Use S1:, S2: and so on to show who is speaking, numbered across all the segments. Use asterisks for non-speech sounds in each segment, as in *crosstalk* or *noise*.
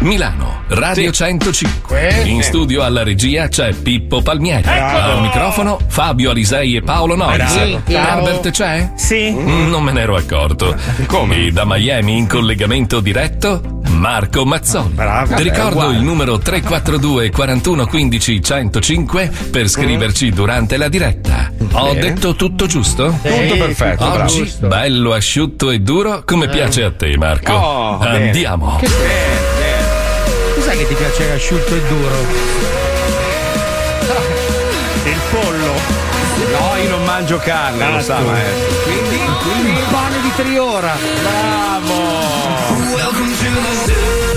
S1: Milano, Radio 105. In studio alla regia c'è Pippo Palmieri. Al microfono Fabio Alisei e Paolo Nois.
S2: Sì.
S1: Herbert c'è?
S3: Sì.
S1: Mm, Non me ne ero accorto. Come? E da Miami in collegamento diretto Marco Mazzoni.
S3: Bravo.
S1: Ti ricordo il numero 342 41 15 105 per scriverci durante la diretta. Ho
S3: Bene.
S1: detto tutto giusto?
S3: Tutto perfetto, bravo.
S1: Oggi bello asciutto e duro come piace a te Marco.
S3: Oh.
S1: Andiamo.
S2: Cos'è che ti piace asciutto e duro?
S3: Il pollo.
S4: No, io non mangio carne, lo sa,
S3: Cazzo.
S4: maestro.
S2: Quindi, il pane di Triora.
S1: Lo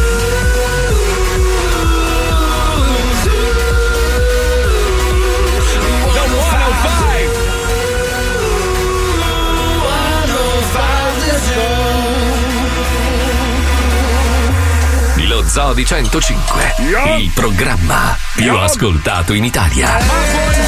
S1: Zoo di 105, il programma più ascoltato in Italia.
S4: Buongiorno,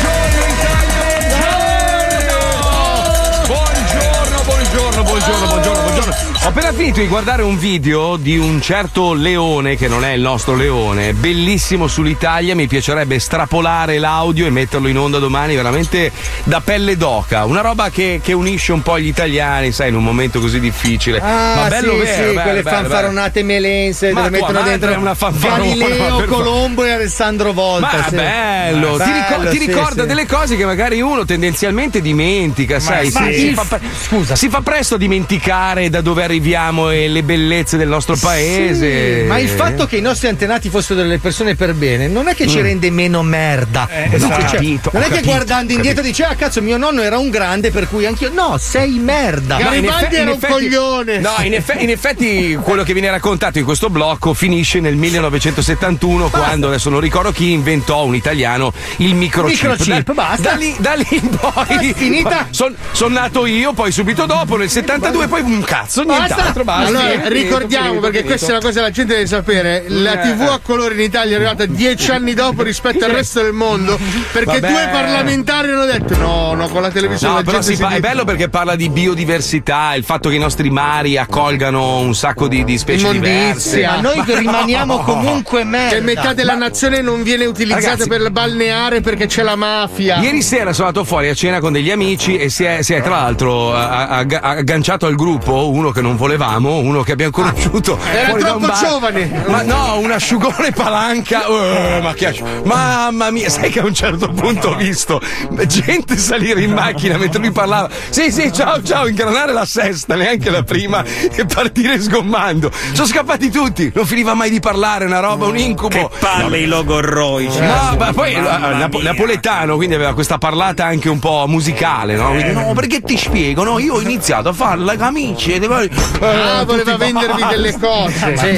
S4: buongiorno, buongiorno, buongiorno, buongiorno. Ho appena finito di guardare un video di un certo leone, che non è il nostro leone, bellissimo sull'Italia. Mi piacerebbe estrapolare l'audio e metterlo in onda domani, veramente da pelle d'oca. Una roba che, che unisce un po' gli italiani, sai, in un momento così difficile.
S2: Ah,
S4: Ma bello
S2: sì,
S4: vero,
S2: sì,
S4: bello,
S2: quelle
S4: bello,
S2: fanfaronate melense
S4: Ma
S2: dove mettono dentro
S4: è una
S2: Galileo, Colombo e Alessandro Volta.
S4: Ma
S2: sì.
S4: bello, ti, ricor-
S2: Bello,
S4: ti ricorda delle cose che magari uno tendenzialmente dimentica, sai?
S2: ma
S4: si, fa scusa, si fa presto a dimenticare da dove arriviamo e le bellezze del nostro paese.
S2: Sì, ma il fatto che i nostri antenati fossero delle persone per bene non è che ci
S4: Mm.
S2: rende meno merda.
S4: Eh,
S2: Capito?
S4: ho
S2: Cioè,
S4: capito,
S2: non è che
S4: capito,
S2: guardando
S4: ho
S2: indietro dice: Ah, cazzo, mio nonno era un grande, per cui anch'io. No, sei merda.
S4: No, in effe- in effetti-
S2: coglione.
S4: No, in, effe- in effetti quello che viene raccontato in questo blocco finisce nel 1971 quando adesso non ricordo chi inventò un italiano il microchip.
S2: Microchip,
S4: da,
S2: basta.
S4: Da lì, da lì in poi
S2: È finita? *laughs*
S4: Sono nato io, poi subito dopo nel 72 poi un cazzo, nient'altro, basta.
S5: Allora,
S4: Finito,
S5: ricordiamo
S4: finito,
S5: perché
S4: finito.
S5: questa è una cosa che la gente deve sapere: la
S4: Eh.
S5: TV a colore in Italia è arrivata dieci anni dopo rispetto al resto del mondo. Perché
S4: Vabbè.
S5: due parlamentari hanno detto: no, no, con la televisione
S4: No,
S5: la
S4: però
S5: gente
S4: si fa- è bello perché parla di biodiversità, il fatto che i nostri mari accolgano un sacco di, di specie diverse.
S5: Immondizia.
S2: Ma noi rimaniamo comunque *laughs* merda.
S5: Che metà della nazione non viene utilizzata
S4: Ragazzi-
S5: per balneare perché c'è la mafia.
S4: Ieri sera sono andato fuori a cena con degli amici e si è, si è tra l'altro a- a- agganciato al gruppo uno che non volevamo, uno che abbiamo conosciuto.
S5: Era
S4: fuori da
S5: troppo
S4: un bar.
S5: giovane.
S4: Ma no, un asciugone palanca. Eh, ma che asciug- Mamma mia, sai che a un certo punto ho visto gente salire in macchina mentre lui parlava. Sì, sì, ciao, ciao, ingranare la sesta, neanche la prima, e partire sgommando. Sono scappati tutti, non finiva mai di parlare, una roba, un incubo.
S3: Palle i logorroici.
S4: No, ma poi eh,
S3: mia.
S4: napoletano, quindi aveva questa parlata anche un po' musicale, no? Quindi, no, perché ti spiego, no? Io ho iniziato a fare la camicia e devo-
S5: Ah,
S4: eh,
S5: voleva vendervi delle cose.
S2: Sì.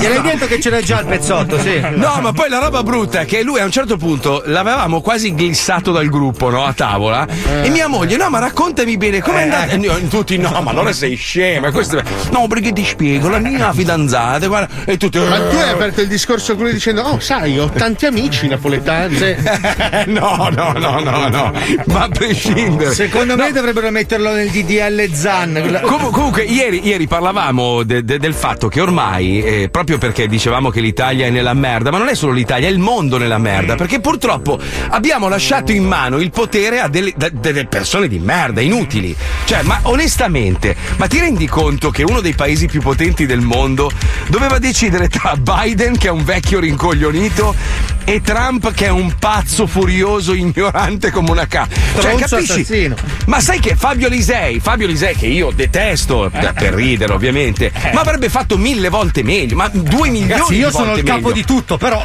S2: Gli hai detto che c'era già il pezzotto, sì.
S4: No, ma poi la roba brutta è che lui a un certo punto l'avevamo quasi glissato dal gruppo, no? A tavola. E mia moglie, no, ma raccontami bene com'è andata. E tutti, no, ma allora sei scema. questo- No, perché ti spiego, la mia fidanzata, guarda. E tutti.
S5: Ma tu hai aperto il discorso con lui dicendo: Oh, sai, ho tanti amici napoletani. *laughs*
S4: no, no, no, no, no. Ma a prescindere.
S2: Secondo me dovrebbero metterlo nel DDL Zan.
S4: Com- comunque, ieri, ieri parlavamo de- de- del fatto che ormai, eh, proprio perché dicevamo che l'Italia è nella merda, ma non è solo l'Italia, è il mondo nella merda, perché purtroppo abbiamo lasciato in mano il potere a delle, da- delle persone di merda, inutili. Cioè, ma onestamente, ma ti rendi conto che uno dei paesi più potenti del mondo doveva decidere tra *laughs* Biden, che è un vecchio rincoglionito, e Trump, che è un pazzo furioso, ignorante come una ca. Cioè, capisci?
S2: assassino.
S4: Ma sai che Fabio Lisei, Fabio Lisei che io detesto, eh, per ridere ovviamente, ma avrebbe fatto mille volte meglio, ma due milioni
S2: Ragazzi,
S4: di
S2: io sono
S4: volte
S2: il capo
S4: meglio.
S2: di tutto, però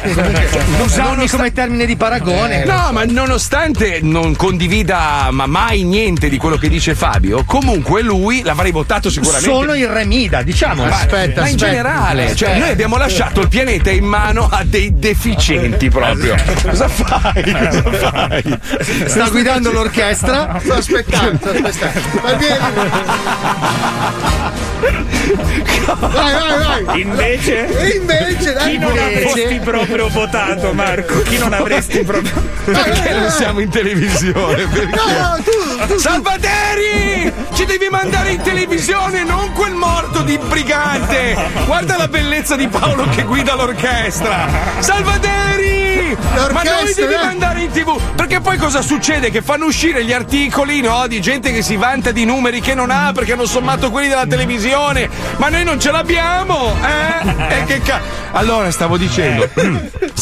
S2: usarmi come termine di paragone.
S4: No, ma nonostante non condivida ma mai niente di quello che dice Fabio, comunque lui l'avrei votato sicuramente.
S2: Sono il Remida, diciamo.
S4: Ma,
S5: Aspetta,
S4: ma in
S5: aspetta.
S4: generale, cioè
S5: Aspetta.
S4: noi abbiamo lasciato il pianeta in mano a dei deficienti proprio. Cosa fai? Cosa fai?
S6: Sta guidando l'orchestra.
S5: Sto aspettando, sto aspettando. Ma vieni. Vai, vai, vai.
S7: Invece,
S5: E invece, dai,
S7: chi non
S5: invece.
S7: avresti proprio votato, Marco? Chi non avresti proprio.
S4: Perché non siamo in televisione? Perché?
S5: No, tu, tu,
S4: Salvateri! Ci devi mandare in televisione, non quel morto di brigante! Guarda la bellezza di Paolo che guida l'orchestra! Salvateri! Ma noi devi
S5: eh?
S4: mandare in tv! Perché poi cosa succede? Che fanno uscire gli articoli, no? Di gente che si vanta di numeri che non ha perché hanno sommato quelli della televisione! Ma noi non ce l'abbiamo! Eh? E che ca... Allora stavo dicendo. *laughs*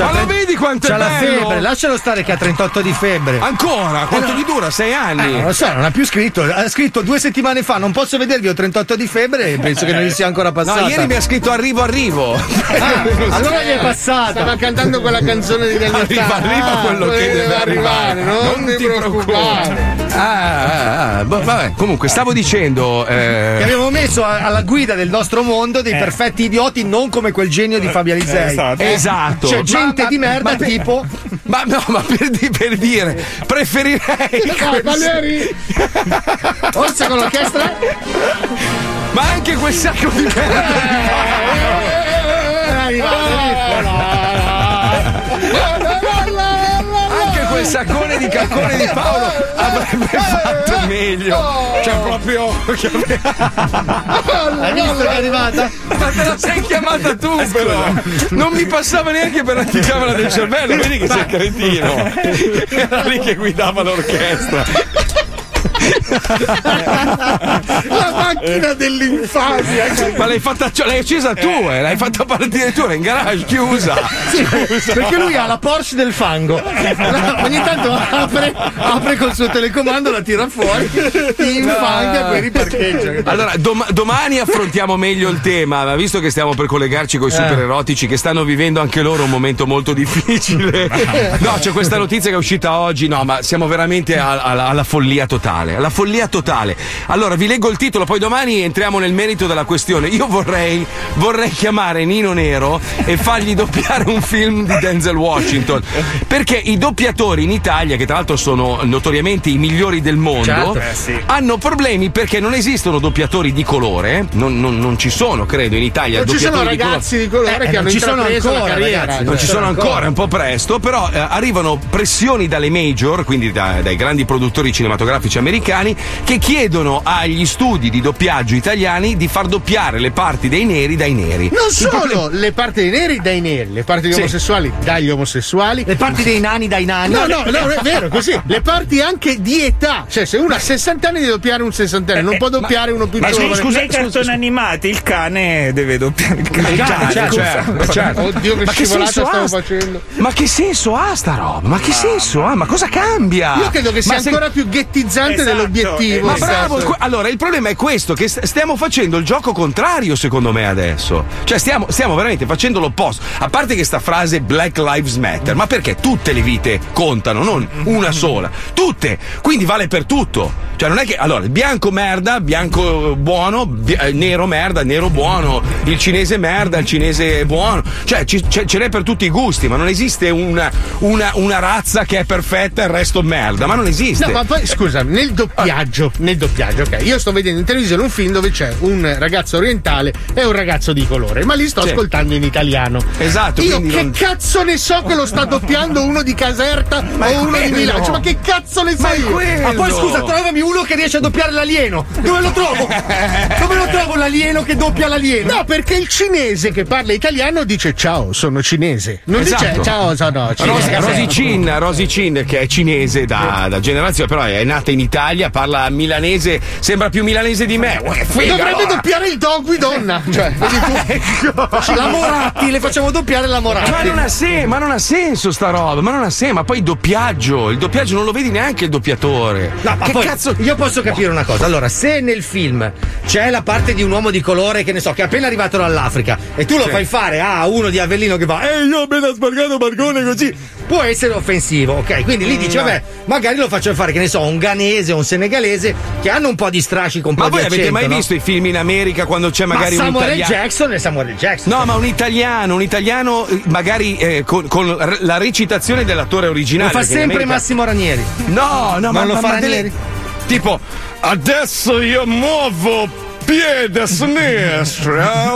S4: Salvateri! Ma lo vedi quanto è
S6: C'ha la
S4: bello?
S6: febbre, lascialo stare che ha 38 di febbre.
S4: Ancora? Quanto gli dura? Sei
S6: Eh,
S4: anni?
S6: non lo so, non ha più scritto. Ha scritto due settimane fa, non posso vedervi, ho 38 di febbre e penso che non gli sia ancora passata.
S4: No, ieri mi ha scritto arrivo, arrivo.
S6: Ah, *laughs* allora gli è passata.
S5: Stava cantando quella canzone di Daniel
S4: Arriva, arriva quello che deve
S5: deve arrivare, non, ti preoccupare.
S4: Ah, ah, ah, boh, vabbè, comunque stavo dicendo.
S6: Che
S4: Eh,
S6: abbiamo messo a- alla guida del nostro mondo dei perfetti idioti, non come quel genio di Fabio Alisei.
S7: esatto.
S4: esatto.
S6: C'è
S4: Ma-
S6: gente
S4: ma-
S6: di merda
S4: ma-
S6: tipo.
S4: Ma no, ma per, per dire, preferirei.
S5: Vai, Valeri.
S6: Forza con l'orchestra?
S4: Ma anche quel sacco di Anche quel saccone di caccone di Paolo avrebbe fatto meglio. Cioè, proprio. *laughs*
S6: Hai visto che è arrivata?
S4: Ma te la sei chiamata tu, però! Non mi passava neanche per l'anticamera del cervello, vedi che sei cretino! *laughs* Era lì che guidava l'orchestra.
S5: La macchina dell'infasia.
S4: Ma l'hai fatta, cioè, l'hai accesa tu, eh, l'hai fatta partire tu, era in garage, chiusa.
S6: Perché lui ha la Porsche del fango. *laughs* Ogni tanto apre, apre col suo telecomando, la tira fuori, infanga e poi riparcheggia.
S4: Allora, dom- domani affrontiamo meglio il tema, ma visto che stiamo per collegarci con i super erotici che stanno vivendo anche loro un momento molto difficile. *laughs* No, c'è questa notizia che è uscita oggi, no, ma siamo veramente alla- alla follia totale, alla follia totale. Allora, vi leggo il titolo, poi domani entriamo nel merito della questione. Io vorrei, vorrei chiamare Nino Nero e fargli doppiare un film di Denzel Washington, perché i doppiatori in Italia, che tra l'altro sono notoriamente i migliori del mondo,
S6: Certo.
S7: Eh, sì.
S4: hanno problemi perché non esistono doppiatori di colore, non, non- non ci sono, credo, in Italia.
S5: Non ci sono
S4: doppiatori di
S5: ragazzi di colore
S6: Eh,
S5: che
S6: non
S5: hanno
S6: ci sono ancora,
S5: carriera.
S6: ragazzi,
S4: non ci sono
S6: Sono
S4: ancora, è un po' presto, però eh, arrivano pressioni dalle major, quindi da- dai grandi produttori cinematografici americani, che chiedono agli studi di doppiaggio italiani di far doppiare le parti dei neri dai neri.
S5: Non solo le parti dei neri dai neri, le parti degli
S4: Sì.
S5: omosessuali dagli omosessuali.
S6: Le parti dei nani dai nani.
S5: No, no, no, è vero, così. Le parti anche di età. Cioè, se uno ha 60 anni deve doppiare un sessantenne, non può doppiare uno più
S7: Ma
S5: giovane.
S7: scusa, nei cartoni animati il cane deve doppiare il cane.
S6: Il cane,
S4: certo,
S7: scusa.
S4: certo.
S5: Oddio, che
S4: Ma che
S5: scivolata
S4: senso
S5: stavo
S4: ha?
S5: facendo.
S4: Ma che senso ha sta roba? Ma che senso ha? Ma cosa cambia?
S5: Io credo che sia
S4: Ma se-
S5: ancora più ghettizzante
S7: Esatto,
S5: dell'obiettivo.
S4: Ma
S7: Esatto.
S4: bravo, allora il problema è questo: che st- stiamo facendo il gioco contrario, secondo me, adesso. Cioè, stiamo, stiamo veramente facendo l'opposto. A parte che sta frase Black Lives Matter, ma perché tutte le vite contano, non una sola. Tutte! Quindi vale per tutto. Cioè, non è che. Allora, il bianco merda, bianco buono, bi- eh, nero merda, nero buono, il cinese merda, il cinese buono. Cioè, ci- ce, ce n'è per tutti i gusti, ma non esiste una, una- una razza che è perfetta e il resto merda. Ma non esiste.
S5: No, ma poi scusa, nel doppiaggio, nel doppiaggio, ok. Io sto vedendo in televisione un film dove c'è un ragazzo orientale e un ragazzo di colore, ma li sto
S4: Sì.
S5: ascoltando in italiano.
S4: Esatto,
S5: Io che
S4: non-
S5: cazzo ne so che lo sta doppiando uno di Caserta
S4: è
S5: o uno di. Milano? Cioè, ma che cazzo ne so
S4: Ma
S5: io?
S4: quello.
S6: Ma poi scusa, trovami uno che riesce a doppiare l'alieno. Dove lo trovo? *laughs* Dove lo trovo l'alieno che doppia l'alieno?
S5: No, perché il cinese che parla italiano dice ciao, sono cinese. Non dice
S4: Esatto.
S5: ciao, sono
S4: Rosy,
S5: cinese.
S4: Rosy Chin, Rosy Chin, che è cinese da, da generazione, però è nata in Italia, parla milanese, sembra più milanese di me. Uè, figa,
S5: Dovrebbe
S4: allora.
S5: doppiare il dogui donna. *laughs* Cioè, vedi tu. *laughs*
S6: La Moratti, le facciamo doppiare la Moratti.
S4: Ma non, ha sen- ma non ha senso sta roba, ma non ha senso. Ma poi il doppiaggio, il doppiaggio non lo vedi neanche il doppiatore.
S6: No, ma
S4: che
S6: poi
S4: cazzo?
S6: io posso capire una cosa. Allora, se nel film c'è la parte di un uomo di colore che ne so, che è appena arrivato dall'Africa e tu lo
S4: Sì.
S6: fai fare a uno di Avellino che fa "Ehi, io ho appena sbarcato Marcone così". Può essere offensivo, ok? Quindi lì dice, vabbè, magari lo faccio fare, che ne so, un ghanese o un senegalese che hanno un po' di strascico, un po'
S4: Ma
S6: di
S4: voi avete
S6: accento,
S4: mai
S6: no?
S4: visto i film in America quando c'è magari
S6: ma
S4: un
S6: Samuel
S4: italiano?
S6: Jackson è Samuel. Jackson.
S4: No, ma un italiano, un italiano eh, magari eh, con, con la recitazione dell'attore
S6: Lo
S4: originale.
S6: fa
S4: perché in
S6: sempre
S4: America-
S6: Massimo Ranieri.
S4: No, no, ma,
S6: Non lo
S4: ma-
S6: fa
S4: ma delle-
S6: Ranieri?
S4: Tipo, adesso io muovo piede a sinistra.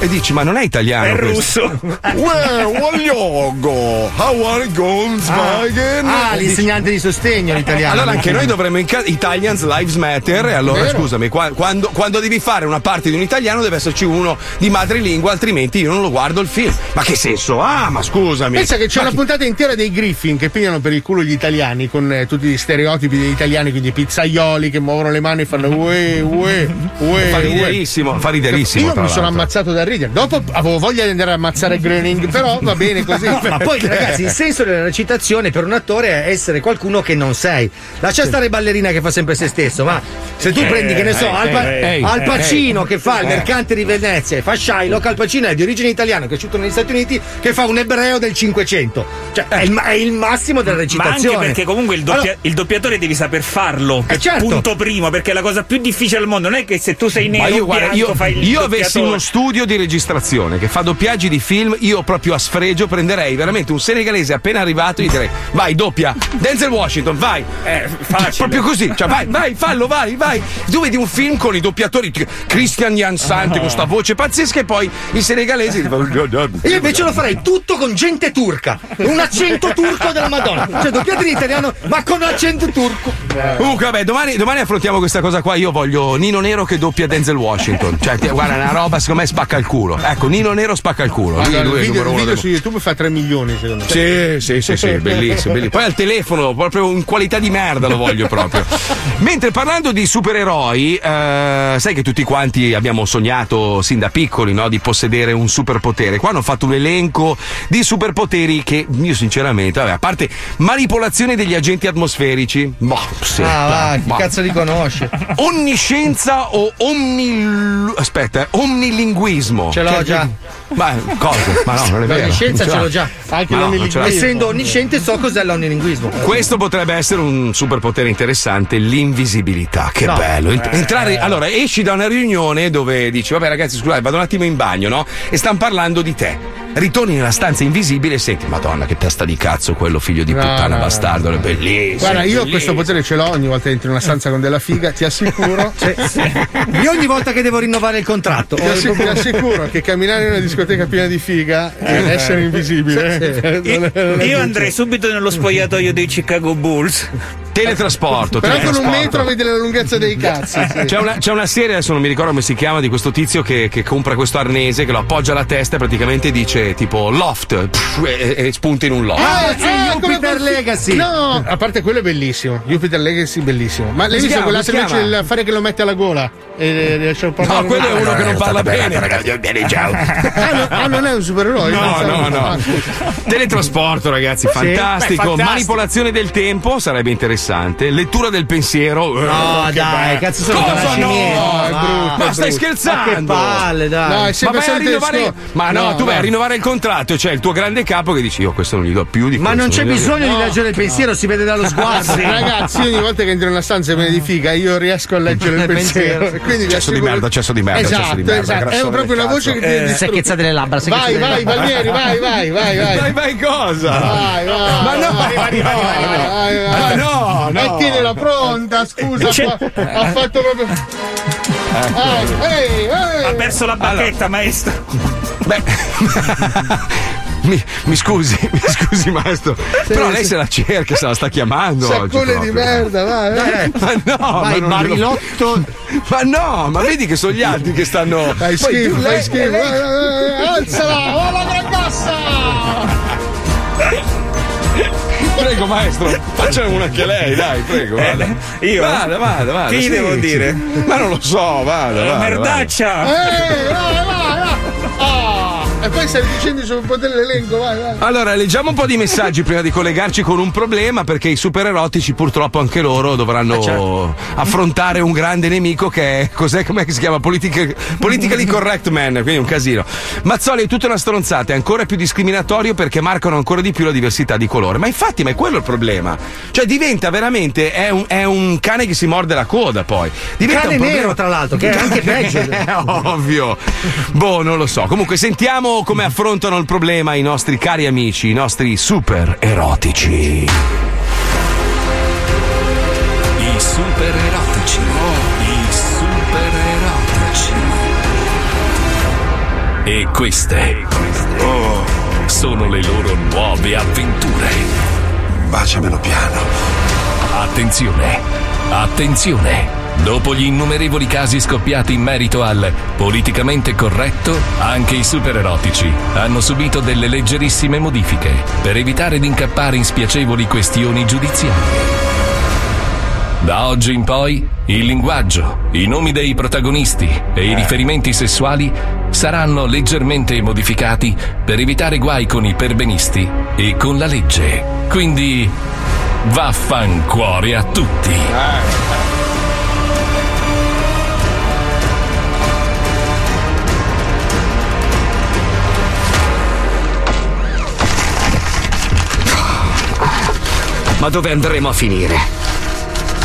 S4: E dici, ma non è italiano.
S7: È
S4: questo.
S7: russo.
S4: Where voglio go? How are you going, Svagen?
S6: Ah,
S4: dici-
S6: l'insegnante di sostegno l'italiano.
S4: allora anche noi dovremmo inca- Italians Lives Matter e allora
S5: Vero.
S4: scusami qua- quando, quando devi fare una parte di un italiano deve esserci uno di madrelingua altrimenti io non lo guardo il film ma che senso ha ma scusami
S5: Pensa che c'è
S4: Ma
S5: una
S4: chi-
S5: puntata intera dei Griffin che pigliano per il culo gli italiani con eh, tutti gli stereotipi degli italiani, quindi i pizzaioli che muovono le mani e fanno ue, ue, ue.
S4: Fa
S5: ue.
S4: riderissimo fa riderissimo
S5: Io mi sono ammazzato da ridere. Dopo avevo voglia di andare a ammazzare Groening, però va bene così.
S6: No, *laughs* ma poi ragazzi, il senso della recitazione per un attore è essere qualcuno che non sei. Lascia stare ballerina che fa sempre se stesso, ma se tu prendi, che ne so, Al, Pa-
S4: ehi,
S6: Al Pacino che fa il mercante di Venezia e fa Shylock, Al Pacino è di origine italiana, cresciuto negli Stati Uniti, che fa un ebreo del 500. Cioè, è il, è il massimo della
S7: Ma
S6: recitazione.
S7: anche perché comunque il, doppia-
S6: Allora,
S7: il doppiatore devi saper farlo.
S6: Eh, certo.
S7: Punto primo, perché è la cosa più difficile al mondo. Non è che se tu sei nero
S4: Ma io, guarda,
S7: bianco
S4: io, io avessi uno studio di registrazione che fa doppiaggi di film, io proprio a sfregio prenderei veramente un senegalese appena arrivato e gli direi vai doppia Denzel Washington vai
S7: Eh, facile.
S4: proprio così cioè vai vai fallo vai vai tu vedi un film con i doppiatori Christian Jansante con sta voce pazzesca e poi i senegalesi
S6: Io invece lo farei tutto con gente turca, un accento turco della Madonna. Cioè, doppiate in italiano, ma con accento turco.
S4: Comunque, vabbè, domani, domani affrontiamo questa cosa qua. Io voglio Nino Nero che doppia Denzel Washington. Cioè, ti- guarda, una roba, secondo me spacca il culo. Ecco, Nino Nero spacca il culo. Lui,
S5: Allora,
S4: lui
S5: il
S4: è il
S5: video,
S4: numero
S5: il
S4: uno
S5: video
S4: del
S5: su YouTube fa 3 milioni secondo me.
S4: Sì, sì, sì, sì, bellissimo, bellissimo. Poi al telefono, proprio in qualità di merda lo voglio proprio. Mentre parlando di supereroi, eh, sai che tutti quanti abbiamo sognato sin da piccoli no, di possedere un superpotere. Qua hanno fatto un elenco di superpoteri che io sinceramente, vabbè, a parte manipolazione degli agenti atmosferici, boh, sì,
S6: Ah, va,
S4: boh.
S6: chi cazzo li conosce?
S4: Onniscienza o omni... aspetta, eh, omnilinguismo.
S6: Ce l'ho
S4: Cioè,
S6: già.
S4: Ma cosa? Ma no, non è vero.
S6: L'onniscienza ce l'ho già.
S5: Anche
S4: no.
S6: Essendo onnisciente so cos'è l'onnilinguismo.
S4: Questo potrebbe essere un superpotere interessante, l'invisibilità. Che
S6: No.
S4: bello. Ent- Entrare, allora, esci da una riunione dove dici, vabbè ragazzi, scusate, vado un attimo in bagno, no? E stanno parlando di te. Ritorni nella stanza invisibile e senti, Madonna, che testa di cazzo quello figlio di
S5: No,
S4: puttana
S5: no,
S4: bastardo, è bellissimo.
S5: Guarda, io
S4: bellissimo.
S5: questo potere ce l'ho ogni volta che entro in una stanza con della figa, ti assicuro. *laughs*
S6: Io ogni volta che devo rinnovare il contratto.
S5: Ti assicuro, ti assicuro che camminare in una discoteca piena di figa e essere invisibile. eh, è- *laughs* non è
S7: Io
S5: giusto.
S7: andrei subito nello spogliatoio dei Chicago Bulls.
S4: Teletrasporto.
S5: Però con un
S4: teletrasporto.
S5: metro vedi la lunghezza dei cazzi. sì.
S4: C'è una, c'è una serie, adesso non mi ricordo come si chiama, di questo tizio che, che compra questo arnese, che lo appoggia alla testa e praticamente dice tipo loft pff, e, e spunta in un loft.
S6: Ah, sì,
S5: Ah, come
S6: Jupiter Legacy.
S5: No, a parte quello è bellissimo. Jupiter Legacy bellissimo. Ma l'hai
S4: si
S5: visto
S4: si
S5: invece il fare che lo mette alla gola? E riesce a parlare.
S4: No, quello è uno che non parla bene. *laughs*
S5: Ah, no- ah, non è un supereroe?
S4: No, no, no.
S5: Ah.
S4: Teletrasporto, ragazzi, fantastico. Manipolazione del tempo sarebbe interessante. Lettura del pensiero. eh,
S6: No,
S4: che
S6: dai, cazzo sono
S4: Cosa no?
S6: miei?
S5: No, è
S6: Ma-
S5: brutto.
S4: Ma
S5: è
S4: stai scherzando?
S6: Che palle, dai.
S5: No, è
S4: Ma
S5: sempre
S4: vai a rinnovare. Ma no, tu vai a rinnovare il contratto, cioè il tuo grande capo che dici io questo non gli do più di
S6: Ma
S4: questo,
S6: non c'è bisogno di
S5: No.
S6: leggere il pensiero, si vede dallo *laughs* sguardo.
S5: Ragazzi, ogni volta che entro in una stanza piena di figa, io riesco a leggere il pensiero. E Quindi
S4: Cesso di merda, cesso di merda,
S5: Esatto,
S4: cesso di merda,
S5: esatto. È
S4: grassone
S5: proprio una voce che ti
S6: Eh, secchezza delle labbra,
S5: Vai, vai,
S6: labbra.
S5: Valnieri, vai, vai, vai, vai.
S4: Vai, vai, cosa?
S5: Vai, vai.
S4: Ma no,
S5: vai, vai, vai, vai, vai.
S4: Ma no, no.
S5: E tienila pronta, scusa.
S7: C'è-
S5: fa- Ha fatto proprio. Ah, ehi,
S7: Ha
S5: ehi.
S7: perso la bacchetta, maestro.
S4: Beh. *laughs* Mi, mi scusi, mi scusi maestro, però lei se la cerca, se la sta chiamando
S5: Saccone di merda, vai. vai.
S6: Eh,
S4: Ma no,
S6: vai,
S4: ma non
S6: barilotto.
S4: Ma no, ma vedi che sono gli altri che stanno.
S5: Fai schifo, fai schifo.
S4: lei-
S5: vai, vai, Alzala, oh la grandassa!
S4: Prego, maestro, faccia una anche lei, dai, prego. Vada.
S7: io?
S4: Vada, vada, vada.
S7: Che gli
S4: sì,
S7: devo
S4: sì.
S7: dire?
S4: Ma non lo so, vada. vada, vada.
S7: Merdaccia!
S5: Ehi, vai, vai, vai. Ah,
S8: E poi stai dicendo il superpotere dell'elenco, vai, vai.
S6: Allora, leggiamo un po' di messaggi prima di collegarci con un problema, perché i super erotici purtroppo anche loro dovranno
S8: Eh, certo.
S6: affrontare un grande nemico che è, cos'è, com'è che si chiama? Politica- politically correct man, quindi un casino. Mazzoli è tutta una stronzata, è ancora più discriminatorio perché marcano ancora di più la diversità di colore. Ma infatti, ma è quello il problema. Cioè diventa veramente, è un, è un cane che si morde la coda poi. Diventa
S5: Cane
S6: un problema-
S5: nero, tra l'altro, che è anche peggio.
S6: È *laughs* ovvio. Boh, non lo so. Comunque sentiamo come affrontano il problema i nostri cari amici, i nostri super erotici.
S1: I super erotici. I super erotici. E queste oh, sono le loro nuove avventure.
S9: Baciamelo piano.
S1: Attenzione, attenzione. Dopo gli innumerevoli casi scoppiati in merito al politicamente corretto, anche i super erotici hanno subito delle leggerissime modifiche per evitare di incappare in spiacevoli questioni giudiziarie. Da oggi in poi il linguaggio, i nomi dei protagonisti e i riferimenti sessuali saranno leggermente modificati per evitare guai con i perbenisti e con la legge. Quindi vaffancuore a tutti.
S4: Ma dove andremo a finire?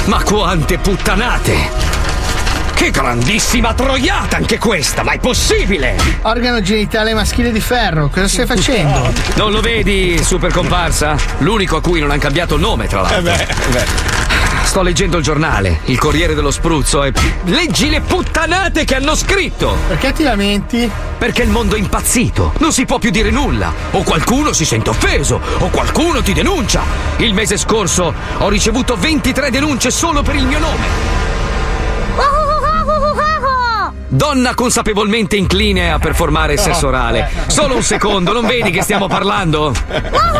S4: Ma quante puttanate! Che grandissima troiata anche questa, ma è possibile!
S5: Organo genitale maschile di ferro, cosa stai facendo?
S4: Non lo vedi, super comparsa? L'unico a cui non hanno cambiato il nome, tra l'altro. Sto leggendo il giornale, il Corriere dello Spruzzo, e leggi le puttanate che hanno scritto!
S5: Perché ti lamenti?
S4: Perché il mondo è impazzito, non si può più dire nulla. O qualcuno si sente offeso, o qualcuno ti denuncia. Il mese scorso ho ricevuto 23 denunce solo per il mio nome. Donna consapevolmente incline a performare sesso orale. Solo un secondo, non vedi che stiamo parlando? *laughs*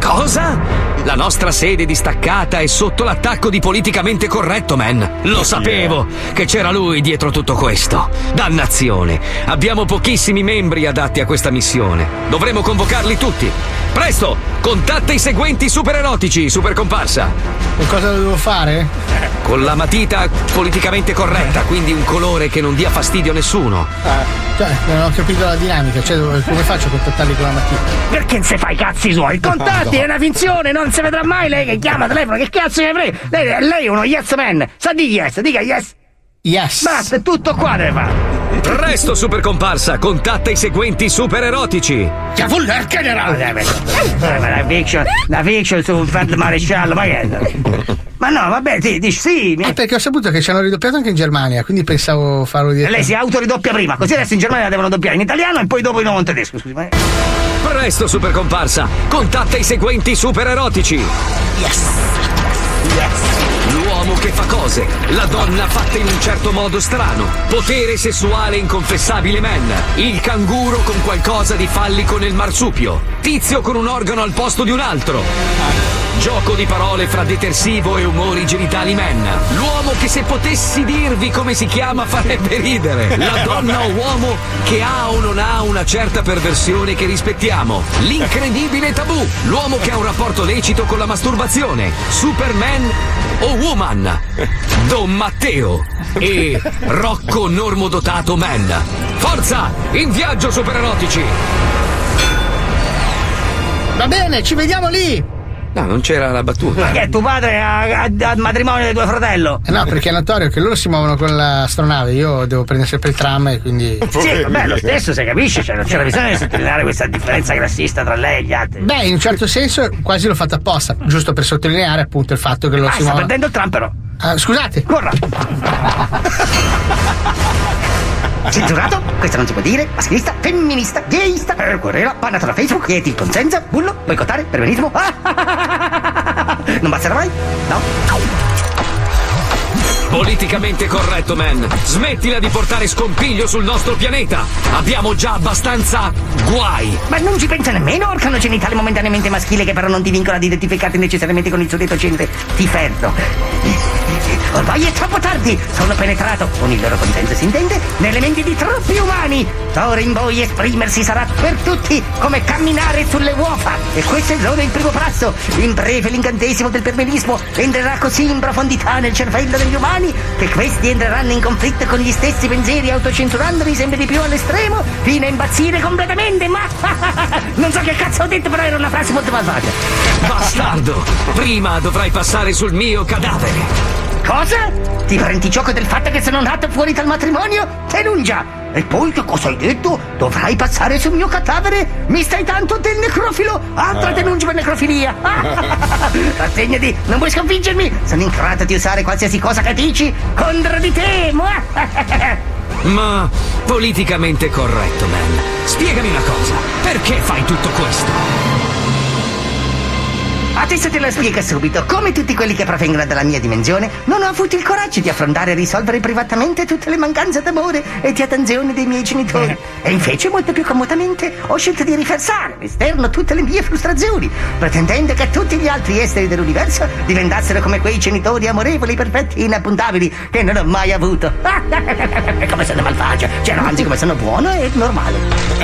S4: Cosa? La nostra sede distaccata è sotto l'attacco di politicamente corretto, man. Lo sapevo che c'era lui dietro tutto questo. Dannazione. Abbiamo pochissimi membri adatti a questa missione. Dovremo convocarli tutti. Presto, contatta i seguenti super erotici, super comparsa.
S5: E cosa devo fare?
S4: Con la matita politicamente corretta, quindi un colore che non dia fastidio a nessuno.
S5: Cioè, non ho capito la dinamica, cioè come faccio a contattarli con la mattina?
S10: Perché se fa i cazzi suoi? Contatti, è una finzione, non si vedrà mai lei che chiama telefono, che cazzo ne frega? Lei, lei è uno yes man, sa di yes, dica yes.
S5: Yes.
S10: Basta, è tutto qua deve fare.
S4: Presto, super comparsa, contatta i seguenti super erotici.
S10: C'è Fuller generale. La fiction, la fiction su Fred Maresciallo, ma che è? Ma no, vabbè, sì, dici sì. mi-
S5: Eh, perché ho saputo che ci hanno ridoppiato anche in Germania, quindi pensavo farlo dire.
S10: Lei si autoridoppia prima, così adesso in Germania la devono doppiare in italiano e poi dopo in nuovo in tedesco, scusi. Ma...
S4: Presto, super comparsa, contatta i seguenti super erotici. L'uomo che fa cose, la donna fatta in un certo modo strano, potere sessuale inconfessabile man, il canguro con qualcosa di fallico nel marsupio, tizio con un organo al posto di un altro. Gioco di parole fra detersivo e umori genitali man. L'uomo che se potessi dirvi come si chiama farebbe ridere. La donna o uomo che ha o non ha una certa perversione che rispettiamo. L'incredibile tabù. L'uomo che ha un rapporto lecito con la masturbazione. Superman o woman. Don Matteo e Rocco normodotato man. Forza! In viaggio supererotici!
S5: Va bene, ci vediamo lì!
S4: No, non c'era la battuta.
S10: Ma che è tuo padre al matrimonio di tuo fratello?
S5: Eh no, perché è notorio che loro si muovono con l'astronave, io devo prendere sempre il tram e quindi.
S10: Sì, vabbè, lo stesso, si capisce, cioè, non c'era bisogno di sottolineare questa differenza classista tra lei e gli altri.
S5: Beh, in un certo senso quasi l'ho fatto apposta, giusto per sottolineare appunto il fatto che loro
S10: Ah,
S5: si
S10: sta
S5: muovono.
S10: perdendo il tram però.
S5: Ah, scusate.
S10: Corra! *laughs* Censurato? Questo non si può dire. Maschilista, femminista, gayista, eh, querela, bannata da Facebook, Yeti, consenza, bullo, boicottare, perbenismo. Non basterà mai? No?
S4: Politicamente corretto, man. Smettila di portare scompiglio sul nostro pianeta. Abbiamo già abbastanza guai.
S10: Ma non ci pensa nemmeno, organo genitale momentaneamente maschile che però non ti vincola ad identificarti necessariamente con il suddetto genere di ferro. Ormai è troppo tardi. Sono penetrato, con il loro consenso si intende, nelle menti di troppi umani. D'ora in poi esprimersi sarà per tutti come camminare sulle uova. E questo è solo il primo passo. In breve l'incantesimo del perbenismo entrerà così in profondità nel cervello degli umani che questi entreranno in conflitto con gli stessi pensieri autocensurandoli sempre di più all'estremo fino a impazzire completamente. Ma *laughs* non so che cazzo ho detto, però era una frase molto malvagia.
S11: Bastardo! Prima dovrai passare sul mio cadavere.
S10: Cosa? Ti prendi gioco del fatto che sono nato fuori dal matrimonio? Tenuncia! E poi che cosa hai detto? Dovrai passare sul mio cadavere? Mi stai tanto del necrofilo? Altra denuncia per necrofilia! *laughs* Rassegnati, non puoi sconfiggermi! Sono in grado di usare qualsiasi cosa che dici contro di te! *laughs*
S11: Ma politicamente corretto, man. Spiegami una cosa. Perché fai tutto questo?
S10: Adesso te lo spiego subito. Come tutti quelli che provengono dalla mia dimensione, non ho avuto il coraggio di affrontare e risolvere privatamente tutte le mancanze d'amore e di attenzione dei miei genitori. E invece, molto più comodamente, ho scelto di riversare all'esterno tutte le mie frustrazioni, pretendendo che tutti gli altri esseri dell'universo diventassero come quei genitori amorevoli, perfetti e inappuntabili che non ho mai avuto. *laughs* come sono malvagio, cioè anzi come sono buono e normale.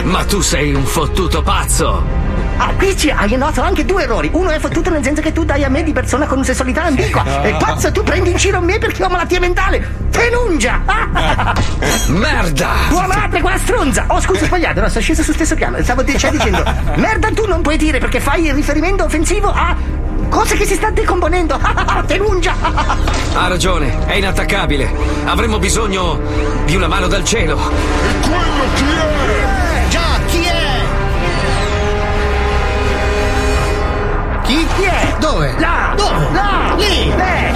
S11: Ma tu sei un fottuto pazzo!
S10: Ah, qui ci hai notato anche due errori. Uno è fottuto nel senso che tu dai a me di persona con sessualità ambigua. E pazzo, tu prendi in giro me perché ho malattia mentale. Tenungia!
S11: Merda!
S10: Tua madre, quella stronza! Oh, scusa, ho sbagliato, no, sono sceso sullo stesso piano. Stavo cioè dicendo, *laughs* merda, tu non puoi dire perché fai il riferimento offensivo a cose che si sta decomponendo. *laughs* Tenungia!
S11: Ha ragione, è inattaccabile. Avremmo bisogno di una mano dal cielo.
S12: Quello chi è?
S5: Dove?
S10: Là!
S5: Dove?
S10: Là!
S5: Lì!
S10: Eh!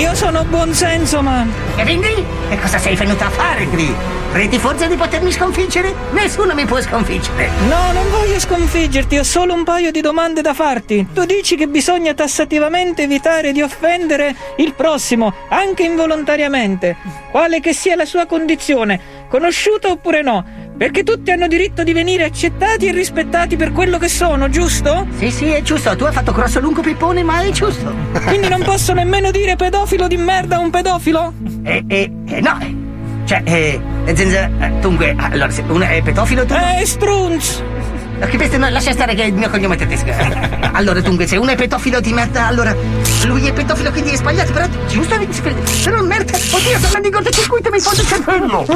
S7: Io sono buonsenso, man.
S10: E quindi? Che cosa sei venuta a fare qui? Credi forse di potermi sconfiggere? Nessuno mi può sconfiggere.
S7: No, non voglio sconfiggerti, ho solo un paio di domande da farti. Tu dici che bisogna tassativamente evitare di offendere il prossimo, anche involontariamente. Quale che sia la sua condizione, conosciuta oppure no. Perché tutti hanno diritto di venire accettati e rispettati per quello che sono, giusto?
S10: Sì, sì, è giusto. Tu hai fatto grosso lungo pippone, ma è giusto.
S7: Quindi non posso nemmeno dire pedofilo di merda a un pedofilo?
S10: E, e, e no, eh, cioè, eh, nel senso, eh, dunque, allora, se uno è pedofilo, tu...
S7: Eh, strunz!
S10: Questo no, lascia stare che il mio cognome è tedesco. Allora, dunque, se uno è pedofilo di merda, allora lui è pedofilo, quindi è sbagliato, però giusto Però merda, oddio, sono di cortocircuito, mi fondo il cervello.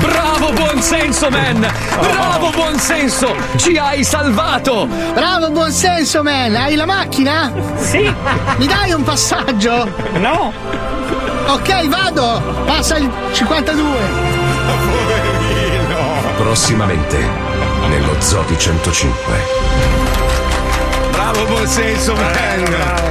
S11: Bravo buonsenso, man! Bravo buonsenso! Ci hai salvato!
S5: Bravo, buon senso, man. Hai la macchina?
S7: Sì!
S5: Mi dai un passaggio?
S7: No!
S5: Ok, vado. Passa il 52.
S1: Prossimamente, nello Zodi 105.
S4: Bravo buon senso, man.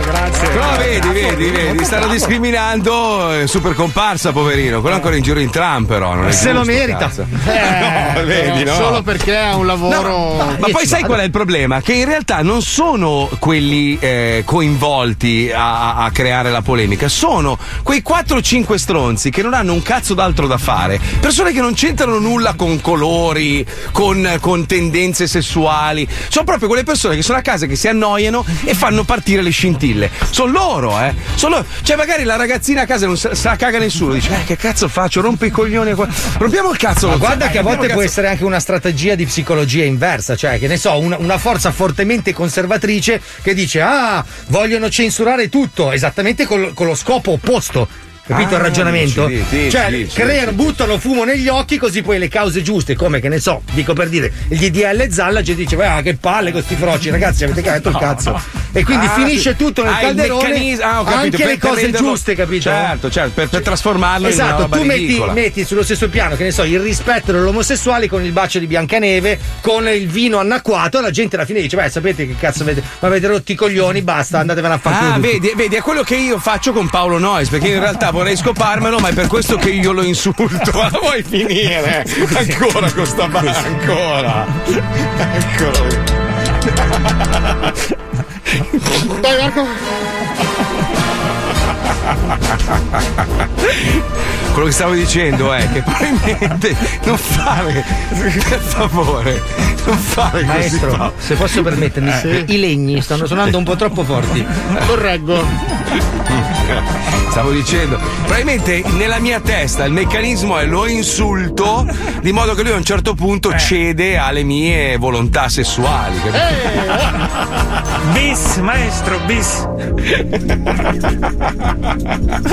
S7: grazie.
S4: Però vedi, vedi, vedi, stanno discriminando eh, super comparsa, poverino. Quello ancora in giro in tram, però. Non è
S5: Se lo merita. Eh, *laughs*
S4: no, vedi, no.
S13: Solo perché ha un lavoro.
S4: Ma poi sai qual è il problema? Che in realtà non sono quelli eh, coinvolti a, a creare la polemica, sono quei 4-5 stronzi che non hanno un cazzo d'altro da fare. Persone che non c'entrano nulla con colori, con, con tendenze sessuali. Sono proprio quelle persone che sono a casa che si annoiano e fanno partire le scintille. Sono loro, eh. Sono loro. Cioè, magari la ragazzina a casa non se la caga nessuno. Dice, eh, che cazzo faccio? Rompe i coglioni. qua. Rompiamo il cazzo.
S6: Ma guarda che a volte può essere anche una strategia di psicologia inversa, cioè che ne so, una, una forza fortemente conservatrice che dice ah, vogliono censurare tutto, esattamente col- con lo scopo opposto. Capito
S4: Ah,
S6: il ragionamento?
S4: dici, dici,
S6: cioè,
S4: dici,
S6: creano, buttano fumo negli occhi così poi le cause giuste, come che ne so, dico per dire, il DDL Zalla, la gente dice, ah, che palle con sti froci, ragazzi, avete *laughs* cagato il cazzo. E quindi
S4: Ah,
S6: finisce tutto nel
S4: ah,
S6: calderone,
S4: meccanismo- ah, capito,
S6: anche le cose
S4: renderlo-
S6: giuste, capito?
S4: Certo, certo, per, per trasformarlo in una
S6: Esatto, tu metti, metti sullo stesso piano, che ne so, il rispetto dell'omosessuale con il bacio di Biancaneve, con il vino annacquato, la gente alla fine dice, beh, sapete che cazzo avete, ma avete rotti i coglioni, basta, andatevene a fare
S4: Ah, vedi, vedi, è quello che io faccio con Paolo Noyes, perché in realtà vorrei scoparmelo, ma è per questo che io lo insulto. Ma la *laughs* vuoi finire? Ancora con sta balla, ancora. Ancora.
S13: Dai, Marco.
S4: Quello che stavo dicendo è che probabilmente non fare per favore, non fare così.
S6: Maestro, se posso permettermi,
S4: Eh.
S6: i legni stanno suonando un po' troppo forti.
S5: Correggo.
S4: Stavo dicendo, probabilmente nella mia testa il meccanismo è lo insulto, di modo che lui a un certo punto cede alle mie volontà sessuali. capito?
S7: Bis, maestro, bis.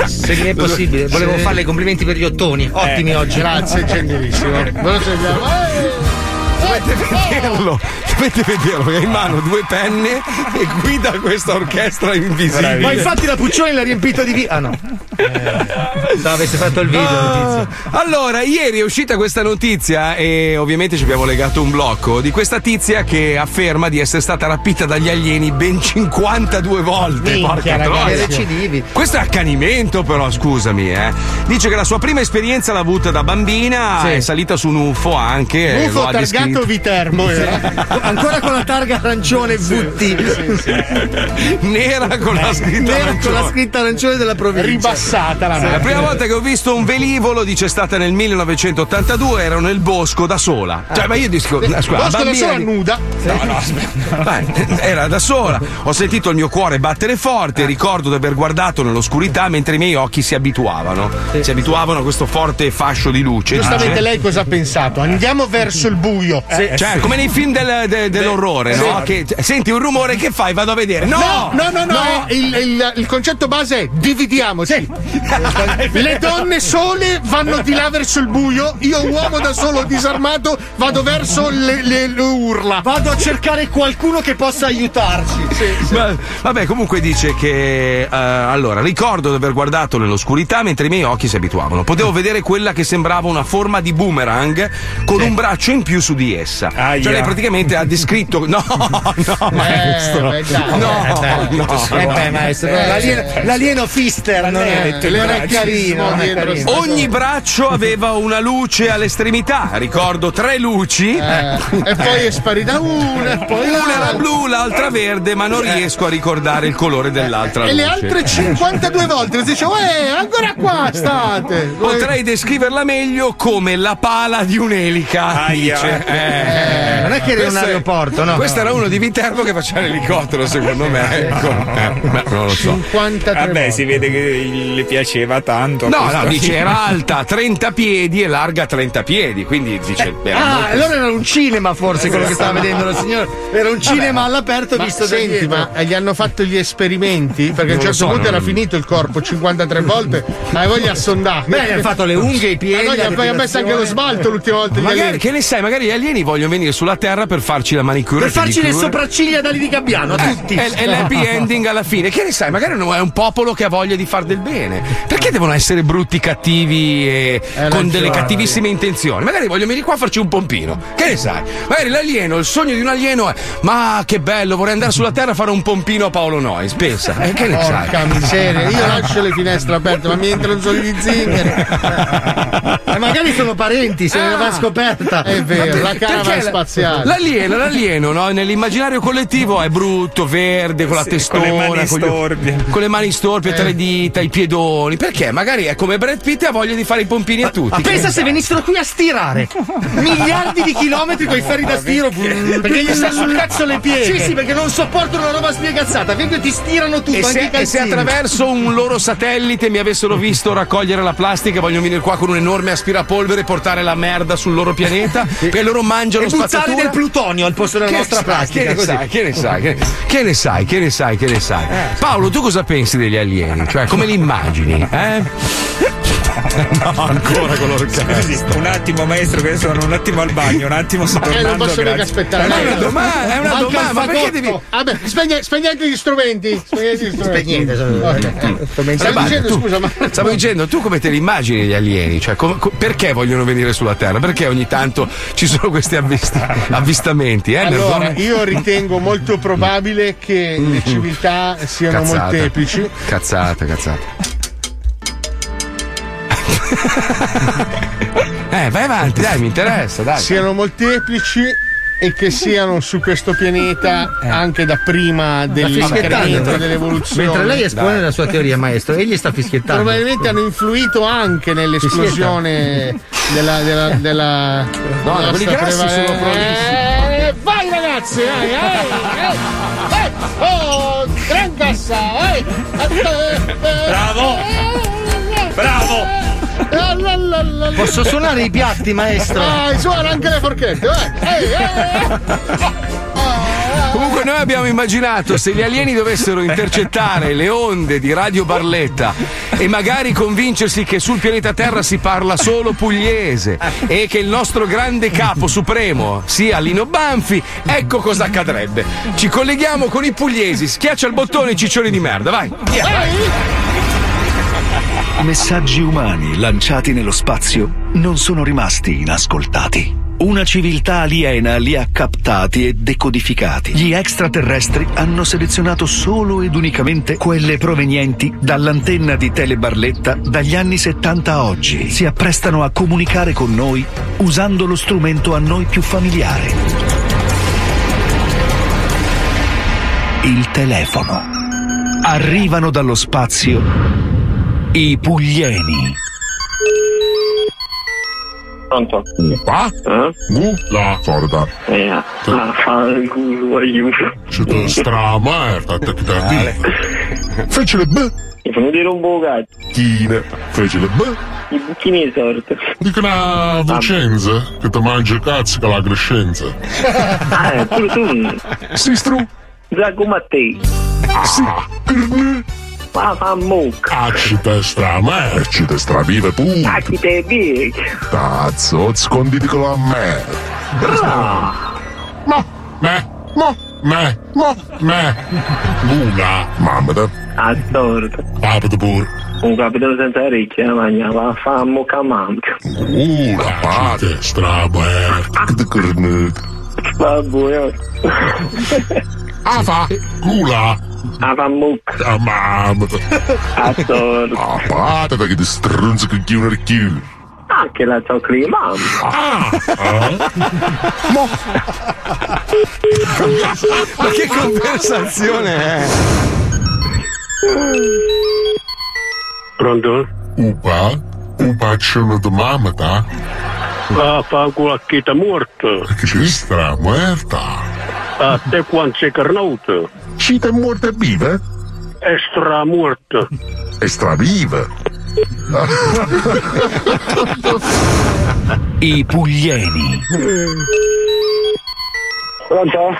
S6: Se mi è possibile, volevo
S5: Sì.
S6: farle i complimenti per gli ottoni. Ottimi
S5: Eh,
S6: oggi.
S5: Grazie, gentilissimo. *laughs* Ve lo.
S4: Dovete vederlo, dovete vederlo, che ha in mano due penne e guida questa orchestra invisibile.
S6: Ma infatti la Puccioni l'ha riempito di via. Ah no. Se avesse fatto il video,
S4: Ah, allora, ieri è uscita questa notizia e ovviamente ci abbiamo legato un blocco di questa tizia che afferma di essere stata rapita dagli alieni ben 52 volte.
S6: Minchia, ragazzi.
S4: troia. Questo è accanimento, però, scusami, eh. Dice che la sua prima esperienza l'ha avuta da bambina,
S6: Sì.
S4: è salita su un UFO anche. e
S5: UFO
S4: lo ha
S5: targato
S4: descritto.
S5: Viterbo era.
S6: Ancora con la targa arancione VT.
S4: Nera con la scritta
S6: Nera con
S4: arancione.
S6: la scritta arancione della provincia.
S5: Ribassata la
S4: La prima volta che ho visto un velivolo, dice, è stata nel 1982, ero nel bosco da sola. Cioè, ma io dico, scusa, la
S5: Bosco da
S4: bambina
S5: sola
S4: di-
S5: nuda.
S4: No, no, aspetta. Era da sola. Ho sentito il mio cuore battere forte. Ricordo di aver guardato nell'oscurità mentre i miei occhi si abituavano. Si abituavano a questo forte fascio di luce.
S5: Giustamente lei cosa ha pensato? Andiamo verso il buio.
S4: Cioè, come nei film del- de- dell'orrore, no? Che cioè, senti un rumore che fai? Vado a vedere. No!
S5: No, no, no, no, Il, il- il concetto base è dividiamoci. *laughs* Le donne sole vanno di là verso il buio, io uomo da solo disarmato vado verso le, le- le urla.
S6: Vado a cercare qualcuno che possa aiutarci.
S4: Ma- vabbè, comunque dice che eh, allora ricordo di aver guardato nell'oscurità mentre i miei occhi si abituavano. Potevo vedere quella che sembrava una forma di boomerang con un braccio in più su di essa.
S7: Aia.
S4: Cioè, lei praticamente ha descritto. *laughs* No, no, maestro.
S5: beh, dai.
S4: no,
S6: Eh,
S4: no.
S6: Eh beh, maestro,
S5: Eh,
S6: l'alieno, l'alieno Fister non è,
S7: braccio.
S6: carino. non è
S5: Dietro
S6: carino.
S5: sta-
S4: Ogni braccio aveva una luce all'estremità. Ricordo tre luci.
S5: Eh, e poi è sparita una, e poi
S4: Una era blu, l'altra verde, ma non riesco a ricordare il colore dell'altra
S5: E le altre 52 volte mi dice, uè, ancora qua state.
S4: Potrei descriverla meglio come la pala di un'elica.
S7: Aia.
S4: Dice. Eh,
S6: non è che era un aeroporto, no?
S4: Questo era uno di Viterbo che faceva l'elicottero, secondo me. Ecco. Eh, beh, non lo so.
S5: 53
S7: Vabbè,
S5: volte.
S7: si vede che le piaceva tanto.
S4: No, no, dice era *laughs* alta 30 piedi e larga 30 piedi, quindi dice era
S6: Ah,
S4: molto-
S6: allora era un cinema forse quello che stava vedendo la signora. Era un cinema all'aperto
S5: Ma
S6: visto
S5: senti,
S6: dietro.
S5: ma eh, gli hanno fatto gli esperimenti? Perché a un
S4: Non
S5: certo
S4: so,
S5: punto
S4: non-
S5: era finito il corpo 53 volte, ma voi gli ha sondato.
S6: Beh, gli hanno fatto le unghie, i piedi.
S5: Ma no, gli ha messo anche lo smalto l'ultima volta.
S4: Magari, che ne sai, magari gli alieni vogliono venire sulla Terra per farci la manicure.
S6: Per farci le sopracciglia da lì di Gabbiano, a tutti.
S4: E, e l'happy *laughs* ending alla fine. Che ne sai, magari è un popolo che ha voglia di far del bene. Perché devono essere brutti, cattivi e con
S5: ragione.
S4: delle cattivissime intenzioni? Magari voglio venire qua a farci un pompino. Che ne sai? Magari l'alieno, il sogno di un alieno è: Ma che bello, vorrei andare sulla Terra a fare un pompino a Paolo Noyes. Pensa, eh, che ne sai?
S5: Porca miseria, io lascio le finestre aperte, ma mi entrano solo gli zingari. *laughs*
S6: E magari sono parenti, se ne va scoperta.
S5: È vero, la
S4: Perché
S5: caravan
S4: la-
S5: spaziale.
S4: L'alieno, l'alieno no? nell'immaginario collettivo è brutto, verde, con la
S7: Sì,
S4: testona,
S7: con le mani
S4: gli-
S7: storpie.
S4: con le mani storpie, tre dita, i piedoni. Perché? Magari è come Brad Pitt e ha voglia di fare i pompini a tutti.
S6: Ma
S4: Che
S6: pensa se venissero qui a stirare miliardi di chilometri con i ferri da stiro
S5: Perché gli sta sul cazzo le pieghe.
S6: Sì, sì, perché non sopportano una roba spiegazzata. Vengono e ti stirano tutto,
S4: E
S6: anche
S4: se,
S6: i
S4: e se attraverso un loro satellite mi avessero visto raccogliere la plastica e vogliono venire qua con un enorme aspirapolvere e portare la merda sul loro pianeta e loro mangiano
S6: e buttare
S4: spazzatura
S6: del plutonio al posto della
S4: Che
S6: nostra plastica.
S4: Che ne sai, che ne sai, che, che ne sai, che ne sai, che ne sai.
S6: Eh,
S4: Paolo, tu cosa pensi degli alieni? Cioè, come li immagini? Eh? *laughs* No, ancora con l'orchestra.
S7: Scusi, un attimo, maestro, che sono un attimo al bagno, un attimo sto
S5: Eh, non
S7: tornando.
S5: posso
S7: grazie.
S5: aspettare.
S4: Ma è una domanda, è una domanda, ma perché devi-
S5: Vabbè, spegne- spegnete gli strumenti. Spegnete gli strumenti.
S6: Spegnete,
S5: Stavo dicendo,
S4: tu-
S5: scusa, ma.
S4: Stavo dicendo, tu come te li immagini gli alieni? Cioè, com- co- perché vogliono venire sulla Terra? Perché ogni tanto ci sono questi avvist- avvistamenti? Eh,
S5: Allora, io ritengo molto probabile che le civiltà siano
S4: Cazzata.
S5: molteplici.
S4: Cazzate, cazzate. *laughs* eh, vai avanti, dai, mi interessa, dai.
S5: Siano molteplici e che siano su questo pianeta anche da prima dell'incremento dell'evoluzione.
S6: Mentre lei espone la sua teoria, maestro, egli sta fischiettando.
S5: Probabilmente hanno influito anche nell'esplosione della, della, della,
S6: No,
S5: della
S6: quelli grassi
S5: preva-
S6: sono
S5: Eh, vai ragazzi, vai, eh, eh, eh, oh, gran cassa, eh.
S12: Bravo. Bravo.
S6: Posso suonare i piatti, maestro?
S5: Dai, suona anche le forchette, vai. Ehi, eh.
S4: Comunque noi abbiamo immaginato se gli alieni dovessero intercettare le onde di Radio Barletta e magari convincersi che sul pianeta Terra si parla solo pugliese e che il nostro grande capo supremo sia Lino Banfi, ecco cosa accadrebbe. Ci colleghiamo con i pugliesi, schiaccia il bottone ciccioni di merda, vai.
S14: Messaggi umani lanciati nello spazio non sono rimasti inascoltati. Una civiltà aliena li ha captati e decodificati. Gli extraterrestri hanno selezionato solo ed unicamente quelle provenienti dall'antenna di Telebarletta dagli anni 70 a oggi. Si apprestano a comunicare con noi usando lo strumento a noi più familiare. Il telefono. Arrivano dallo spazio i puglieni.
S15: Pronto?
S12: Upa? Gu? La sorda.
S15: Eh, ah, fa il culo, aiuto.
S12: C'è da stra merda, te che da dire. Fece le b.
S15: Mi fanno dire un po' cazzo.
S12: Chine. Fece le b.
S15: I bucchini sorte.
S12: Dico una Vicenza che ti mangia cazzo con la crescenza. *laughs*
S15: Ah, eh, pure tu.
S12: Si stru.
S15: Zacco Mattei.
S12: Si. Corne.
S15: Ma fa mucca.
S12: Cacci te stra merda. Ci te stra vive pure.
S15: Cacchi te big.
S12: Cazzo, sconditi con la me. Mo, me, mo, me, mo, me. Una, mamma te.
S15: Assorto.
S12: Papete pure.
S15: Un capitano senza orecchie la mangia, va a fa mucca manca.
S12: Una, pate, stra merda. Che te cornuto.
S15: Vabbè.
S12: Ah fa, gula.
S15: Ah fa mucca.
S12: Ah.
S15: Assorto.
S12: Ah pate che ti strunzi con chi un chiù.
S15: Anche la cioccolata mamma.
S12: Ah.
S15: Mo.
S4: Ma che conversazione è?
S12: Pronto? Upa? Una domanda?
S16: Ah, fa quella che è morta.
S12: Che stra muerta?
S16: A te quando sei carnuto.
S12: Ci te morta viva?
S16: È stra morta.
S12: È stra viva.
S14: I puglieni.
S16: Pronto?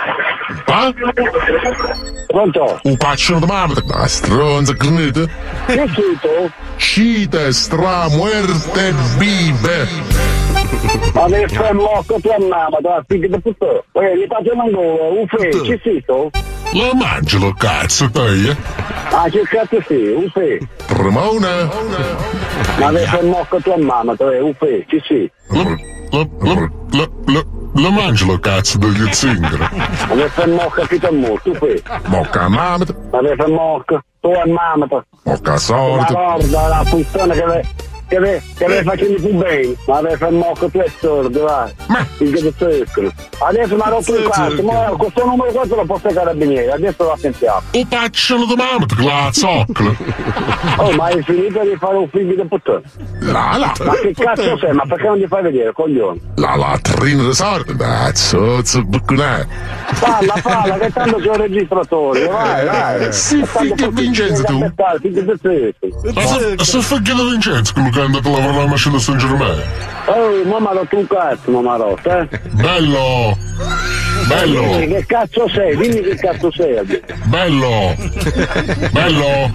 S12: Ah?
S16: Pronto?
S12: Upa c'è una domanda? Ma stronza cornuta?
S16: Che è scritto?
S12: Ci te stra muerte vive.
S16: Ma ne fai mocco tua mamma, tua figlia di puttana. Poi gli faccio un gol, un fe, ci sito?
S12: Lo mangialo cazzo te, eh?
S16: Ah, che cazzo sei, un fe.
S12: Ramona.
S16: Ma ne fai mocco tua mamma, tu un fe, ci sei?
S12: Lo, lo, lo, lo, lo, lo mangialo cazzo degli zingari.
S16: Ma ne fai mocco che ti morto, un fe.
S12: Mocca mamma.
S16: Ma ne fai mocco, tua mamma, tu.
S12: Mocca
S16: Ma
S12: sorte.
S16: guarda la puttana che che le, che le facendo più bene. Ma ne fai mocco tu è sordo, vai. Ma. Di zucchero. Adesso mi ha rotto il cazzo, ma questo numero qua te lo posso ai carabinieri, adesso lo sentiamo.
S12: C'è una domanda che la zoccola.
S16: Oh, ma hai finito di fare un figlio di puttana?
S12: La la.
S16: Ma che cazzo sei? Ma perché non ti fai vedere, coglione?
S12: La latrina di sorte. Cazzo, zozzo bucconè.
S16: Falla, falla, che tanto c'è un registratore, vai, vai.
S12: Sì, figlio Vincenzo tu.
S16: Figlio di zucchero.
S12: Ma se figlio di Vincenzo quello andato a lavorare alla macchina San Germain.
S16: Oh, mamma rotto un cazzo, mamma ha rotto, eh?
S12: Bello. Bello.
S16: Dimmi che cazzo sei, dimmi che cazzo sei.
S12: Bello. Bello.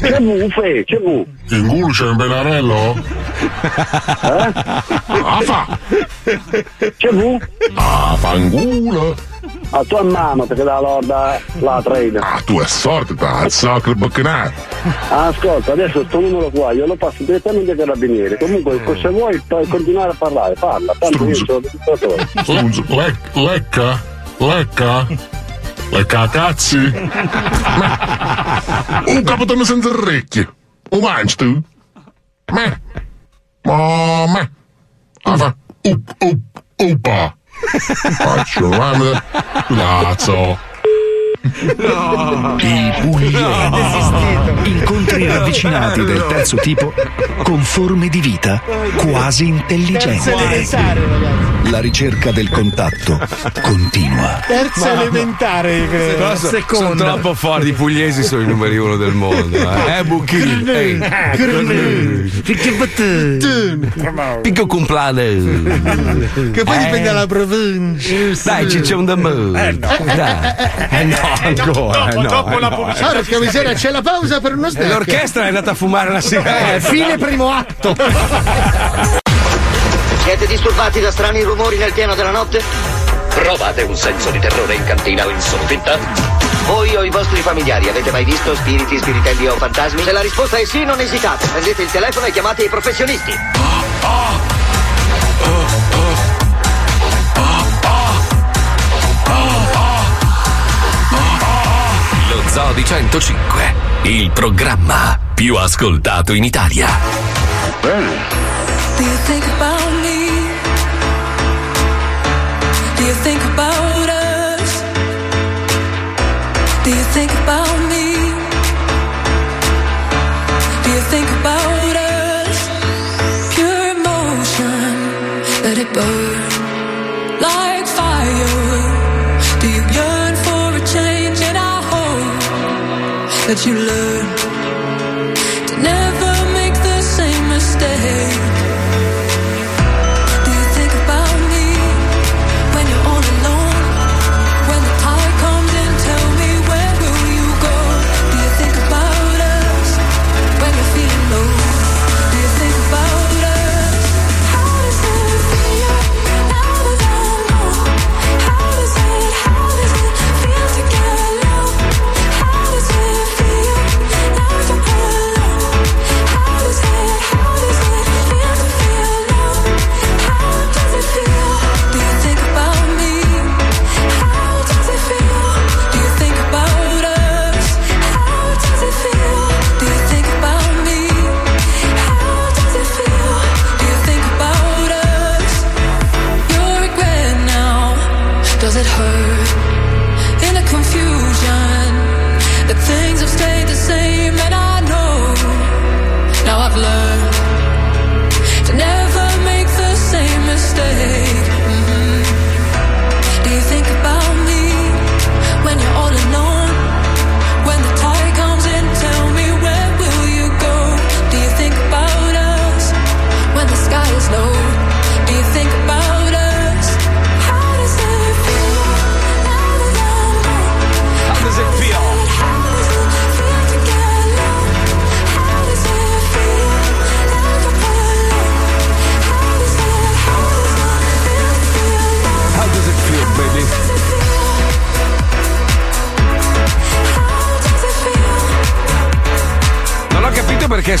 S16: C'è vu, fe, c'è vu.
S12: In culo c'è un benarello?
S16: Eh?
S12: Ah fa.
S16: C'è vu?
S12: Ah, fangulo.
S16: A tua mamma perché la lorda la trade.
S12: Ah, tu è sorte, da sacro bucconè.
S16: Ascolta, adesso sto numero qua, io lo passo direttamente ai carabinieri. Comunque, se vuoi puoi continuare a parlare, parla, tanto io sono registratore.
S12: Strunzo, lec- lecca? Lecca? Lecca a cazzi? Ma... Un capitano senza orecchie. Un mangi tu? Me? Ma me? Ah, fa. Up, up, upa. Faccio male. Cazzo.
S14: I puglioni. Incontri ravvicinati del terzo tipo con forme di vita quasi intelligenti. La ricerca del contatto continua.
S6: Terza
S4: Ma-
S6: elementare, credo.
S4: Però so- sono troppo forti, i pugliesi sono i numeri uno del mondo. Eh, eh Bucchini. Picco complane.
S2: Che poi
S4: Eh.
S2: dipende dalla provincia.
S4: Dai, c'è un da me. Dai. Eh no, ancora. no,
S2: dopo
S4: eh
S2: la
S4: no,
S2: pubblicità. Porca miseria, c'è la pausa per uno snack.
S4: L'orchestra è andata a fumare la sigaretta.
S6: Eh, fine primo atto. *laughs*
S17: Siete disturbati da strani rumori nel pieno della notte? Provate un senso di terrore in cantina o in soffitta? Voi o i vostri familiari avete mai visto spiriti, spiritelli o fantasmi? Se la risposta è sì, non esitate. Prendete il telefono e chiamate i professionisti.
S1: Lo Zoo di 105, il programma più ascoltato in Italia.
S18: Do you think about me? Do you think about that you learn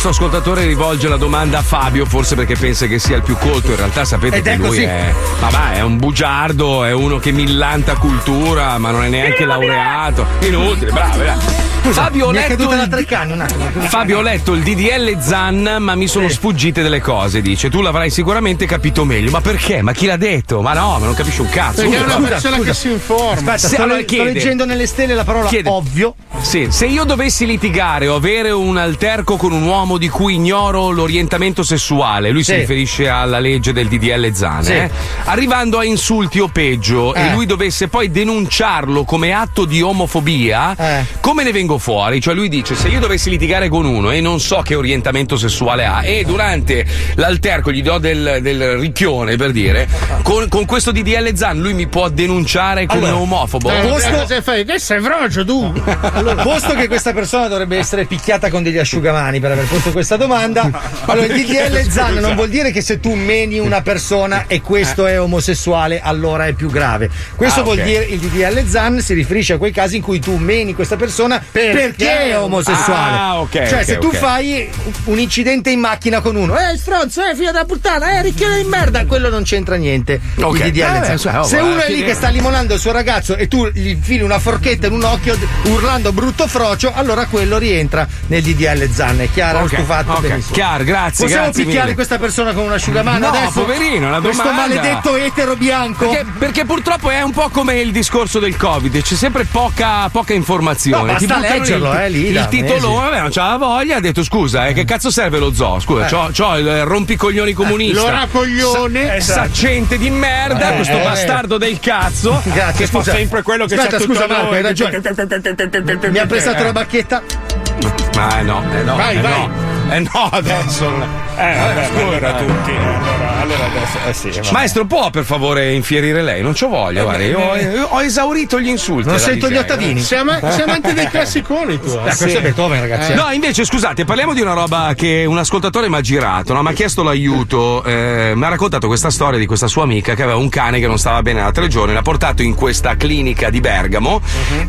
S4: capito perché sto ascoltatore rivolge la domanda a Fabio, forse perché pensa che sia il più colto. In realtà sapete
S6: Ed
S4: che
S6: è
S4: lui
S6: così.
S4: è. Ma va, è un bugiardo, è uno che millanta cultura, ma non è neanche laureato. Inutile, bravo. bravo. Fabio, ho letto il-
S6: Treccani un attimo.
S4: Fabio, ho letto il DDL Zan, ma mi sono sfuggite delle cose. Dice, tu l'avrai sicuramente capito meglio. Ma perché? Ma chi l'ha detto? Ma no, ma non capisci un cazzo.
S2: Perché è
S4: Scusa.
S2: una persona che si informa.
S6: Aspetta,
S4: Se-
S6: sto,
S4: allora
S6: le- sto leggendo nelle stelle la parola
S4: Chiede.
S6: ovvio.
S4: Sì, se io dovessi litigare o avere un alterco con un uomo di cui ignoro l'orientamento sessuale, lui si
S6: Sì.
S4: riferisce alla legge del DDL Zan,
S6: Sì.
S4: eh, arrivando a insulti o peggio, e
S6: Eh.
S4: lui dovesse poi denunciarlo come atto di omofobia,
S6: Eh.
S4: come ne vengo fuori? Cioè lui dice, se io dovessi litigare con uno e non so che orientamento sessuale ha, e durante l'alterco gli do del, del ricchione, per dire, con, con questo DDL Zan lui mi può denunciare come
S6: Allora,
S4: omofobo?
S2: Eh,
S6: Posto-
S2: cosa fai? Che sei frocio tu?
S6: Allora, *laughs* posto che questa persona dovrebbe essere picchiata con degli asciugamani per aver posto questa domanda, allora il DDL Zan non vuol dire che se tu meni una persona e questo è omosessuale, allora è più grave. Questo
S4: Ah,
S6: vuol
S4: ok.
S6: dire il DDL Zan si riferisce a quei casi in cui tu meni questa persona perché, è omosessuale.
S4: Ah, ok,
S6: Cioè,
S4: ok,
S6: se tu fai un incidente in macchina con uno, eh, stronzo, eh, figlio della puttana, eh, ricchione di merda, quello non c'entra niente.
S4: Ok.
S6: Il DDL
S4: Eh,
S6: Zan.
S4: cioè, oh,
S6: se uno è lì che sta limonando il suo ragazzo e tu gli fili una forchetta in un occhio urlando brutto frocio, allora quello rientra nel DDL Zan, è chiaro?
S4: Ok, Ok,
S6: stufato.
S4: ok.
S6: benissimo.
S4: Chiaro, grazie,
S6: Possiamo
S4: grazie
S6: picchiare
S4: mille.
S6: questa persona con un asciugamano
S4: No,
S6: adesso?
S4: poverino,
S6: Questo
S4: domanda.
S6: maledetto etero bianco.
S4: Perché, perché purtroppo è un po' come il discorso del Covid, c'è sempre poca, poca informazione.
S6: No,
S4: Ti
S6: basta
S4: buttano
S6: leggerlo,
S4: il,
S6: eh, lì,
S4: il titolone, vabbè, non c'ha la voglia, ha detto scusa, eh, che cazzo serve lo zoo? Scusa,
S6: Eh.
S4: c'ho, c'ho il rompicoglioni comunista.
S5: l'oracoglione.
S4: Sa-
S5: Esatto.
S4: saccente di merda,
S5: Eh,
S4: questo
S5: eh.
S4: bastardo del cazzo.
S6: Grazie,
S4: che fa
S6: scusa.
S4: sempre quello che
S6: Aspetta,
S4: tutto
S6: scusa. Marco, hai ragione. Mi ha prestato la bacchetta?
S4: Ma eh no, eh no,
S6: Vai,
S4: eh
S6: vai.
S4: no. Eh no, adesso.
S7: Eh, vabbè,
S4: scusa.
S7: allora tutti. Eh, Allora, adesso. Eh sì, vabbè.
S4: Maestro, può per favore infierire lei? Non c'ho voglia, guarda, io ho, io ho esaurito gli insulti.
S6: Non sento gli ottavini.
S5: Sei, ama- sei amante dei classiconi tu. eh?
S6: Eh, questo è Beethoven, ragazzi.
S4: No, invece, scusate, parliamo di una roba che un ascoltatore mi ha girato, no? mi ha chiesto l'aiuto, eh, mi ha raccontato questa storia di questa sua amica che aveva un cane che non stava bene da tre giorni, l'ha portato in questa clinica di Bergamo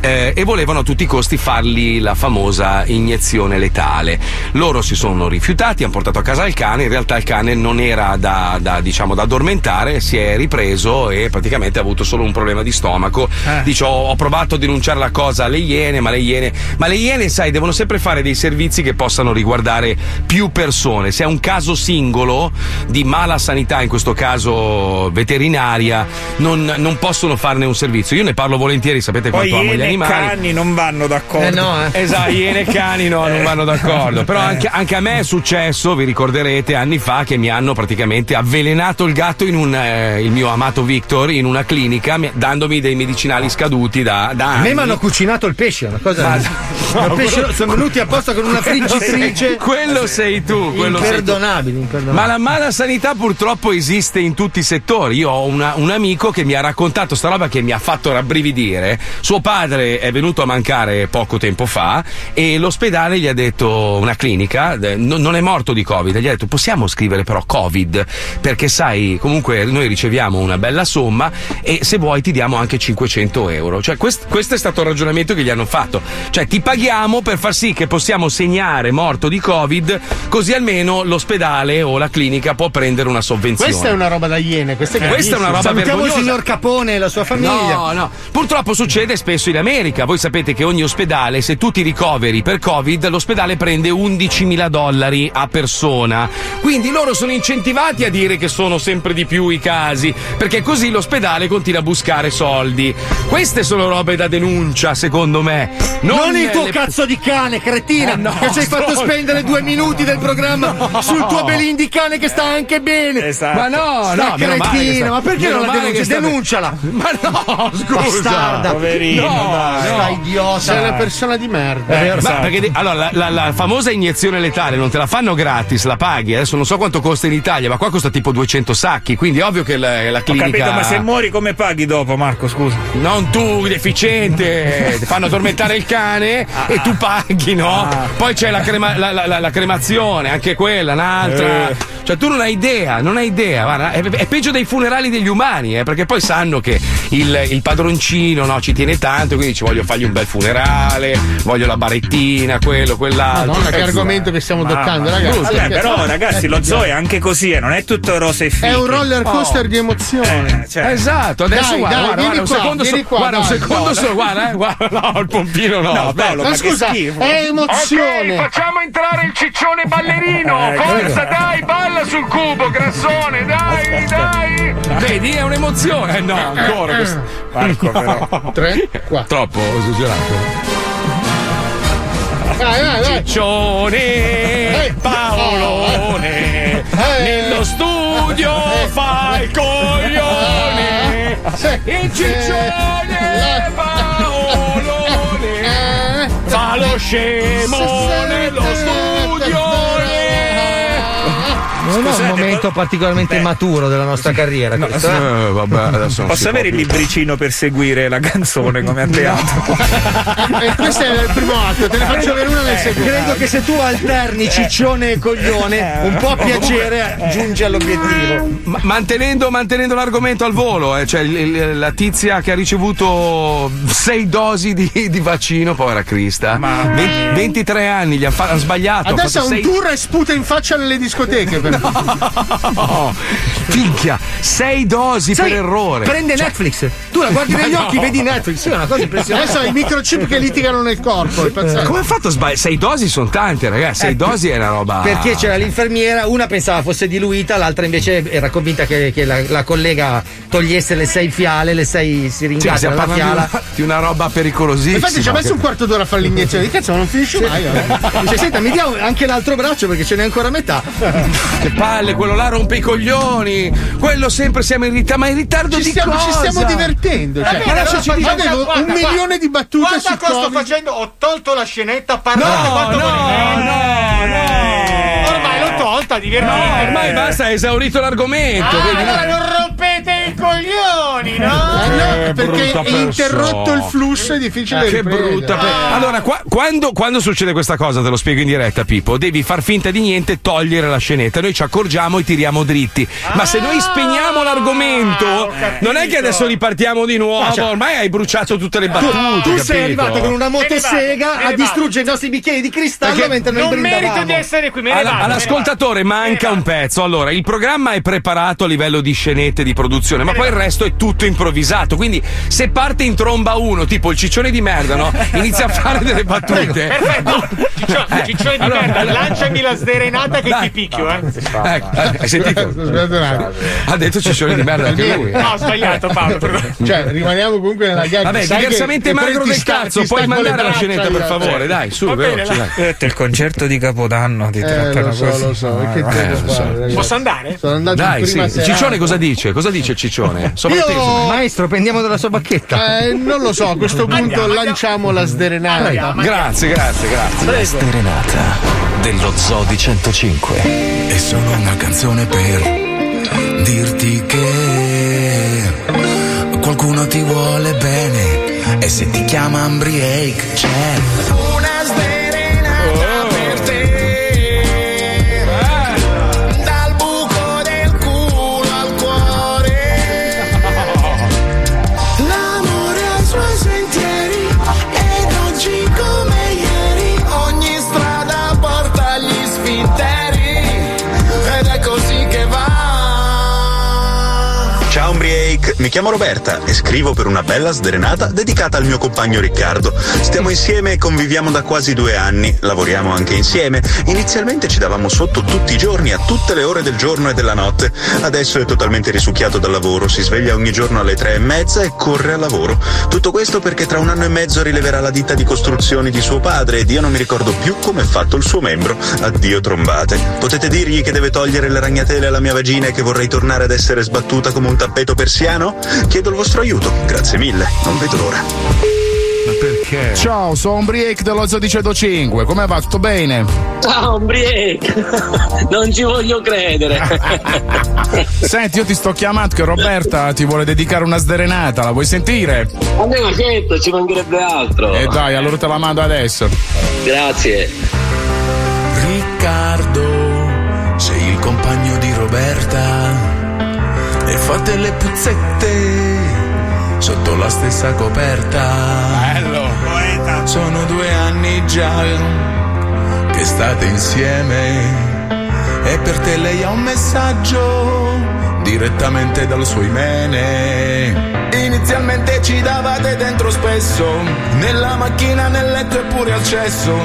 S4: eh, e volevano a tutti i costi fargli la famosa iniezione letale. Loro si sono rifiutati, hanno portato a casa il cane, in realtà il cane non era da, da, diciamo, da addormentare, si è ripreso e praticamente ha avuto solo un problema di stomaco. Dice, ho, ho provato a denunciare la cosa alle iene, ma le iene, ma le iene, sai, devono sempre fare dei servizi che possano riguardare più persone. Se è un caso singolo di mala sanità, in questo caso veterinaria, non, non possono farne un servizio. Io ne parlo volentieri, sapete
S7: Poi
S4: quanto amo gli
S7: iene e
S4: animali.
S7: cani non vanno d'accordo.
S6: Eh no, eh. *laughs*
S4: Esatto, iene e cani no, non vanno d'accordo. Però anche, anche a me è successo, vi ricorderete, anni fa che mi hanno praticamente avvelenato il gatto in un, eh, il mio amato Victor in una clinica, mi- dandomi dei medicinali scaduti da, da
S6: A
S4: anni.
S6: me mi hanno cucinato il pesce, una cosa. *laughs*
S4: Ma-
S6: il pesce sono venuti apposta con una friggitrice.
S4: Quello sei tu, quello sei tu.
S6: imperdonabile, imperdonabile.
S4: Ma la mala sanità purtroppo esiste in tutti i settori. Io ho una- un amico che mi ha raccontato sta roba che mi ha fatto rabbrividire. Suo padre è venuto a mancare poco tempo fa e l'ospedale gli ha detto, una clinica, no- non è morto di Covid, gli ha detto possiamo scrivere però Covid perché sai, comunque noi riceviamo una bella somma e se vuoi ti diamo anche 500 euro. Cioè quest- questo è stato il ragionamento che gli hanno fatto. Cioè ti paghiamo per far sì che possiamo segnare morto di Covid così almeno l'ospedale o la clinica può prendere una sovvenzione.
S5: Questa è una roba da iene. Questa è,
S4: Questa è una roba
S6: Salutiamo il
S4: vergognosa.
S6: signor Capone e la sua famiglia.
S4: No, no. Purtroppo succede spesso in America. Voi sapete che ogni ospedale, se tu ti ricoveri per Covid, l'ospedale prende 11.000 dollari a persona. Quindi loro sono incentivati a dire che sono sempre di più i casi, perché così l'ospedale continua a buscare soldi. Queste sono robe da denuncia, secondo me.
S6: Non, il tuo
S4: le-
S6: cazzo di cane, cretina!
S4: Eh, no,
S6: che ci hai fatto spendere due minuti del programma
S4: No.
S6: sul tuo belin di cane che sta anche bene!
S7: Esatto.
S4: Ma no, no,
S6: cretina,
S4: sta-
S6: ma perché
S4: meno
S6: non la denunci?
S4: sta-
S6: Denunciala!
S4: Ma no, scusa.
S6: Bastarda!
S7: Poverino,
S4: No,
S7: dai.
S4: no.
S6: Sta idiota!
S5: Sei una persona di merda.
S4: Ma
S7: Esatto.
S4: perché allora la, la- la famosa iniezione letale non te la fanno gratis, la paghi. Adesso non so quanto costa in Italia, ma qua costa tipo 200 sacchi. Quindi ovvio che la, la
S7: Ho
S4: clinica.
S7: capito, ma se muori come paghi dopo, Marco? Scusa.
S4: Non tu, deficiente, *laughs* ti fanno addormentare il cane e tu paghi, no? Poi c'è la, crema- la- la- la- la cremazione, anche quella, un'altra.
S7: Eh.
S4: Cioè, tu non hai idea, non hai idea. Guarda, è, è peggio dei funerali degli umani, eh, perché poi sanno che il, il padroncino no, ci tiene tanto, quindi ci voglio fargli un bel funerale, voglio la barettina, quello, quell'altro.
S5: Madonna, che
S4: Eh,
S5: argomento che stiamo
S7: Mamma
S5: toccando, ragazzi.
S7: Vabbè, però, ragazzi, lo zoo è anche così, eh, non è tutto rose e fiche.
S5: È un roller coaster di emozione.
S7: Eh, cioè,
S4: Esatto, adesso
S5: Dai,
S4: guarda,
S5: dai,
S4: guarda,
S5: vieni
S4: guarda, un
S5: qua,
S4: secondo
S5: vieni
S4: solo,
S5: qua,
S4: guarda, un
S5: dai.
S4: secondo
S5: No,
S4: solo, guarda, eh, guarda, no, il pompino no.
S7: No. Paolo,
S5: Ma scusa, è emozione.
S4: facciamo entrare il ciccione *laughs* ballerino.
S7: Eh,
S4: Forza, dai, balla sul cubo, grassone, dai, dai. Vedi, è un'emozione. Eh, no, ancora questo.
S7: Marco, però.
S5: Tre, quattro.
S4: Troppo esagerato.
S5: Vai, vai, vai.
S4: Ciccione, Paolone,
S5: Eh.
S4: nello studio fa il coglione. Il ciccione, Paolone, *laughs* fa lo scemo nello studio.
S6: Non è un
S7: Scusate,
S6: momento
S7: ma-
S6: particolarmente
S7: Beh.
S6: maturo della nostra carriera. questo, eh?
S4: Eh, vabbè, *laughs*
S7: Posso avere il libricino per seguire la canzone come a teatro? *laughs*
S5: E questo è il primo atto, te ne faccio avere una nel secondo.
S6: Credo che se tu alterni ciccione e coglione, un po' a piacere giungi all'obiettivo.
S4: Ma- mantenendo, mantenendo l'argomento al volo, eh, cioè il- il- la tizia che ha ricevuto sei dosi di, di vaccino, povera Crista,
S7: Mamma
S4: Ven- 23 anni, gli hanno fa- hanno sbagliato. ha
S5: Adesso ha un
S4: sei-
S5: tour e sputa in faccia nelle discoteche. Per
S4: No! *laughs* Finchia, sei dosi
S2: Sai,
S4: per errore.
S2: Prende
S4: Cioè-
S2: Netflix. Tu la guardi *laughs* negli
S4: no.
S2: occhi, vedi Netflix. È una cosa impressionante.
S5: Adesso hai i microchip che litigano nel corpo. Pazzesco.
S4: Come hai fatto a sbagliare? Sei dosi sono tante, ragazzi. Sei
S6: Eh,
S4: dosi è una roba.
S6: Perché c'era l'infermiera, una pensava fosse diluita, l'altra invece era convinta che, che la, la collega togliesse le sei fiale, le sei siringate
S4: stiamo
S6: dalla
S4: parlando di
S6: fiala.
S4: una, di una roba pericolosissima.
S5: Infatti ci ha messo un quarto d'ora a fare l'iniezione. Di cazzo, ma non finisce mai. eh.
S6: Dice, senta, mi dia anche l'altro braccio perché ce n'è ancora metà.
S4: Che *laughs* palle, quello là rompe i coglioni. Quello sempre siamo in ritardo. Ma in ritardo
S5: Ci
S4: di
S5: stiamo, ci
S4: cosa?
S5: stiamo divertendo. Cioè,
S6: bene, allora
S5: Lasciaci
S6: facciamo-
S5: dire, avevo
S6: guarda,
S5: un
S6: guarda.
S5: milione di battute
S6: Guarda
S5: su
S6: cosa sto
S5: Covid.
S6: facendo, ho tolto la scenetta,
S4: No,
S6: parlate quanto
S4: no,
S6: volete.
S4: no,
S6: Ormai l'ho tolta, divertente.
S4: No, ormai basta, hai esaurito l'argomento.
S6: Ah,
S4: vedi?
S6: allora non rompete i coglioni, no?
S5: Eh, no,
S4: Che
S5: perché è interrotto il flusso, è difficile
S4: Che
S5: riprendere.
S4: brutta pe- Allora, qua- quando, quando succede questa cosa, te lo spiego in diretta, Pippo, devi far finta di niente, togliere la scenetta. Noi ci accorgiamo e tiriamo dritti. Ma se noi spegniamo l'argomento, non è che adesso ripartiamo di nuovo.
S6: Ah, cioè-
S4: Ormai hai bruciato tutte le
S6: Tu,
S4: battute.
S6: tu sei
S4: capito?
S6: arrivato con una motosega a distruggere i nostri bicchieri di cristallo
S4: Perché
S6: mentre noi
S4: non
S6: brindavamo.
S4: merito di
S6: essere qui,
S4: Alla- all'ascoltatore manca un pezzo. Allora, il programma è preparato a livello di scenette di produzione, ma poi il resto è tutto improvvisato. Quindi, se parte in tromba uno, tipo il ciccione di merda, no? *laughs* Inizia a fare delle battute.
S6: Perfetto. Ciccio- *laughs*
S4: Eh,
S6: Ciccione di
S4: allora-
S6: merda, lanciami la sderenata che
S4: Dai.
S6: ti picchio, eh.
S4: Ecco, hai sentito? *laughs* Ha detto ciccione di merda anche lui.
S6: No, ho sbagliato, Paolo.
S5: Cioè, rimaniamo comunque nella gag.
S4: Vabbè,
S5: Sai
S4: diversamente magro
S5: poi
S4: del
S5: ti sta-
S4: cazzo,
S5: ti
S4: puoi mandare la scenetta per
S5: io,
S4: favore,
S5: eh.
S4: dai, su, veloce.
S7: Detto il concerto di Capodanno di
S5: Eh,
S7: trattano
S5: lo so,
S7: così.
S5: lo so.
S7: Ah,
S5: che
S7: va.
S5: devo
S4: lo so.
S6: Posso andare?
S5: Sono andato
S4: Dai,
S5: in
S4: sì.
S5: prima serata.
S4: ciccione cosa dice? Cosa dice il ciccione?
S5: Io-
S6: Maestro, prendiamo dalla sua bacchetta.
S5: Eh, non lo so, a questo punto lanciamo la sderenata.
S4: Grazie, grazie, grazie.
S19: La Sterenata dello Zoo di 105 è solo una canzone per dirti che qualcuno ti vuole bene. E se ti chiama Ambriake c'è
S20: chiamo Roberta e scrivo per una bella sdrenata dedicata al mio compagno Riccardo. Stiamo insieme e conviviamo da quasi due anni, lavoriamo anche insieme. Inizialmente ci davamo sotto tutti i giorni, a tutte le ore del giorno e della notte. Adesso è totalmente risucchiato dal lavoro, si sveglia ogni giorno alle tre e mezza e corre al lavoro. Tutto questo perché tra un anno e mezzo rileverà la ditta di costruzioni di suo padre ed io non mi ricordo più come è fatto il suo membro. Addio trombate. Potete dirgli che deve togliere le ragnatele alla mia vagina e che vorrei tornare ad essere sbattuta come un tappeto persiano? Chiedo il vostro aiuto. Grazie mille, non vedo l'ora.
S4: Ma perché?
S21: Ciao, sono Ombriek dello Zoo di 105. Come va? Tutto bene?
S22: Ciao, Ombriek! *laughs* Non ci voglio credere. *laughs*
S21: Senti, io ti sto chiamando che Roberta ti vuole dedicare una sderenata. La vuoi sentire?
S22: A me ma certo, ci mancherebbe altro.
S21: E dai, allora te la mando adesso.
S22: Grazie.
S19: Riccardo, sei il compagno di Roberta e fate le puzzette sotto la stessa coperta.
S21: Bello,
S19: poeta. Sono due anni già che state insieme e per te lei ha un messaggio direttamente dal suo imene. Inizialmente ci davate dentro spesso, nella macchina, nel letto e pure al cesso.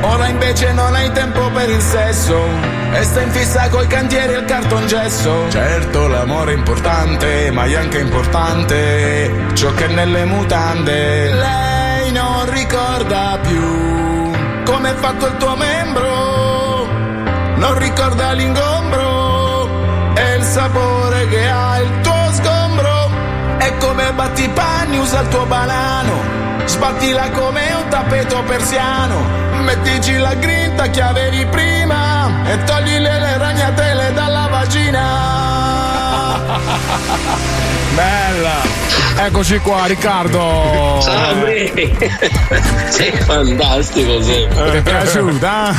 S19: Ora invece non hai tempo per il sesso e sta in fissa coi cantieri e il cartongesso. Certo l'amore è importante, ma è anche importante ciò che nelle mutande. Lei non ricorda più come è fatto il tuo membro, non ricorda l'ingombro sapore che ha il tuo sgombro. E come batti panni usa il tuo banano, sbattila come un tappeto persiano. Mettici la grinta che avevi prima e togli le ragnatele dalla vagina. *laughs*
S21: Bella! Eccoci qua, Riccardo!
S22: Ciao. Sei fantastico, sei.
S21: Ti è piaciuta?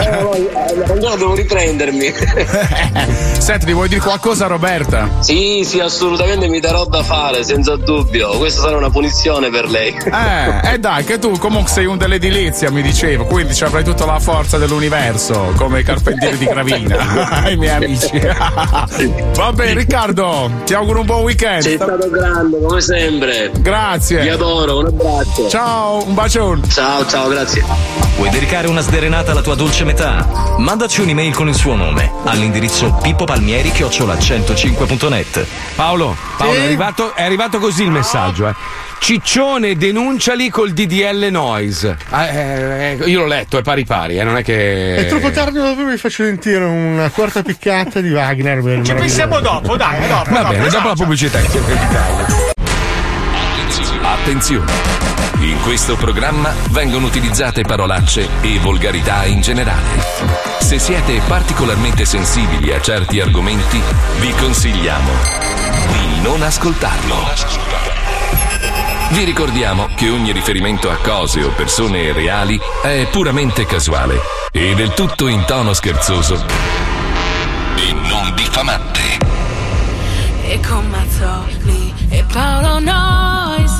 S22: Eh, Ancora devo riprendermi. *laughs*
S21: Senti, ti vuoi dire qualcosa Roberta?
S22: Sì, sì, assolutamente mi darò da fare, senza dubbio. Questa sarà una punizione per lei.
S21: Eh, eh dai, che tu comunque sei un dell'edilizia, mi dicevo, quindi ci avrai tutta la forza dell'universo, come i carpentieri di Gravina, *laughs* i miei amici. Va bene, Riccardo, ti auguro un buon weekend.
S22: Sei stato grande, come sempre.
S21: Grazie.
S22: Ti adoro, un abbraccio.
S21: Ciao, un bacione.
S22: Ciao, ciao, grazie.
S23: Vuoi dedicare una sderenata alla tua dolce metà? Mandaci un'email con il suo nome all'indirizzo pippopalmieri-105.net.
S4: Paolo, Paolo
S23: Sì?
S4: è, arrivato, è arrivato così il messaggio, eh. Ciccione, denunciali col DDL Noise. Ah, eh, eh, io l'ho letto, è pari pari, eh, non è che.
S5: È troppo tardi, dopo vi faccio sentire una quarta piccata di Wagner.
S6: Ci pensiamo dopo, dai, dopo.
S4: Va
S6: dopo,
S4: bene, dopo la pubblicità.
S1: Attenzione! In questo programma vengono utilizzate parolacce e volgarità in generale. Se siete particolarmente sensibili a certi argomenti, vi consigliamo di non ascoltarlo. Vi ricordiamo che ogni riferimento a cose o persone reali è puramente casuale e del tutto in tono scherzoso e non diffamante.
S18: E con Mazzoli e Paolo Nois,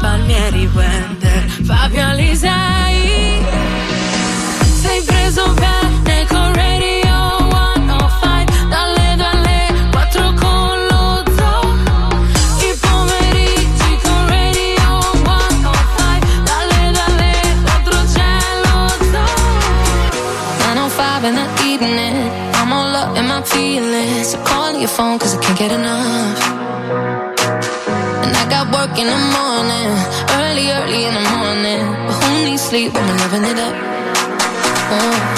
S18: Palmieri Wender, Fabio Alisei. Sei preso bene phone cause I can't get enough. And I got work in the morning, early, early in the morning. But who needs sleep when we're living it up? Oh,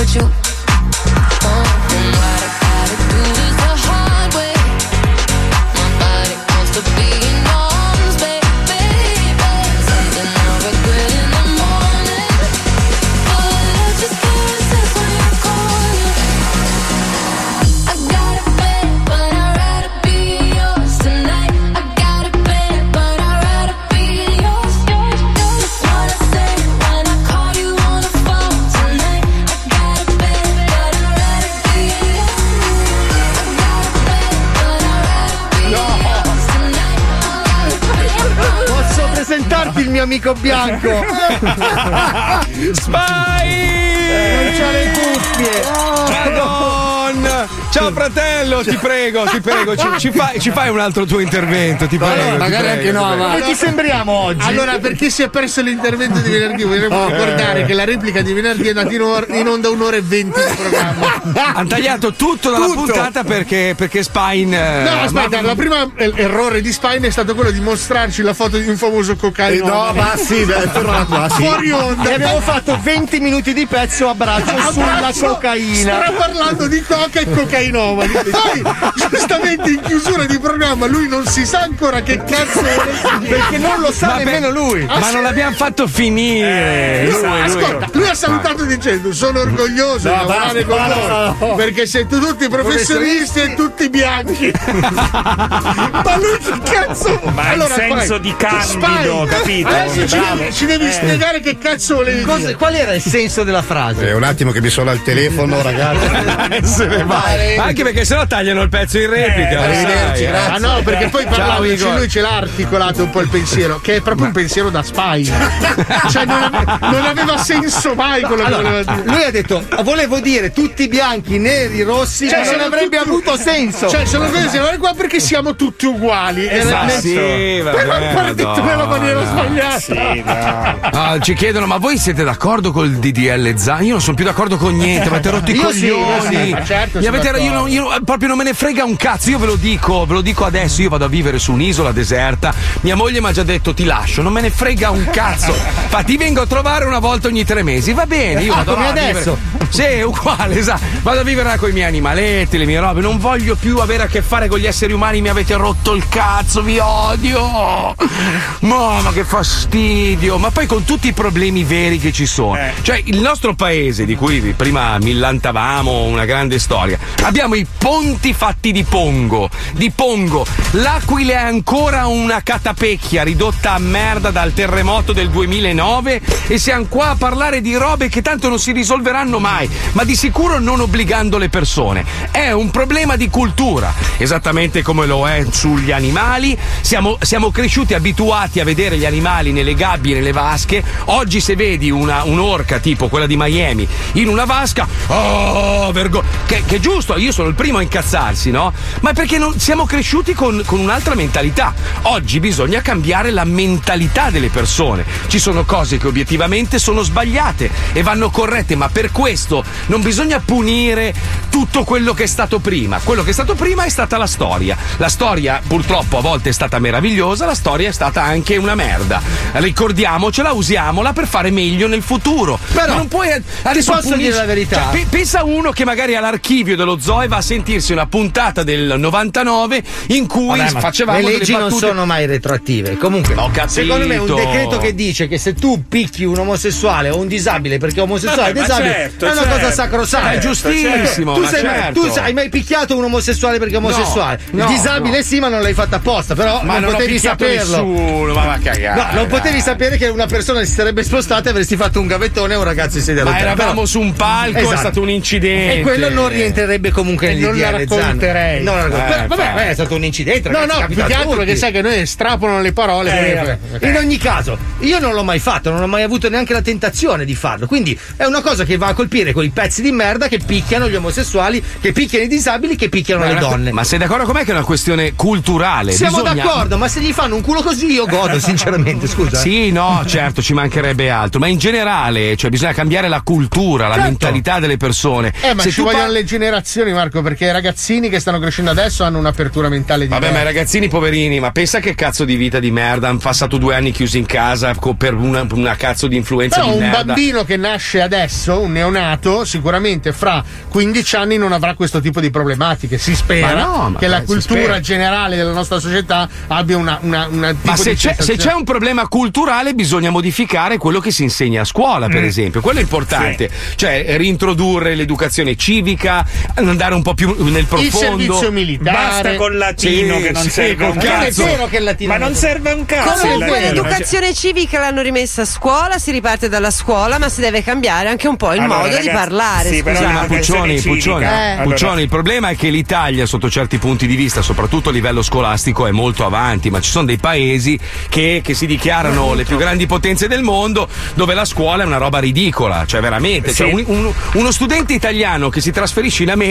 S18: with you?
S2: Amico bianco? *laughs*
S4: Spy!
S2: Non c'ha le cuffie!
S4: Ciao fratello, ti prego, ti prego, ci, ci fai, ci fai un altro tuo intervento, ti prego. ti prego, ti prego.
S2: Come ti sembriamo oggi?
S5: Allora, per chi si è perso l'intervento di venerdì, vogliamo ricordare che la replica di venerdì è andata in, or- in onda un'ora e venti di programma. *laughs*
S4: Hanno tagliato tutto dalla
S5: Tutto.
S4: puntata perché, perché Spine.
S5: No, aspetta, la prima eh, errore di Spine è stato quello di mostrarci la foto di un famoso cocaino.
S2: Eh, no, ma sì, tornato, ma sì.
S5: Fuori onda.
S2: E abbiamo fatto 20 minuti di pezzo a braccio sulla cocaina.
S5: Starà parlando di coca e cocainomani. *laughs* Poi, giustamente in chiusura di programma, lui non si sa ancora che cazzo vuole
S2: Perché non lo sa nemmeno lui.
S4: Ma non l'abbiamo fatto finire.
S5: Lui-
S4: Lui- lui-
S5: ascolta, lui ha salutato dicendo sono orgoglioso
S2: No,
S5: di lavorare
S2: basta,
S5: con
S2: no,
S5: voi
S2: no.
S5: perché siete tutti professionisti e tutti bianchi *laughs* ma lui che cazzo
S7: Ma in senso di candido, capito?
S5: adesso ci devi, ci devi
S7: Eh.
S5: spiegare che cazzo volevi
S2: Cosa- qual era il senso della frase?
S12: Eh, un attimo che mi sono al telefono, ragazzi. *laughs*
S4: siete male. Anche perché sennò tagliano il pezzo in replica. lo sai, eh.
S5: Ah no, perché poi
S4: Ciao,
S5: parlandoci
S4: Igor.
S5: lui ce l'ha articolato un po' il pensiero, che è proprio un pensiero da spy. *laughs* cioè non, ave- non aveva senso mai quello che voleva dire.
S6: lui ha detto volevo dire tutti bianchi, neri, rossi,
S5: Cioè,
S6: non avrebbe
S5: tutti-
S6: avuto senso.
S5: Cioè, sono questi, guarda qua perché siamo tutti uguali.
S4: Esatto. Sì,
S5: Però parti tu nella maniera sbagliata.
S4: Ah, ci chiedono, ma voi siete d'accordo col DDL Zan? Io non sono più d'accordo con niente, avete rotto i
S5: Io sì,
S4: coglioni.
S5: io sì, certo
S4: Mi avete- io, non- io proprio non me ne frega un cazzo, io ve lo dico, ve lo dico adesso, io vado a vivere su un'isola deserta, mia moglie mi ha già detto ti lascio, non me ne frega un cazzo. Infatti vengo a trovare una volta ogni tre mesi, va bene, io
S6: Ah,
S4: vado
S6: come
S4: là a vivere-
S6: adesso?
S4: Sì, uguale, esatto. Vado a vivere là con i miei animaletti, le mie robe, non voglio più avere a che fare con gli esseri umani, mi avete rotto il cazzo, vi odio. Mamma che fastidio, ma poi con tutti i problemi veri che ci sono. Cioè, il nostro paese, di cui prima millantavamo una grande storia, abbiamo i ponti fatti di pongo, di pongo. L'Aquila è ancora una catapecchia ridotta a merda dal terremoto del 2009 e siamo qua a parlare di robe che tanto non si risolveranno mai, ma di sicuro non obbligando le persone. È un problema di cultura, esattamente come lo è sugli animali. Siamo, siamo cresciuti abituati a vedere gli animali nelle gabbie, nelle vasche. Oggi se vedi una, un'orca tipo quella di Miami in una vasca, oh, vergogna. Che, che è giusto, io sono il primo a incazzarsi, no? Ma perché non, siamo cresciuti con, con un'altra mentalità. Oggi bisogna cambiare la mentalità delle persone. Ci sono cose che obiettivamente sono sbagliate e vanno corrette, ma per questo non bisogna punire tutto quello che è stato prima. Quello che è stato prima è stata la storia. La storia purtroppo a volte è stata meravigliosa, la storia è stata anche una merda. Ricordiamocela, usiamola per fare meglio nel futuro.
S6: Però,
S4: Ma non puoi adesso
S6: posso
S4: punisci-
S6: dire la verità?
S4: Cioè, pe- pensa uno che magari all'archivio dello Zoe va a sentirsi una puntata del 99 in cui
S6: Vabbè,
S4: facevamo
S6: le leggi non sono mai retroattive. Comunque, secondo me un decreto che dice che se tu picchi un omosessuale o un disabile perché omosessuale
S7: Vabbè,
S6: disabile
S7: certo,
S6: è una
S7: certo,
S6: cosa sacrosanta.
S4: È giustissimo,
S6: Tu,
S4: ma
S6: sei
S4: certo.
S6: tu hai mai picchiato un omosessuale perché è omosessuale?
S4: No, no,
S6: disabile
S4: no.
S6: sì, ma non l'hai fatto apposta. Però
S4: Ma
S6: non,
S4: non
S6: potevi saperlo.
S4: nessuno, ma va cagare,
S6: No, non potevi sapere che una persona si sarebbe spostata e avresti fatto un gavettone a un ragazzo in sedia a
S4: Ma eravamo
S6: Però-
S4: su un palco, è
S6: Esatto.
S4: stato un incidente.
S6: E quello non rientrerebbe comunque
S5: E
S6: nel
S5: non la racconterei.
S6: No, no, no,
S5: Eh,
S6: vabbè, è stato un incidente.
S5: No,
S6: ragazzi,
S5: no,
S6: capita
S5: più che altro perché sai che noi estrapolano le parole.
S6: Eh, vabbè. In ogni caso, io non l'ho mai fatto, non ho mai avuto neanche la tentazione di farlo. Quindi è una cosa che va a colpire quei pezzi di merda che picchiano gli omosessuali, che picchiano i disabili, che picchiano le donne.
S4: Ma sei d'accordo con me che è una questione culturale?
S6: Siamo
S4: Bisogna-
S6: d'accordo, ma se gli fanno un culo così io godo, *laughs* sinceramente, scusa. eh.
S4: Sì, no, certo, ci mancherebbe altro, ma in generale, cioè bisogna cambiare la cultura, la
S5: Certo.
S4: mentalità delle persone.
S5: Eh, ma
S4: Se
S5: ci vogliono
S4: par-
S5: le generazioni, Marco, perché i ragazzini che stanno crescendo adesso hanno un'apertura mentale diversa.
S4: Vabbè, ma i ragazzini poverini, ma pensa che cazzo di vita di merda. Hanno passato due anni chiusi in casa per una, una cazzo di influenza
S5: Però
S4: di
S5: un
S4: merda.
S5: bambino che nasce adesso, un neonato, sicuramente fra 15 anni non avrà questo tipo di problematiche. Si spera
S4: Ma no, ma
S5: che la
S4: si
S5: cultura generale della nostra società abbia una, una, una
S4: Ma se c'è, se c'è un problema culturale bisogna modificare quello che si insegna a scuola, per
S5: Mm.
S4: esempio. Quello è importante. Cioè reintrodurre l'educazione civica, andare un po' più nel profondo.
S5: servizio militare.
S7: Basta col latino
S4: Sì,
S7: che non
S4: sì,
S7: serve un
S4: cazzo.
S6: Non è vero che il latino
S7: Ma
S6: non
S7: serve un cazzo. il
S24: Comunque l'educazione civica l'hanno rimessa a scuola, si riparte dalla scuola, ma si deve cambiare anche un po' il
S7: Allora,
S24: modo di
S7: ragazzi,
S24: parlare.
S7: sì, però
S24: scusate.
S4: Ma Puccioni,
S7: civica.
S4: Puccioni,
S24: Eh.
S4: Puccioni, il problema è che l'Italia, sotto certi punti di vista, soprattutto a livello scolastico, è molto avanti, ma ci sono dei paesi che, che si dichiarano le più grandi potenze del mondo, dove la scuola è una roba ridicola, cioè veramente. Cioè,
S7: Sì.
S4: un- un- uno studente italiano che si trasferisce in America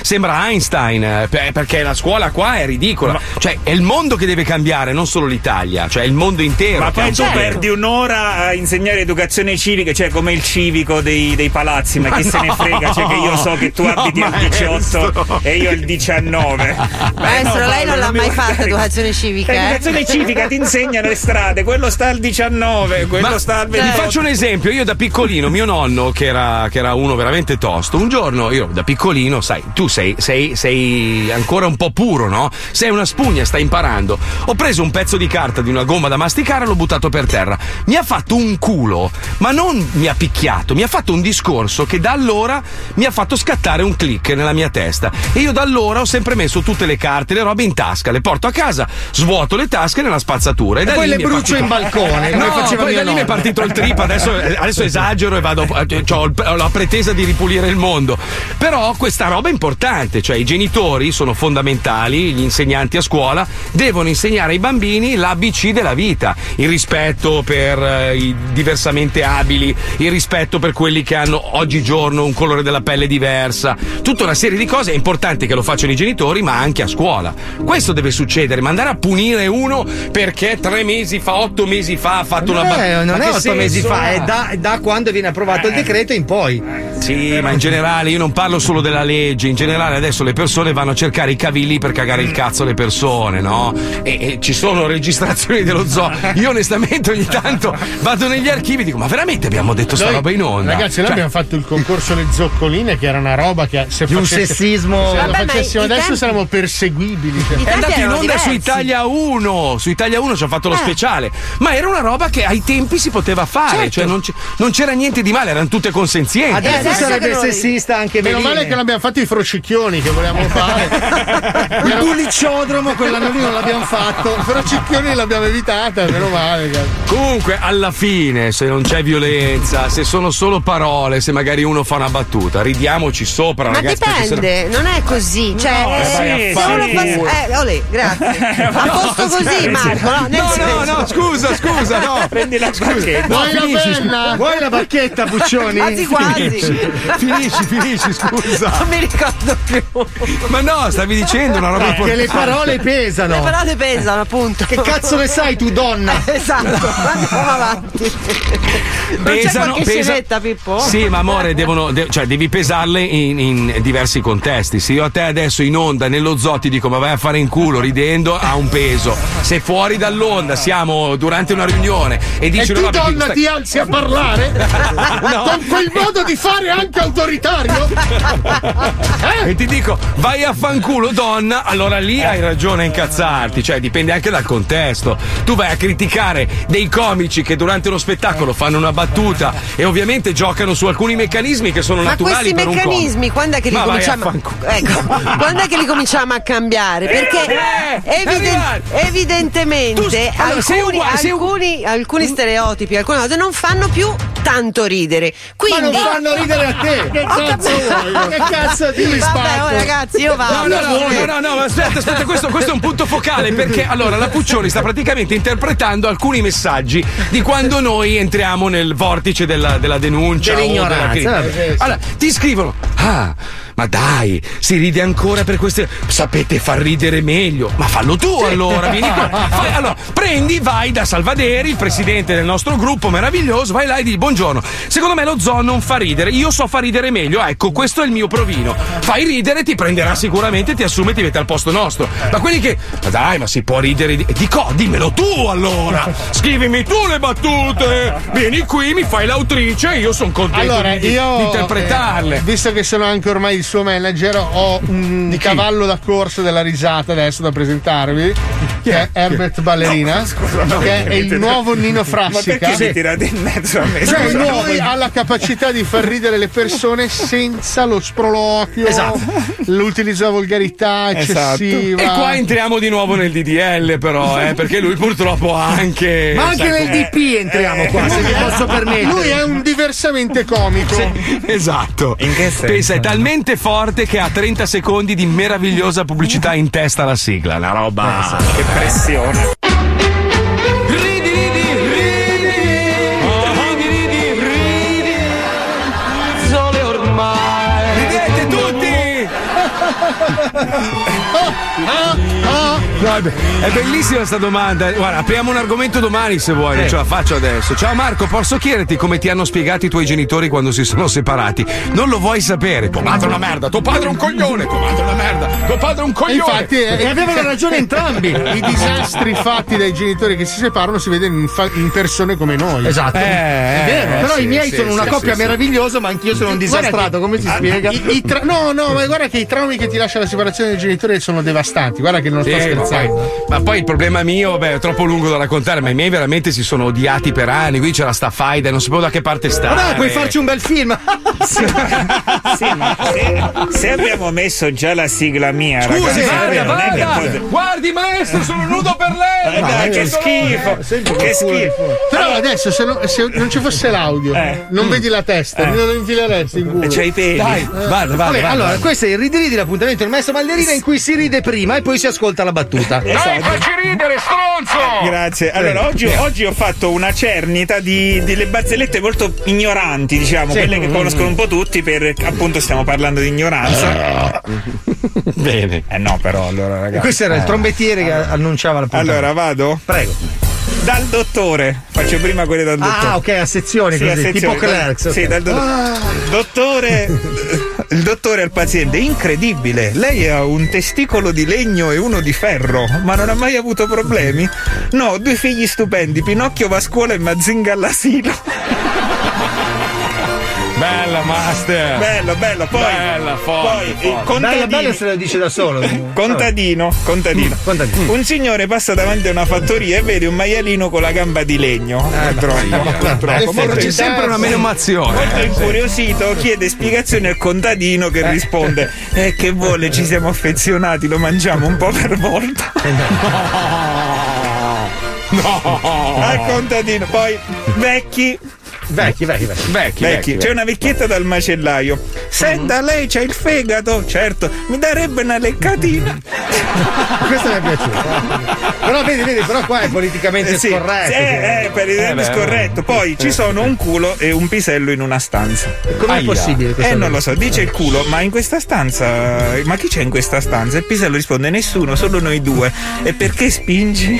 S4: sembra Einstein, eh, per- perché la scuola qua è ridicola. Cioè, è il mondo che deve cambiare, non solo l'Italia, cioè è il mondo intero.
S7: Ma poi tu
S4: problema.
S7: perdi un'ora a insegnare educazione civica, cioè come il civico dei, dei palazzi, ma,
S4: Ma
S7: chi se ne
S4: no,
S7: frega? Cioè che io so che tu
S4: no,
S7: abiti al
S4: maestro.
S7: 18 e io il 19.
S24: Maestro,
S7: no,
S24: lei non l'ha mai fatta
S7: dare-
S24: educazione civica. eh?
S7: L'educazione civica ti insegnano le strade, quello sta al 19, quello
S4: Ma
S7: sta al
S4: vi
S7: 28.
S4: faccio un esempio, io da piccolino, mio nonno, che era, che era uno veramente tosto, un giorno io da piccolino, sai, tu sei, sei, sei ancora un po' puro, no? Sei una spugna, stai imparando. Ho preso un pezzo di carta di una gomma da masticare e l'ho buttato per terra. Mi ha fatto un culo, ma non mi ha picchiato, mi ha fatto un discorso che da allora mi ha fatto scattare un click nella mia testa. E io da allora ho sempre messo tutte le carte, le robe in tasca, le porto a casa, svuoto le tasche nella spazzatura e,
S6: E
S4: da
S6: poi
S4: lì
S6: le brucio
S4: partito-
S6: in balcone,
S4: No, poi da lì mi è partito il trip, adesso, adesso esagero e vado, cioè, ho, la pretesa di ripulire il mondo. Però Però questa roba è importante, cioè i genitori sono fondamentali, gli insegnanti a scuola devono insegnare ai bambini l'ABC della vita, il rispetto per eh, i diversamente abili, il rispetto per quelli che hanno oggigiorno un colore della pelle diversa, tutta una serie di cose è importante che lo facciano i genitori, ma anche a scuola. Questo deve succedere, ma andare a punire uno perché tre mesi fa, otto mesi fa ha fatto una
S6: Eh,
S4: battuta.
S6: non è otto mesi fa, è da, da quando viene approvato il decreto in poi.
S4: Sì, ma in generale io non parlo solo della legge, in generale adesso le persone vanno a cercare i cavilli per cagare il cazzo alle persone, no? E, e ci sono registrazioni dello zoo. Io onestamente ogni tanto vado negli archivi e dico, ma veramente abbiamo detto sta
S5: Noi-
S4: roba in onda?
S5: Ragazzi, noi
S4: Cioè,
S5: abbiamo fatto il concorso Le Zoccoline, che era una roba che se
S6: Di un
S5: facesse-
S6: sessismo-
S5: Se
S6: Vabbè,
S5: lo facessimo adesso
S6: tempi-
S5: saremmo perseguibili.
S4: È andato in onda su Italia 1, su Italia 1 ci ha fatto lo
S5: Eh.
S4: speciale, ma era una roba che ai tempi si poteva fare,
S5: Certo.
S4: cioè non, c- non c'era niente di male, erano tutte consenzienti.
S6: Adesso sarebbe sessista anche
S5: Meno male che l'abbiamo fatto i frocicchioni che volevamo *laughs* fare.
S6: Il bulliciodromo quell'anno lì non l'abbiamo fatto.
S5: I frocicchioni l'abbiamo evitata, meno male. cazzo.
S4: Comunque, alla fine, se non c'è violenza, se sono solo parole, se magari uno fa una battuta, ridiamoci sopra,
S24: Ma
S4: ragazzi.
S24: dipende, non è così. Cioè,
S4: No,
S24: eh,
S4: a
S24: se uno fa. Eh, olè, grazie. *laughs* A
S4: No,
S24: posto così. Marco. No,
S4: No, no,
S24: senso-
S4: no, scusa, scusa, no. *laughs*
S7: Prendi la
S4: Scusa. No,
S5: Vuoi la penna?
S6: Vuoi la bacchetta, Puccioni?
S24: Quasi quasi.
S4: Finisci, finisci, finisci, scusa.
S24: Non mi ricordo più.
S4: Ma no, stavi dicendo una roba
S6: Che
S4: importante.
S6: le parole pesano.
S24: Le parole pesano, appunto.
S6: Che cazzo ne sai tu, donna? *laughs*
S24: Esatto, andiamo avanti. Non c'è
S4: Pesano, pesa-
S24: scenetta, Pippo?
S4: Sì, ma amore, devono, de- cioè, devi pesarle in, in diversi contesti. Se io a te adesso in onda, nello zoo, ti dico ma vai a fare in culo ridendo, ha un peso. Se fuori dall'onda siamo durante una riunione e dici
S5: E tu
S4: "No, perché
S5: donna
S4: stai-
S5: ti alzi a parlare? *laughs*
S4: No.
S5: Con quel modo di fare anche autoritario? *laughs*
S4: E ti dico, vai a fanculo donna, allora lì hai ragione a incazzarti, cioè dipende anche dal contesto. Tu vai a criticare dei comici che durante uno spettacolo fanno una battuta e ovviamente giocano su alcuni meccanismi che sono
S24: Ma
S4: naturali
S24: questi
S4: per un
S24: meccanismi quando è che li
S4: Ma vai a
S24: cominciamo ecco, quando è che li cominciamo a cambiare? Perché
S4: Eh, eh,
S24: eviden- evidentemente
S4: Tu- allora, sei
S24: alcuni,
S4: uguale, sei un-
S24: alcuni, alcuni stereotipi, alcune cose non fanno più tanto ridere. Quindi
S6: Ma non fanno ridere a te. Che cazzo vuoi? Che cazzo di
S24: Vabbè,
S6: spacco?
S24: oh, ragazzi, io
S4: No,
S24: vado.
S4: no, no, no, no, no, ma aspetta, aspetta, questo, questo è un punto focale perché allora la Puccioni sta praticamente interpretando alcuni messaggi di quando noi entriamo nel vortice della, della denuncia.
S6: Dell'ignoranza,
S4: della
S6: vabbè.
S4: Allora, ti scrivono, ah, ma dai, si ride ancora per queste. Sapete far ridere meglio. Ma fallo tu allora, vieni qua. *laughs* Fai- allora, prendi, vai da Salvaderi, il presidente del nostro gruppo meraviglioso, vai là e dici buongiorno. Secondo me lo zoo non fa ridere, io so far ridere meglio. Ecco, questo è il mio provino. Fai ridere, ti prenderà sicuramente, ti assume e ti mette al posto nostro. Ma quelli che. Ma dai, ma si può ridere di. Dico, dimmelo tu allora! Scrivimi tu le battute! Vieni qui, mi fai l'autrice, io sono contento
S5: Allora,
S4: di, di-
S5: io
S4: di interpretarle.
S5: eh, visto che sono anche ormai il suo manager, ho un cavallo da corsa della risata adesso da presentarvi. Che è Herbert Ballerina,
S7: no,
S5: che è il
S7: perché-
S5: nuovo Nino *laughs*
S7: Ma
S5: Frassica.
S7: perché mi tirate in mezzo a me?
S5: Cioè,
S7: Scusa.
S5: lui ha la capacità di far ridere le persone senza lo sproloquio,
S4: Esatto.
S5: l'utilizzo della volgarità eccessiva.
S4: E qua entriamo di nuovo nel DDL, però, eh, perché lui purtroppo ha anche.
S6: Ma anche nel DP entriamo qua, se mi posso permettere.
S5: Lui è un diversamente comico.
S4: Esatto.
S7: In che senso?
S4: Pensa, è talmente forte che ha 30 secondi di meravigliosa pubblicità in testa alla sigla. Una roba.
S7: Che pressione.
S4: Ridi, ridi, ridi. Ridi, ridi, ridi. Sole ormai. Ridete tutti! *laughs* No, è be- è bellissima sta domanda. Guarda, apriamo un argomento domani se vuoi, non ce la faccio adesso. Ciao Marco, posso chiederti come ti hanno spiegato i tuoi genitori quando si sono separati? Non lo vuoi sapere? Tuo padre è una merda, tuo padre è un coglione, tuo padre è una merda, tuo padre è un
S5: E
S4: coglione.
S5: infatti eh,
S6: E *laughs* avevano ragione entrambi.
S5: I disastri fatti dai genitori che si separano si vedono in, fa- in persone come noi.
S6: Esatto.
S4: Eh,
S6: è vero.
S4: eh,
S6: Però
S4: sì,
S6: i miei
S4: sì,
S6: sono una
S4: sì,
S6: coppia
S4: sì, sì.
S6: meravigliosa, ma anch'io sono un disastrato.
S5: che-
S6: Come si
S5: Ah,
S6: spiega?
S5: i- i tra- no, no, ma guarda che i traumi che ti lascia la separazione dei genitori sono devastanti. Guarda che non sto
S4: Sì,
S5: scherzando.
S4: Poi, ma poi il problema mio, beh, è troppo lungo da raccontare, ma i miei veramente si sono odiati per anni. Qui c'era sta faida, non sapevo da che parte stare.
S6: Vabbè, puoi farci un bel film. *laughs*
S7: Sì, ma se, se abbiamo messo già la sigla mia,
S4: Scusi,
S7: ragazzi,
S4: vada.
S7: pot-
S4: Guardi, maestro, sono nudo per lei.
S7: Eh, dai, che schifo, che schifo.
S5: Però adesso se, non- se non ci fosse l'audio, non vedi la testa,
S7: Eh.
S5: non lo infileresti in culo.
S7: C'hai i peli.
S6: Dai,
S5: Eh.
S6: Vabbè, allora, questo è il ridridi l'appuntamento del maestro Ballerina in cui si ride prima e poi si ascolta la battuta.
S7: Esatto.
S4: facci ridere, stronzo!
S7: Grazie. Allora, oggi, oggi ho fatto una cernita di delle barzellette molto ignoranti, diciamo,
S6: Sì.
S7: quelle che conoscono un po' tutti, per appunto stiamo parlando di ignoranza.
S4: Bene.
S7: Eh no, però allora, ragazzi.
S6: Questo era il
S7: Eh.
S6: trombettiere che annunciava la puntata.
S7: Allora, vado?
S6: Prego.
S7: Dal dottore. Faccio prima quelle dal dottore.
S6: Ah, ok, a sezioni
S7: Sì,
S6: così,
S7: a sezioni,
S6: tipo Clerks.
S7: Sì,
S6: ok.
S7: dal dottore.
S6: Ah.
S7: Dottore, il dottore al paziente, incredibile, lei ha un testicolo di legno e uno di ferro, ma non ha mai avuto problemi? No, due figli stupendi, Pinocchio va a scuola e Mazinga all'asilo.
S4: Bella, master.
S7: Bello, bello, poi,
S4: Bella, forte,
S7: poi
S4: forte.
S7: contadino,
S6: Bello, bello se lo dice da solo. *laughs*
S7: contadino, contadino.
S6: Contadino.
S7: Un signore passa davanti a una fattoria e vede un maialino con la gamba di legno.
S6: Eh,
S7: Purtroppo, purtroppo. Molto
S4: C'è sempre una menomazione.
S7: Molto incuriosito chiede spiegazioni al contadino che risponde Eh che vuole ci siamo affezionati lo mangiamo un po' per volta *laughs* *laughs*
S4: No.
S7: al contadino poi vecchi
S6: Vecchi, vecchi, vecchi.
S4: Vecchi,
S7: vecchi c'è una vecchietta dal macellaio senta lei c'ha il fegato certo mi darebbe una leccatina *laughs*
S6: Questo mi è piaciuto. Però vedi, vedi, però qua è politicamente
S7: Eh sì,
S6: scorretto.
S7: sì, eh, eh, per
S6: Eh,
S7: scorretto. Poi ci sono un culo e un pisello in una stanza.
S6: Com'è
S7: Aia.
S6: possibile questa
S7: Eh, non lo so, dice il culo, ma in questa stanza. Ma chi c'è in questa stanza? Il pisello risponde: nessuno, solo noi due. E perché spingi?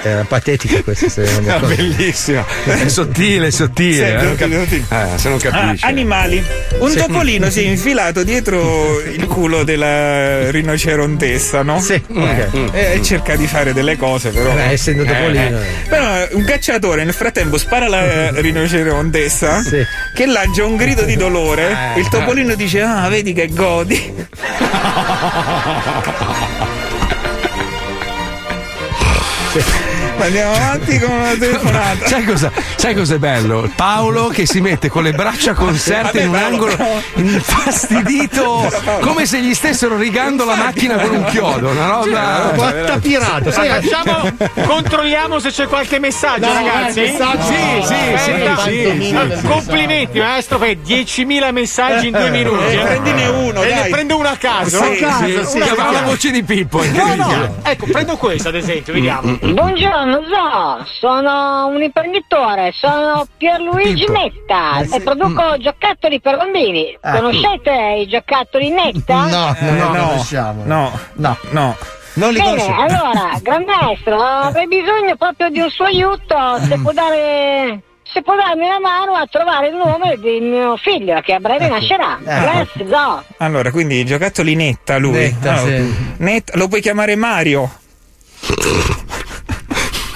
S6: Sì, Era patetica questa se non mi *laughs*
S4: Ah, bellissima. È sottile, sottile.
S7: Sì,
S4: eh, non cap- eh, se non capisci.
S7: Ah, animali. Un
S6: Sì.
S7: topolino si è infilato dietro il culo della rinocerontessa, no?
S6: Sì, ok.
S7: E cerca di fare delle cose, però.
S6: Eh, essendo topolino.
S7: Però un cacciatore nel frattempo spara la rinocerontessa *laughs*
S6: Sì.
S7: che lancia un grido di dolore.
S4: Eh.
S7: Il topolino dice: Ah, vedi che godi. *laughs* Ma andiamo avanti con una telefonata.
S4: Sai cosa, sai cos'è bello? Paolo che si mette con le braccia conserte in un
S7: Paolo,
S4: angolo infastidito, come se gli stessero rigando la macchina con un chiodo. Una roba.
S6: Attapirato. Sai,
S25: Facciamo, controlliamo se c'è qualche messaggio,
S5: No,
S25: ragazzi.
S5: eh, messaggio
S25: sì,
S5: no,
S25: sì,
S5: eh,
S25: sì,
S5: tanto
S25: sì.
S5: messaggi.
S25: Complimenti, maestro, fai 10.000 messaggi in due minuti.
S7: Eh,
S25: eh.
S7: prendine uno,
S25: E
S7: dai.
S25: ne prendo uno a caso.
S7: Sì,
S25: no?
S7: sì,
S25: Una
S4: chiama la voce di Pippo,
S25: No, no, ecco, prendo questo ad esempio, vediamo.
S26: Buongiorno Zo, sono un imprenditore, sono Pierluigi
S4: Pippo.
S26: Netta e produco giocattoli per bambini. Conoscete i giocattoli Netta?
S6: No,
S7: Eh,
S6: no, no,
S7: no.
S6: conosciamo.
S7: No,
S6: No.
S7: no.
S6: Non li
S26: Bene,
S6: conosciamo.
S26: allora, *laughs* Gran Maestro, avrei bisogno proprio di un suo aiuto, se può dare... Se può darmi una mano a trovare il nome di mio figlio che a breve nascerà. Grazie, Zo.
S7: Allora, quindi i giocattoli netta lui.
S6: Netta,
S7: Ah,
S6: sì.
S7: Netta, lo puoi chiamare Mario.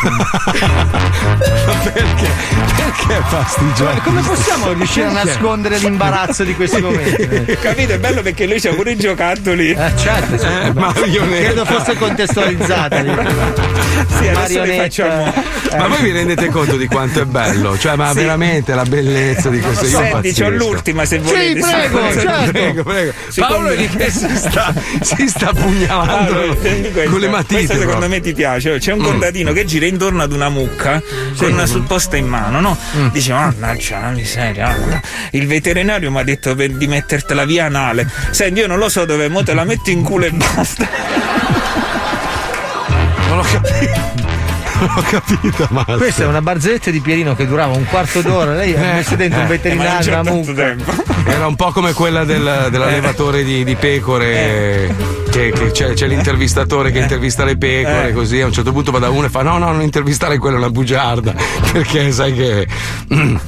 S7: *laughs*
S4: Perché? Perché è fastidioso?
S6: Come possiamo riuscire a nascondere l'imbarazzo di questi momenti? *laughs*
S7: Capito? È bello perché lui c'ha pure i giocattoli.
S6: Eh, certo.
S4: Eh, marionetta.
S6: Credo fosse contestualizzata.
S7: Sì, adesso facciamo.
S4: Ma voi vi rendete conto di quanto è bello? Cioè, ma
S7: Sì.
S4: veramente la bellezza di questo io
S7: Senti, c'ho l'ultima se volete.
S6: prego, certo.
S4: Prego, prego. Paolo è che si sta, si sta pugnalando
S7: Allora,
S4: con le matite.
S7: Questo secondo me ti piace. C'è un contadino che gira intorno ad una mucca con una supposta in mano, no? Dice: Mannaggia la miseria. ah, Il veterinario mi ha detto per- di mettertela via anale. Senti, io non lo so dove, mo te la metto in culo e basta. *laughs*
S4: Non ho capito. Non ho capito, ma.
S6: Questa è una barzelletta di Pierino che durava un quarto d'ora. Lei ha messo dentro un
S7: Eh, non
S6: veterinario,
S7: c'è
S6: una mucca.
S7: tempo.
S4: Era un po' come quella del- dell'allevatore di, di pecore. Che, che c'è, c'è l'intervistatore che intervista le pecore,
S7: Eh.
S4: così a un certo punto va da uno e fa: No, no, non intervistare quella, è una bugiarda. *laughs* Perché sai che. *laughs*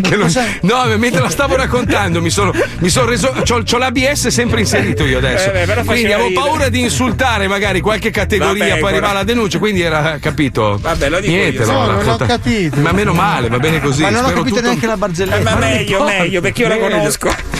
S4: che non- no, mentre la stavo raccontando mi sono, mi sono reso. C'ho, c'ho l'ABS sempre inserito io adesso.
S7: Eh,
S4: quindi avevo paura di insultare magari qualche categoria,
S7: Vabbè,
S4: poi arrivava la denuncia, quindi era capito.
S7: Vabbè, lo dico
S4: Niente,
S7: io. No, non ho
S4: raccontato.
S5: capito.
S4: Ma meno male, va bene così.
S6: Ma non ho
S4: spero
S6: capito
S4: tutto-
S6: neanche la barzelletta.
S7: Eh, ma
S6: Non
S7: meglio, meglio, perché io la conosco.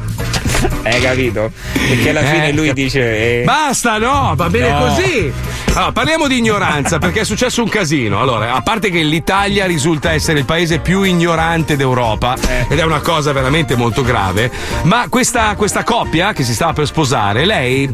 S7: Hai capito? Perché alla fine
S4: Eh,
S7: lui
S4: cap-
S7: dice. eh,
S4: Basta, no, va bene
S7: No.
S4: così. Allora, parliamo di ignoranza perché è successo un casino. Allora, a parte che l'Italia risulta essere il paese più ignorante d'Europa ed è una cosa veramente molto grave, ma questa, questa coppia che si stava per sposare, lei,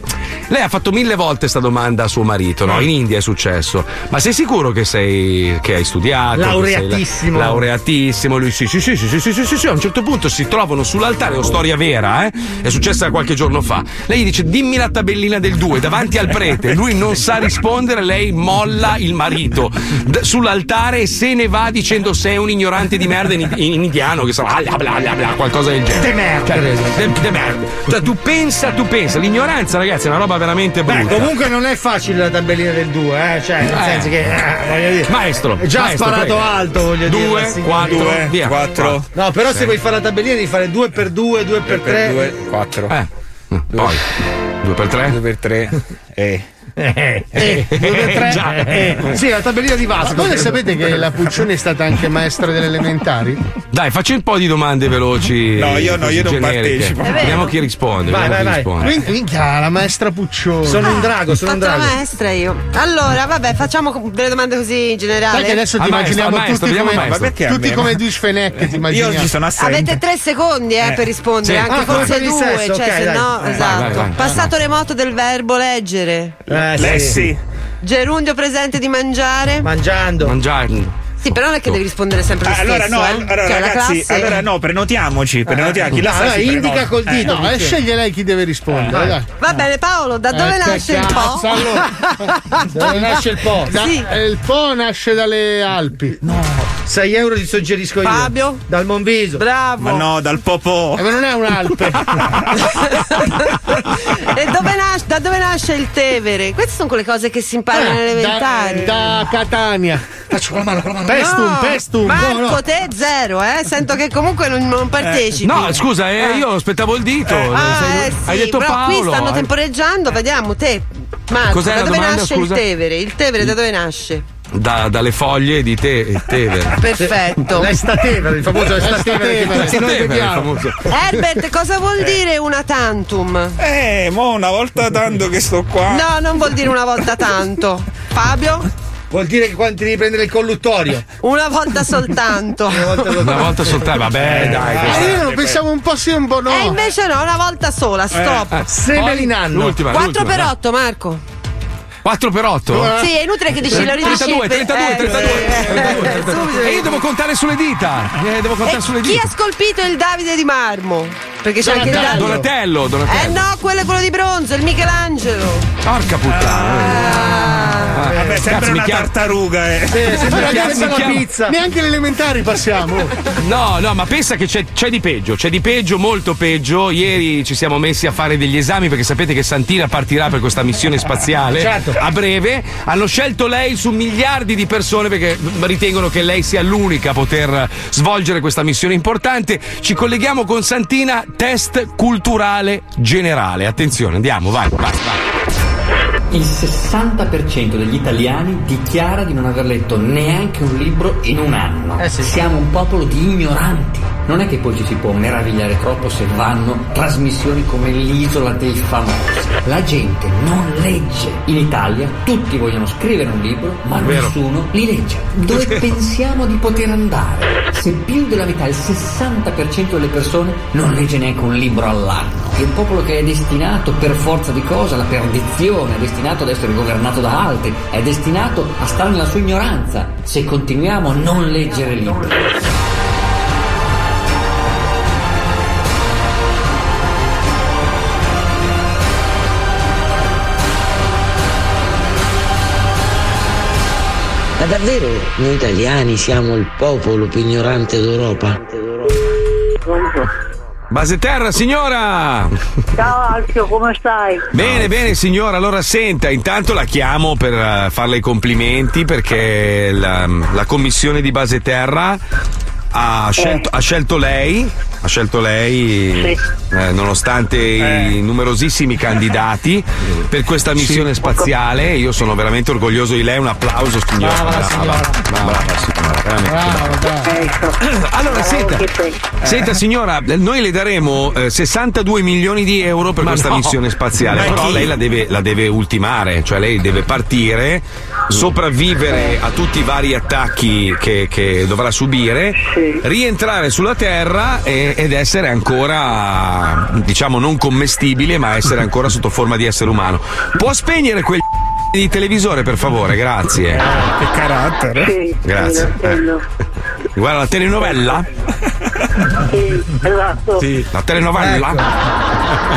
S4: lei ha fatto mille volte questa domanda a suo marito, no? In India è successo. Ma sei sicuro che sei che hai studiato? che sei la-
S6: Laureatissimo.
S4: laureatissimo. Lui sì, sì, sì, sì, sì, sì, sì, sì, sì. A un certo punto si trovano sull'altare, è una storia vera, eh? È successa qualche giorno fa. Lei gli dice: Dimmi la tabellina del 2 davanti al prete. Lui non sa rispondere, lei molla il marito d- sull'altare e se ne va dicendo sei un ignorante di merda in, in indiano, che sarà bla bla bla bla, qualcosa del genere.
S6: De merda.
S4: Cioè, de- de merda. Cioè, tu pensa, tu pensa. L'ignoranza, ragazzi, è una roba veramente
S6: Beh,
S4: brutta.
S6: comunque non è facile la tabellina del 2, eh? Cioè, nel
S4: Eh.
S6: senso che. eh, voglio dire.
S4: Maestro,
S6: È già
S4: maestro,
S6: sparato
S4: prego.
S6: alto, voglio dire.
S4: Due,
S6: la signorina.
S4: quattro,
S7: Due,
S4: via.
S7: quattro.
S6: No, però se
S7: Sì.
S6: vuoi fare la tabellina devi fare 2 per 2, 2 per 3.
S7: 2, 4.
S4: Eh. Poi 2 per 3?
S7: 2 per 3. *laughs* Eh.
S6: Eh,
S5: Eh, due tre.
S4: Già.
S5: Eh.
S6: Sì, la tabellina di
S5: Ma
S6: Vasco.
S5: voi sapete che la Puccioni è stata anche maestra delle elementari?
S4: Dai, facci un po' di domande veloci.
S7: No, io no, io non
S4: generiche.
S7: partecipo. Vero.
S4: Vediamo chi risponde.
S6: Vai,
S4: vediamo
S6: vai,
S4: chi
S6: vai.
S4: risponde.
S5: Quindi, minchia, la maestra Puccioni.
S6: Sono un drago, sono un drago.
S24: maestra io. Allora, vabbè, facciamo delle domande così in generale.
S5: Sai che adesso ti
S4: maestro,
S5: immaginiamo
S4: maestro,
S5: tutti
S4: vediamo
S5: come.
S7: Ma perché
S5: tutti
S7: me?
S5: come
S7: Ma-
S5: Duis Fenech, ti immaginiamo.
S7: Io ci sono assente.
S24: Avete tre secondi eh,
S7: Eh.
S24: per rispondere,
S4: Sì.
S24: anche
S6: Ah,
S24: forse due,
S6: sesso,
S24: cioè
S6: ok,
S24: se
S6: dai.
S24: no,
S6: Vai,
S24: esatto.
S4: vai, vai.
S24: Passato remoto del verbo leggere.
S6: Eh,
S7: eh,
S6: Lessi
S7: Messi.
S24: Gerundio presente di mangiare?
S6: Mangiando.
S4: Mangiando
S24: sì, però non è che devi rispondere sempre lo
S7: Ah, allora
S24: stesso.
S7: no,
S24: eh.
S7: allora
S24: Cioè,
S7: ragazzi, allora no, prenotiamoci, prenotiamo. Chi la
S6: Allora, indica col dito.
S5: No, eh, sceglie lei chi deve rispondere. dai.
S24: Va bene, Paolo, da dove
S5: Eh,
S24: nasce il Po?
S5: allora. *laughs*
S6: Dove nasce il po'?
S5: Da-
S24: Sì.
S5: eh, Il Po nasce dalle Alpi.
S6: 6 euro ti suggerisco io.
S24: Fabio?
S6: Dal Monviso.
S24: Bravo.
S7: Ma no, dal popò.
S5: Eh, ma non è un'Alpe. *laughs*
S24: e dove nas- da dove nasce il Tevere? Queste sono quelle cose che si imparano nelle
S5: Eh, da,
S24: elementari.
S5: da Catania.
S6: Faccio con la mano, con la mano.
S5: Pestum,
S24: No,
S5: pestum.
S24: Marco,
S5: no, no.
S24: te zero, eh? Sento che comunque non, non partecipi.
S4: No, scusa, eh, io aspettavo il dito.
S24: Ah,
S4: Sei-
S24: eh, sì,
S4: Hai detto
S24: però
S4: Paolo.
S24: qui stanno
S4: eh.
S24: temporeggiando, vediamo te. Marco,
S4: Cos'è
S24: da dove
S4: domanda,
S24: nasce
S4: scusa?
S24: il Tevere? Il Tevere da dove nasce?
S4: Da- dalle foglie di te e Tevere. *laughs*
S24: Perfetto.
S6: L'estatevere, il famoso estatevere che tutti noi vediamo.
S4: famoso.
S24: Herbert, *laughs* cosa vuol dire una tantum?
S7: Eh, mo una volta tanto che sto qua.
S24: No, non vuol dire una volta tanto. Fabio?
S6: Vuol dire che quando ti devi prendere il colluttorio.
S24: Una volta soltanto.
S4: Una volta soltanto, vabbè, dai.
S5: Ah,
S4: questa-
S5: io non pensavo un po' sì, un po' no.
S24: E invece no, una volta sola, stop.
S4: Eh,
S6: Semelinanno.
S4: L'ultima,
S24: 4
S4: l'ultima,
S24: per
S4: dai.
S24: 8, Marco.
S4: 4 per 8?
S24: Sì, è inutile che dici lo ridici
S4: 32,
S24: per-
S4: 32,
S24: eh,
S4: 32,
S24: eh,
S4: 32,
S24: eh,
S4: 32.
S24: subito.
S4: E io devo contare sulle dita. Eh, devo contare
S24: E
S4: sulle
S24: chi
S4: dita.
S24: ha scolpito il Davide di marmo? Perché c'è anche il Davide.
S4: Donatello, Donatello.
S24: Eh no, quello è quello di bronzo, il Michelangelo.
S4: Porca puttana.
S24: Ah,
S7: Vabbè,
S4: Cazzo,
S7: sembra
S4: mi
S7: una
S4: chiama-
S7: tartaruga, eh.
S4: Chiamo-
S6: che
S4: mi
S6: la
S4: chiamo-
S6: pizza.
S5: Neanche le elementari passiamo.
S4: No, no, ma pensa che c'è, c'è di peggio, c'è di peggio, molto peggio. Ieri ci siamo messi a fare degli esami perché sapete che Santina partirà per questa missione spaziale
S6: Certo.
S4: a breve. Hanno scelto lei su miliardi di persone perché ritengono che lei sia l'unica a poter svolgere questa missione importante. Ci colleghiamo con Santina, test culturale generale. Attenzione, andiamo, vai, vai, vai.
S27: Il 60% degli italiani dichiara di non aver letto neanche un libro in un anno. Siamo un popolo di ignoranti. Non è che poi ci si può meravigliare troppo se vanno trasmissioni come l'isola dei famosi. La gente non legge. In Italia tutti vogliono scrivere un libro, ma
S4: Vero.
S27: nessuno li legge. Dove *laughs* pensiamo di poter andare? Se più della metà, il 60% delle persone non legge neanche un libro all'anno. È un popolo che è destinato per forza di cosa alla perdizione, è destinato ad essere governato da altri, è destinato a stare nella sua ignoranza se continuiamo a non leggere libri.
S28: Davvero noi italiani siamo il popolo più ignorante d'Europa?
S4: Base terra, signora!
S26: Ciao Alfio, come stai?
S4: Bene, bene signora, allora senta, intanto la chiamo per eh, farle i complimenti perché la, la commissione di base terra ha scelto, ha scelto lei, ha scelto lei eh, nonostante i numerosissimi candidati per questa missione spaziale. Io sono veramente orgoglioso di lei, un applauso signora.
S6: Brava la signora.
S4: brava signora. veramente. Allora, senta, senta signora, noi le daremo eh, 62 milioni di euro per
S7: Ma
S4: questa
S7: no.
S4: missione spaziale,
S7: Ma
S4: però
S7: chi?
S4: lei la deve, la deve ultimare, cioè lei deve partire, sopravvivere a tutti i vari attacchi che, che dovrà subire, rientrare sulla Terra e- ed essere ancora, diciamo, non commestibile, ma essere ancora sotto forma di essere umano. Può spegnere quel di televisore, per favore, grazie.
S7: Che carattere.
S29: Sì,
S4: Grazie.
S29: sì, spendo.
S4: Guarda la telenovella?
S29: Sì, esatto.
S4: La telenovella?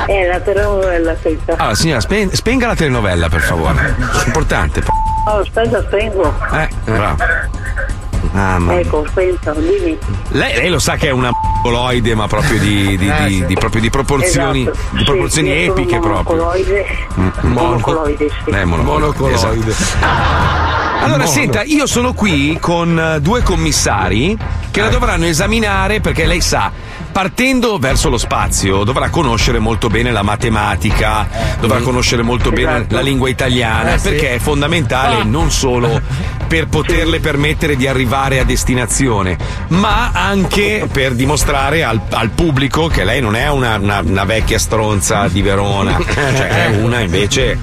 S29: È la telenovella questa.
S4: Allora, signora, spen- spenga la telenovella, per favore. È importante.
S29: Oh, aspetta, spengo.
S4: Eh, bravo. Mamma mia.
S29: Ecco, spento, dimmi.
S4: Lei, lei lo sa che è una mongoloide, ma proprio di, di-
S29: Eh,
S4: di-
S29: sì.
S4: di- proprio di proporzioni,
S29: Esatto.
S4: di
S29: Sì,
S4: proporzioni
S29: io sono
S4: epiche proprio.
S29: monocoloide.
S4: Mm,
S29: Monocoloide, sì.
S4: Eh, monocoloide.
S2: Monocoloide.
S4: esatto. Allora,
S2: Mono.
S4: senta, io sono qui con eh, due commissari che la dovranno esaminare perché lei sa. Partendo verso lo spazio dovrà conoscere molto bene la matematica, dovrà conoscere molto bene la lingua italiana,
S2: Eh, sì.
S4: perché è fondamentale
S2: Ah.
S4: non solo *laughs* per poterle permettere di arrivare a destinazione, ma anche per dimostrare al, al pubblico che lei non è una, una- una vecchia stronza di Verona, *laughs* cioè è una invece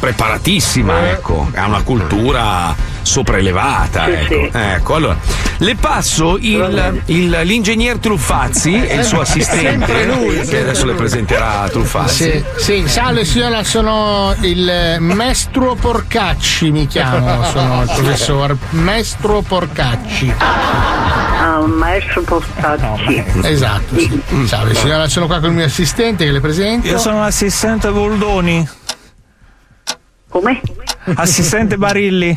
S4: preparatissima, ecco, ha una cultura sopraelevata.
S2: Sì,
S4: ecco.
S2: sì.
S4: Ecco, allora le passo il, il- l'ingegner Truffazzi e il suo assistente,
S5: Sempre lui.
S4: che adesso le presenterà Truffazzi.
S5: Sì, sì, salve signora, sono il Mestro Porcacci, mi chiamo, sono il professor Mestro Porcacci.
S29: Ah, un maestro Postacci.
S5: Esatto, sì. Salve signora, sono qua con il mio assistente che le presento.
S7: Io sono l'assistente Boldoni.
S29: Come?
S7: Assistente Barilli.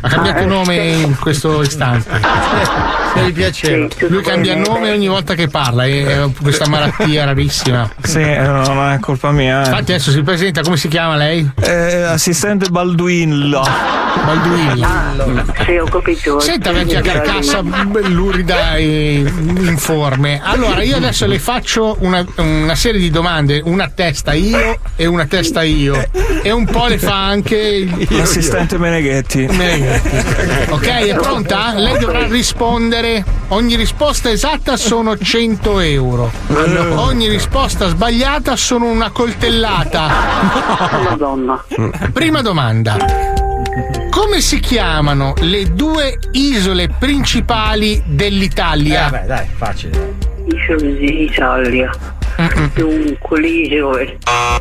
S5: Ha cambiato nome in questo istante. Se gli piaceva. Lui cambia nome ogni volta che parla, è è questa malattia rarissima.
S7: Sì, eh, non è colpa mia. eh.
S5: Infatti adesso si presenta, come si chiama lei?
S7: Eh, assistente Balduilla.
S5: Balduilla.
S29: Sì, ho capito.
S5: Senta vecchia carcassa lurida e informe. Allora, io adesso le faccio una, una serie di domande, una testa io e una testa io. E un po' le fa anche il-
S7: L'assistente Meneghetti.
S5: Meneghetti. Ok, è pronta? Lei dovrà rispondere. Ogni risposta esatta sono 100 euro. Ogni risposta sbagliata sono una coltellata.
S29: Madonna.
S5: Prima domanda. Come si chiamano le due isole principali dell'Italia?
S6: Vabbè, dai, facile.
S29: Isole d'Italia. Dunque, le isole.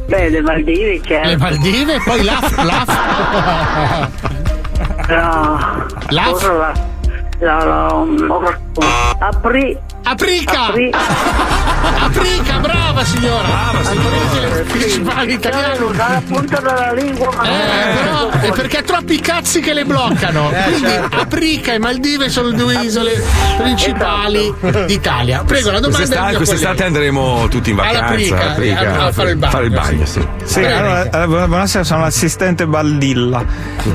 S29: Beh, le Maldive, certo.
S5: Le Maldive, poi l'Af. l'Af.
S29: La...
S5: L'Af.
S29: cosa La... La... la... Apri...
S5: Aprica! Aprica, brava signora! Brava signora! Le principali italiane.
S29: Dalla punta della lingua,
S5: Eh, però è perché ha troppi cazzi che le bloccano.
S29: Eh,
S5: Quindi
S29: certo.
S5: Aprica e Maldive sono le due isole principali d'Italia. Prego, la domanda
S4: Quest'estate, quest'estate andremo tutti in
S5: Alla
S4: vacanza.
S5: Prica,
S4: Prica,
S5: a- a fare il bagno,
S4: Fare il bagno, sì.
S7: Sì, allora, eh, bu- buonasera, sono l'assistente Baldilla.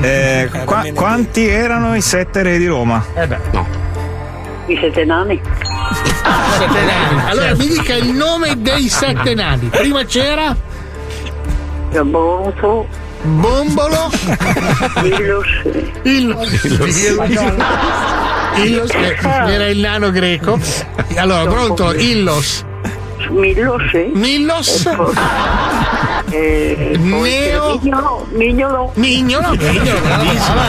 S7: Eh, qua- quanti erano i sette re di Roma?
S5: Eh beh.
S4: No.
S29: I sette nani.
S5: Sette nani. Allora mi dica il nome dei sette nani. Prima c'era
S29: Bonzo.
S5: Bombolo.
S29: Illos.
S5: Illos. Illos, che era il nano greco. Allora, pronto? Illos.
S29: Millos.
S5: Millos.
S29: Eh,
S5: Neo.
S29: Mignolo. Mignolo.
S5: Mignolo. Mignolo, bravissimo.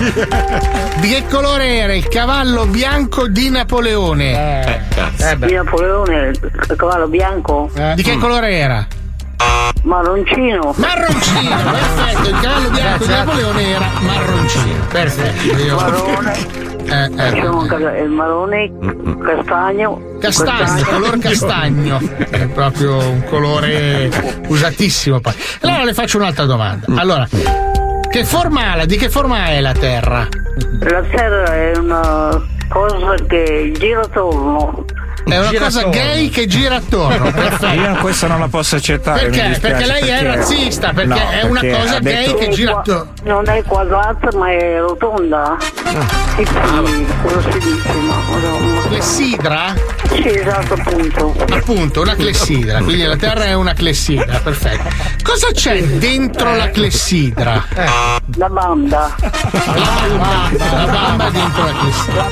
S5: Di che colore era il cavallo bianco di Napoleone?
S29: Di Napoleone, il cavallo bianco.
S5: Di che colore era?
S29: Marroncino.
S5: Marroncino, *laughs* perfetto, il cavallo bianco di Napoleone era marroncino. Perfetto. Io...
S29: Marrone.
S5: Eh, eh.
S29: Il marrone, castagno.
S5: Castagno, color castagno. È proprio un colore usatissimo poi. Allora le faccio un'altra domanda. Allora, che forma ha di che forma è la Terra?
S29: La terra è una cosa che gira attorno.
S5: È una
S7: Gira
S5: cosa
S7: attorno.
S5: gay che gira attorno. *laughs* Perfetto.
S7: Io questa non la posso accettare. mi
S5: Perché?
S7: dispiace,
S5: Perché lei è razzista, perché
S7: No,
S5: è una
S7: perché
S5: cosa gay
S7: detto-
S5: che gira attorno.
S29: Non è quadrata ma è rotonda. Sì, sì, cosa si dice? Ma.
S5: Clessidra?
S29: Sì, esatto, appunto.
S5: Appunto, una clessidra, quindi la Terra è una clessidra, perfetto. Cosa c'è dentro la clessidra?
S29: La banda.
S5: La bamba è dentro la clessidra.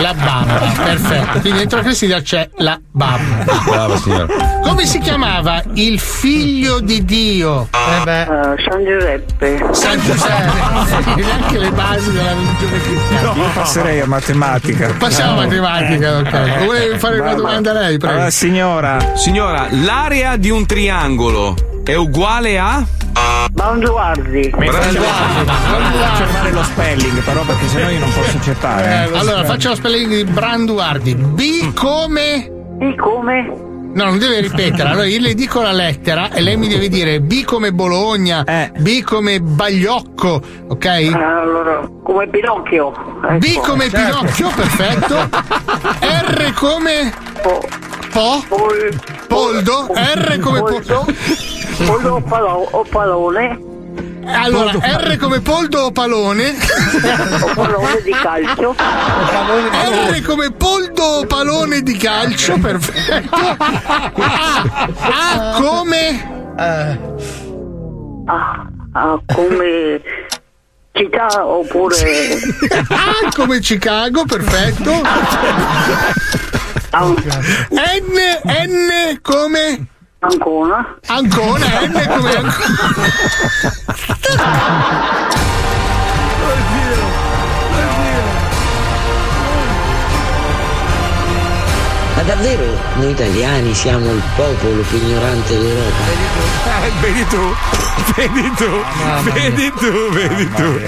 S5: La bamba, perfetto. Dentro la clessidra c'è la bamba.
S4: Brava signora.
S5: Come si chiamava il figlio di Dio?
S29: Eh, San Giuseppe.
S5: San Giuseppe. *laughs* Neanche le basi della religione cristiana.
S7: Io passerei a matematica.
S5: Passiamo a matematica, ok. Vuole fare una domanda a lei, prego.
S7: Allora, signora.
S4: Signora, l'area di un triangolo è uguale a?
S29: Branduardi.
S7: Faccio fare lo spelling, però, perché sennò io non posso accettare.
S5: Eh, allora, faccio lo spelling di Branduardi. B come?
S29: B come?
S5: No, non deve ripetere. Allora io le dico la lettera e lei mi deve dire B come Bologna, B come Bagliocco, ok?
S29: Allora, come Pinocchio. Ecco.
S5: B come
S29: Certo.
S5: Pinocchio, perfetto. R come Po? Poldo. R come Poldo. *laughs*
S29: Poldo o, palo- o palone.
S5: Allora, R come Poldo o Palone?
S29: O pallone *laughs* di calcio.
S5: R come Poldo o Palone di calcio, perfetto. A, A come?
S29: Ah, ah, come città oppure
S5: A come Chicago, perfetto. N, N come?
S29: Ancona.
S5: Ancona, N come *laughs*
S28: Ma davvero noi italiani siamo il popolo più ignorante d'Europa?
S4: Eh, vedi tu, vedi tu, vedi tu, vedi tu.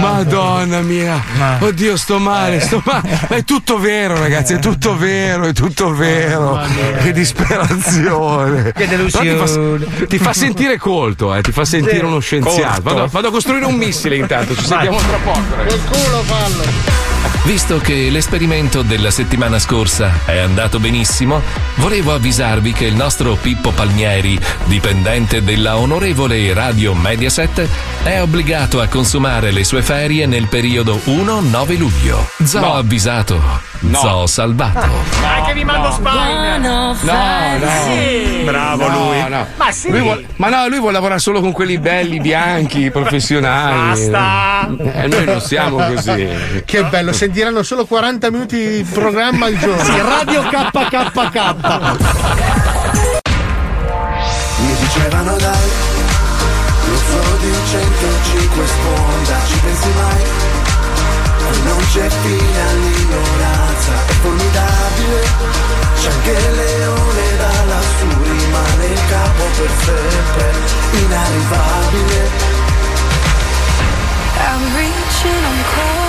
S4: Madonna mia, oddio, sto male, sto male. Ma è tutto vero, ragazzi, è tutto vero, è tutto vero. Che disperazione. *laughs*
S6: Che
S4: Però Ti fa, ti fa sentire colto, eh, ti fa sentire uno scienziato. Vado, vado a costruire un missile intanto, ci sentiamo tra poco. ragazzi.
S5: Col culo fallo.
S1: Visto che l'esperimento della settimana scorsa è andato benissimo, volevo avvisarvi che il nostro Pippo Palmieri, dipendente della onorevole Radio Mediaset, è obbligato a consumare le sue ferie nel periodo 1-9 luglio. Zoo
S4: No.
S1: avvisato,
S4: No.
S1: zoo salvato.
S25: Dai che vi mando spine.
S4: No, no.
S25: Sì.
S4: Bravo lui.
S25: Ma sì.
S4: Lui vuole- ma no, lui vuole lavorare solo con quelli belli, bianchi, *laughs* professionali.
S25: Basta.
S4: Eh, noi non siamo *laughs* così.
S5: Che bello, sentiranno solo 40 minuti di programma al giorno.
S6: Sì, radio KKK.
S18: Mi dicevano dai, lo zoo di 105 sponda, ci pensi mai? Non c'è fine all'ignoranza, è formidabile, c'è anche il leone da lassù, rimane il capo per sempre, inarrivabile.
S30: I'm reaching, I'm calling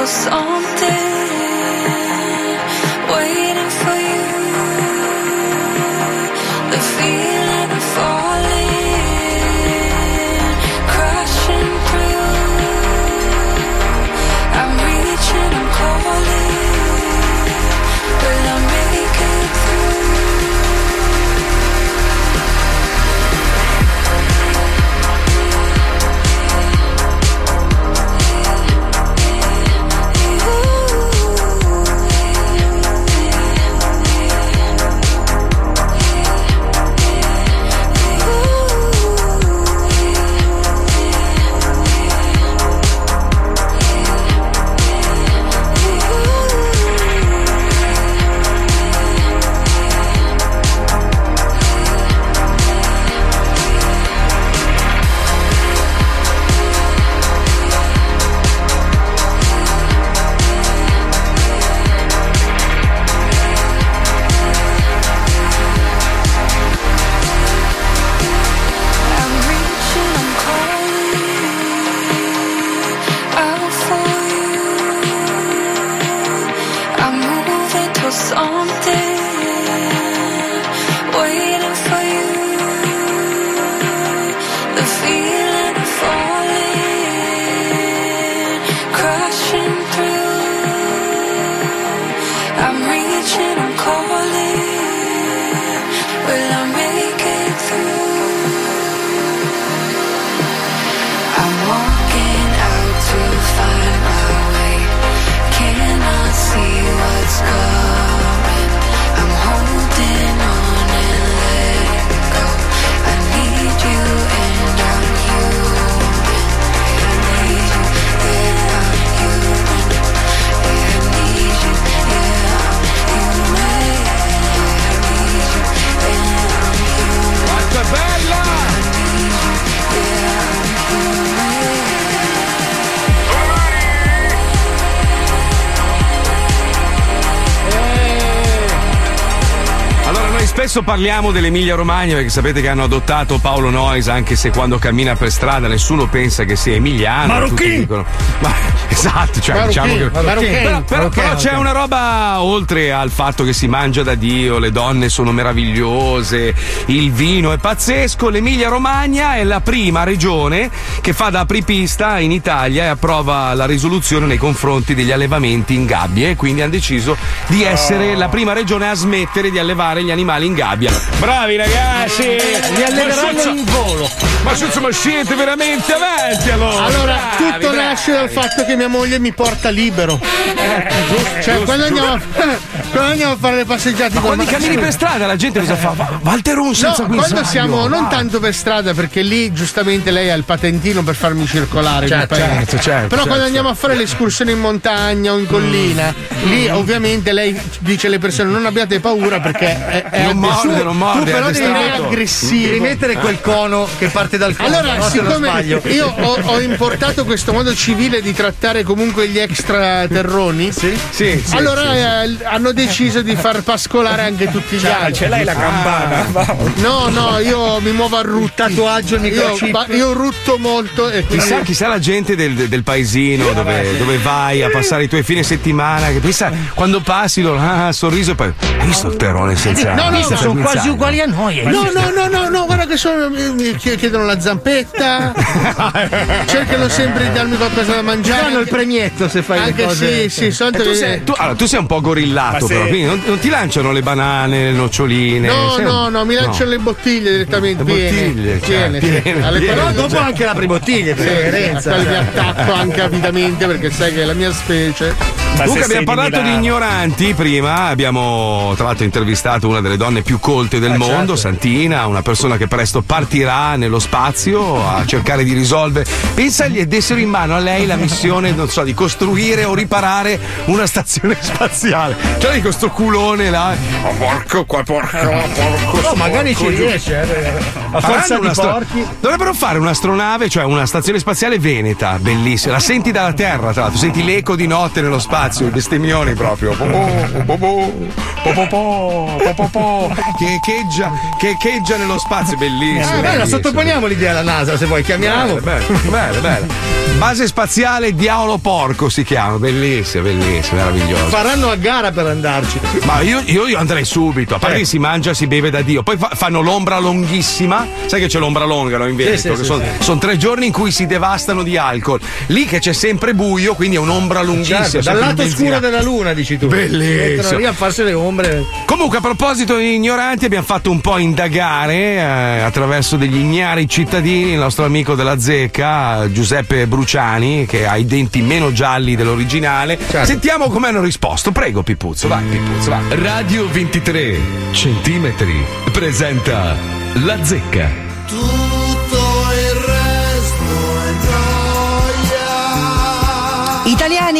S30: for something
S4: parliamo dell'Emilia Romagna perché sapete che hanno adottato Paolo Noyes, anche se quando cammina per strada nessuno pensa che sia emiliano.
S2: Marocchino!
S4: dicono- Ma, *laughs* esatto, cioè,
S2: Marocchino,
S4: diciamo che.
S2: Marocchino.
S4: Però, però-
S2: Marocchino,
S4: però c'è una roba oltre al fatto che si mangia da Dio, le donne sono meravigliose, il vino è pazzesco. L'Emilia Romagna è la prima regione che fa da apripista in Italia e approva la risoluzione nei confronti degli allevamenti in gabbie. Quindi hanno deciso di essere la prima regione a smettere di allevare gli animali in gabbia. Bravi ragazzi!
S2: Li alleveranno
S4: Ma
S2: in volo.
S4: Ma insomma siete veramente avanti allora!
S5: Allora,
S4: Bravi,
S5: tutto
S4: bravi.
S5: nasce dal fatto che mia moglie mi porta libero. cioè,
S4: giusto,
S5: quando andiamo, a. *laughs* quando andiamo a fare le passeggiate
S4: Ma
S5: con
S4: quando cammini per strada la gente cosa fa? Va- Walter un senza
S5: No,
S4: guinzaglio.
S5: quando siamo non tanto per strada, perché lì giustamente lei ha il patentino per farmi circolare.
S4: Certo,
S5: paese.
S4: certo, certo,
S5: Però quando
S4: certo.
S5: andiamo a fare l'escursione in montagna o in collina, lì ovviamente lei dice alle persone non abbiate paura perché è, è
S4: Non morde,
S5: aggressivo.
S4: non morde,
S5: Tu però
S4: è
S5: devi aggressivo.
S6: Devi mettere quel cono che parte dal cono.
S5: Allora,
S6: no,
S5: siccome io ho, ho importato questo modo civile di trattare comunque gli extraterroni,
S4: Sì, sì,
S5: allora eh, hanno deciso di far pascolare anche tutti gli altri.
S7: ce l'hai la campana?
S5: No, no, io mi muovo a rutti.
S6: Tatuaggio,
S5: Io,
S6: microchip.
S5: io rutto molto e quindi.
S4: Chissà, chissà la gente del, del paesino dove, dove vai a passare i tuoi fine settimana. Che pensa quando passi loro, ah, sorriso e poi. Hai visto il terrone senza.
S5: No, no,
S4: senza
S5: sono quasi
S6: uguali a noi.
S5: No, no, no, no, no, guarda che sono. mi- chiedono la zampetta. *laughs* cercano sempre di darmi qualcosa da mangiare.
S6: Danno il premietto se fai le
S5: Anche
S6: cose.
S5: sì, sì,
S4: tu, sei, tu- allora, tu sei un po' gorillato,
S7: Sì.
S4: quindi non, non ti lanciano le banane, le noccioline.
S5: No,
S4: sei-
S5: no, no, mi lanciano le bottiglie direttamente.
S4: Le bottiglie,
S5: piene,
S4: piene,
S6: Però dopo anche la pribottiglia, per
S5: Sì,
S6: coerenza.
S5: a quelle mi attacco anche avidamente perché sai che è la mia specie.
S7: Ma sei
S4: abbiamo parlato di ignoranti prima, abbiamo tra l'altro intervistato una delle donne più colte del mondo,
S7: certo.
S4: Santina, una persona che presto partirà nello spazio a cercare di risolvere. Pensa gli dessero in mano a lei la missione, non so, di costruire o riparare una stazione *laughs* spaziale. Cioè magari con sto culone là. Oh, porco qua, porco, ah. porco.
S6: No, magari
S4: porco, ci
S6: riesce, eh, eh
S4: A
S6: forza di
S4: sto-
S6: porchi.
S4: Dovrebbero fare un'astronave, cioè una stazione spaziale veneta, bellissima. La senti dalla Terra, tra l'altro, senti l'eco di notte nello spazio, i bestemmioni proprio. Che echeggia, che echeggia nello spazio, bellissimo.
S6: Eh,
S4: bella,
S6: sottoponiamo l'idea alla NASA se vuoi, chiamiamo.
S4: Bello, bello. Base spaziale Diavolo Porco si chiama, bellissima, bellissima, meravigliosa.
S6: Faranno a gara per andare andarci.
S4: Ma io, io, io andrei subito, a parte
S6: Eh.
S4: che si mangia, si beve da Dio, poi fa- fanno l'ombra longhissima, sai che c'è l'ombra longa no, in Veneto,
S6: sì, sì,
S4: sono
S6: sì.
S4: son tre giorni in cui si devastano di alcol, lì che c'è sempre buio, quindi è un'ombra lunghissima.
S6: Certo, dal
S4: sempre
S6: lato scuro della luna, dici tu.
S4: Bellissimo.
S6: Lì a farsi le ombre.
S4: Comunque, a proposito di ignoranti, abbiamo fatto un po' indagare eh, attraverso degli ignari cittadini il nostro amico della zecca, Giuseppe Bruciani, che ha i denti meno gialli dell'originale.
S6: Certo.
S4: Sentiamo come hanno risposto. Prego, Pipuzzo, vai, Pipuzzo, vai.
S1: Radio 23 centimetri presenta La Zecca.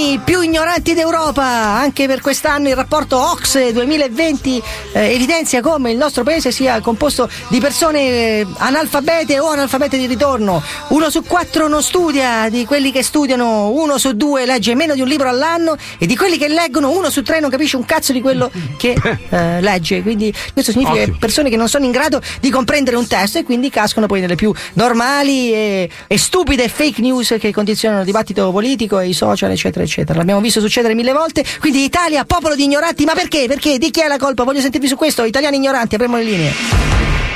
S10: Italiani più ignoranti d'Europa, anche per quest'anno il rapporto OXE 2020 eh, evidenzia come il nostro paese sia composto di persone eh, analfabete o analfabete di ritorno. Uno su quattro non studia, di quelli che studiano uno su due legge meno di un libro all'anno e di quelli che leggono uno su tre non capisce un cazzo di quello che *laughs* eh, legge. Quindi questo significa che
S4: Ottimo.
S10: persone che non sono in grado di comprendere un testo e quindi cascano poi nelle più normali e, e stupide fake news che condizionano il dibattito politico e i social, eccetera, eccetera. L'abbiamo visto succedere mille volte. Quindi Italia, popolo di ignoranti, ma perché? Perché? Di chi è la colpa? Voglio sentirvi su questo. Italiani ignoranti, apriamo le linee.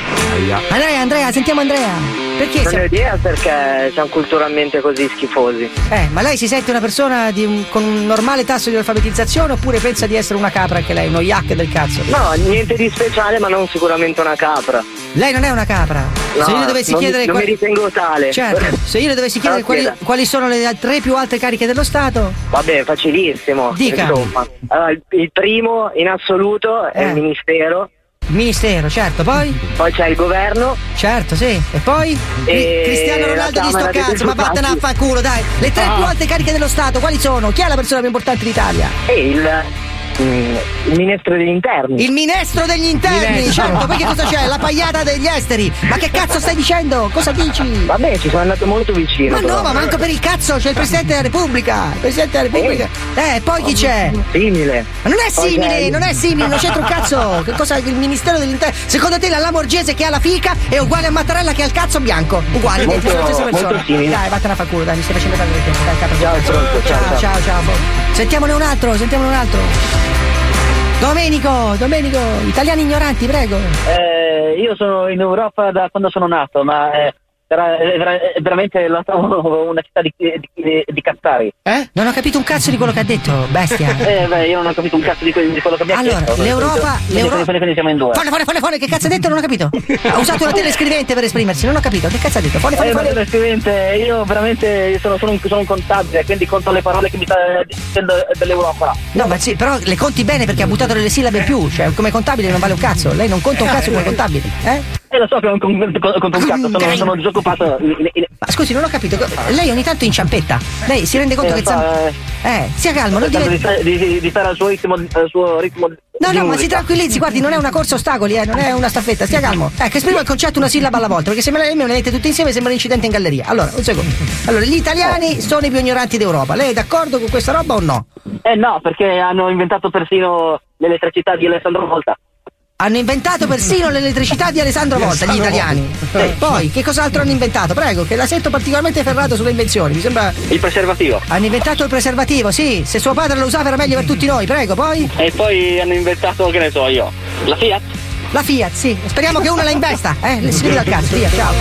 S10: Andrea, Andrea, sentiamo Andrea. Perché
S31: Non
S10: siamo-
S31: ho idea perché siamo culturalmente così schifosi.
S10: Eh, ma lei si sente una persona di un- con un normale tasso di alfabetizzazione oppure pensa di essere una capra anche lei, uno yak del cazzo?
S31: No, niente di speciale, ma non sicuramente una capra.
S10: Lei non è una capra.
S31: No,
S10: se io le dovessi
S31: non,
S10: chiedere
S31: non
S10: quali-
S31: mi ritengo tale.
S10: Certo, se io le dovessi *laughs* chiedere quali, quali sono le tre più alte cariche dello Stato,
S31: Vabbè, facilissimo.
S10: Dica.
S31: Insomma. Allora, il, il primo in assoluto è
S10: Eh.
S31: il ministero.
S10: Ministero, certo, poi?
S31: Poi c'è il governo.
S10: Certo, sì. E poi?
S31: E
S10: Cristiano Ronaldo di sto cazzo, ma vattene a fa culo, dai. Le tre
S31: Ah.
S10: più alte cariche dello Stato, quali sono? Chi è la persona più importante d'Italia?
S31: E il, il ministro degli interni.
S10: Il ministro degli interni,
S31: Ministro.
S10: certo, poi che cosa c'è? La pagliata degli esteri. Ma che cazzo stai dicendo? Cosa dici?
S31: Vabbè, ci sono andato molto vicino.
S10: Ma no,
S31: però.
S10: ma manco per il cazzo, c'è il Presidente della Repubblica. Il Presidente della Repubblica. Eh, poi chi c'è?
S31: Simile.
S10: Ma non è simile,
S31: il-
S10: non è simile, non c'entra un cazzo. Che cosa? Il Ministero dell'Interno. Secondo te la Lamorgese che ha la fica è uguale a Mattarella che ha il cazzo bianco? Uguale,
S31: Molto-
S10: sono la stessa persona.
S31: simili.
S10: Dai, vattene a fa culo, dai, mi stai facendo perdere tempo. Dai, capo.
S31: Ciao, pronto, ciao,
S10: ciao,
S31: ciao.
S10: ciao, ciao. Sentiamone un altro, sentiamone un altro. Domenico, Domenico, italiani ignoranti, prego.
S32: Eh, io sono in Europa da quando sono nato, ma eh, era- è veramente la trovo *laughs* una città di, di, di cazzari.
S10: Eh? Non ho capito un cazzo di quello che ha detto, bestia. *laughs*
S32: Eh, beh, io non ho capito un cazzo di, que- di quello che ha
S10: Allora,
S32: detto.
S10: l'Europa-
S32: Quindi,
S10: l'Europa-
S32: quindi- quindi siamo in due.
S10: Fone, fone, fone, fone, che cazzo ha detto? Non ho capito. *laughs* Ha usato una telescrivente per esprimersi, non ho capito. Che cazzo ha detto? Fone, fone,
S32: Eh, ma
S10: fone.
S32: scrivente, io veramente sono, sono un, sono un contabile, quindi conto le parole che mi sta dicendo dell'Europa.
S10: No, ma sì, però le conti bene perché ha buttato delle sillabe in più. Cioè, come contabile non vale un cazzo. Lei non conta un cazzo come contabile. Eh?
S32: Eh, lo so che non conto conto un cazzo, sono, sono disoccupato.
S10: Ma scusi, non ho capito. Lei ogni tanto inciampetta. Lei si rende conto
S32: Eh,
S10: che Zam- Eh, sia calmo, non dire.
S32: di, di, di stare al suo ritmo, al suo ritmo
S10: No, no, ma si tranquillizzi, guardi, non è una corsa ostacoli, eh, non è una staffetta, stia calmo. Ecco, esprima il concetto una sillaba alla volta, perché se me le mette tutte insieme sembra un incidente in galleria. Allora, un secondo. Allora, gli italiani sono i più ignoranti d'Europa. Lei è d'accordo con questa roba o no?
S32: Eh no, perché hanno inventato persino l'elettricità di Alessandro Volta.
S10: Hanno inventato persino l'elettricità di Alessandro Volta, gli italiani. Eh, poi, che cos'altro hanno inventato? Prego, che la sento particolarmente ferrato sulle invenzioni. Mi sembra.
S32: Il preservativo.
S10: Hanno inventato il preservativo, sì. Se suo padre lo usava era meglio per tutti noi, prego, poi.
S32: E poi hanno inventato, che ne so io, la Fiat.
S10: La Fiat, sì. Speriamo che una la investa. Eh, le si vede dal cazzo, via, ciao.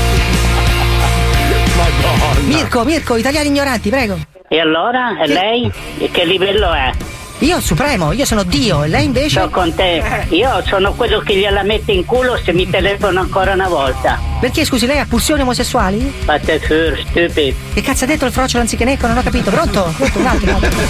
S10: Mirko, Mirko, italiani ignoranti, prego.
S33: E allora? E lei? E che livello è?
S10: Io supremo, io sono Dio, e lei invece?
S33: Sto con te. Io sono quello che gliela mette in culo se mi telefono ancora una volta.
S10: Perché scusi, lei ha pulsioni omosessuali?
S33: Fate fur, stupid.
S10: Che cazzo ha detto il froccio anziché necco? Non ho capito. Pronto? Pronto, un altro, un altro.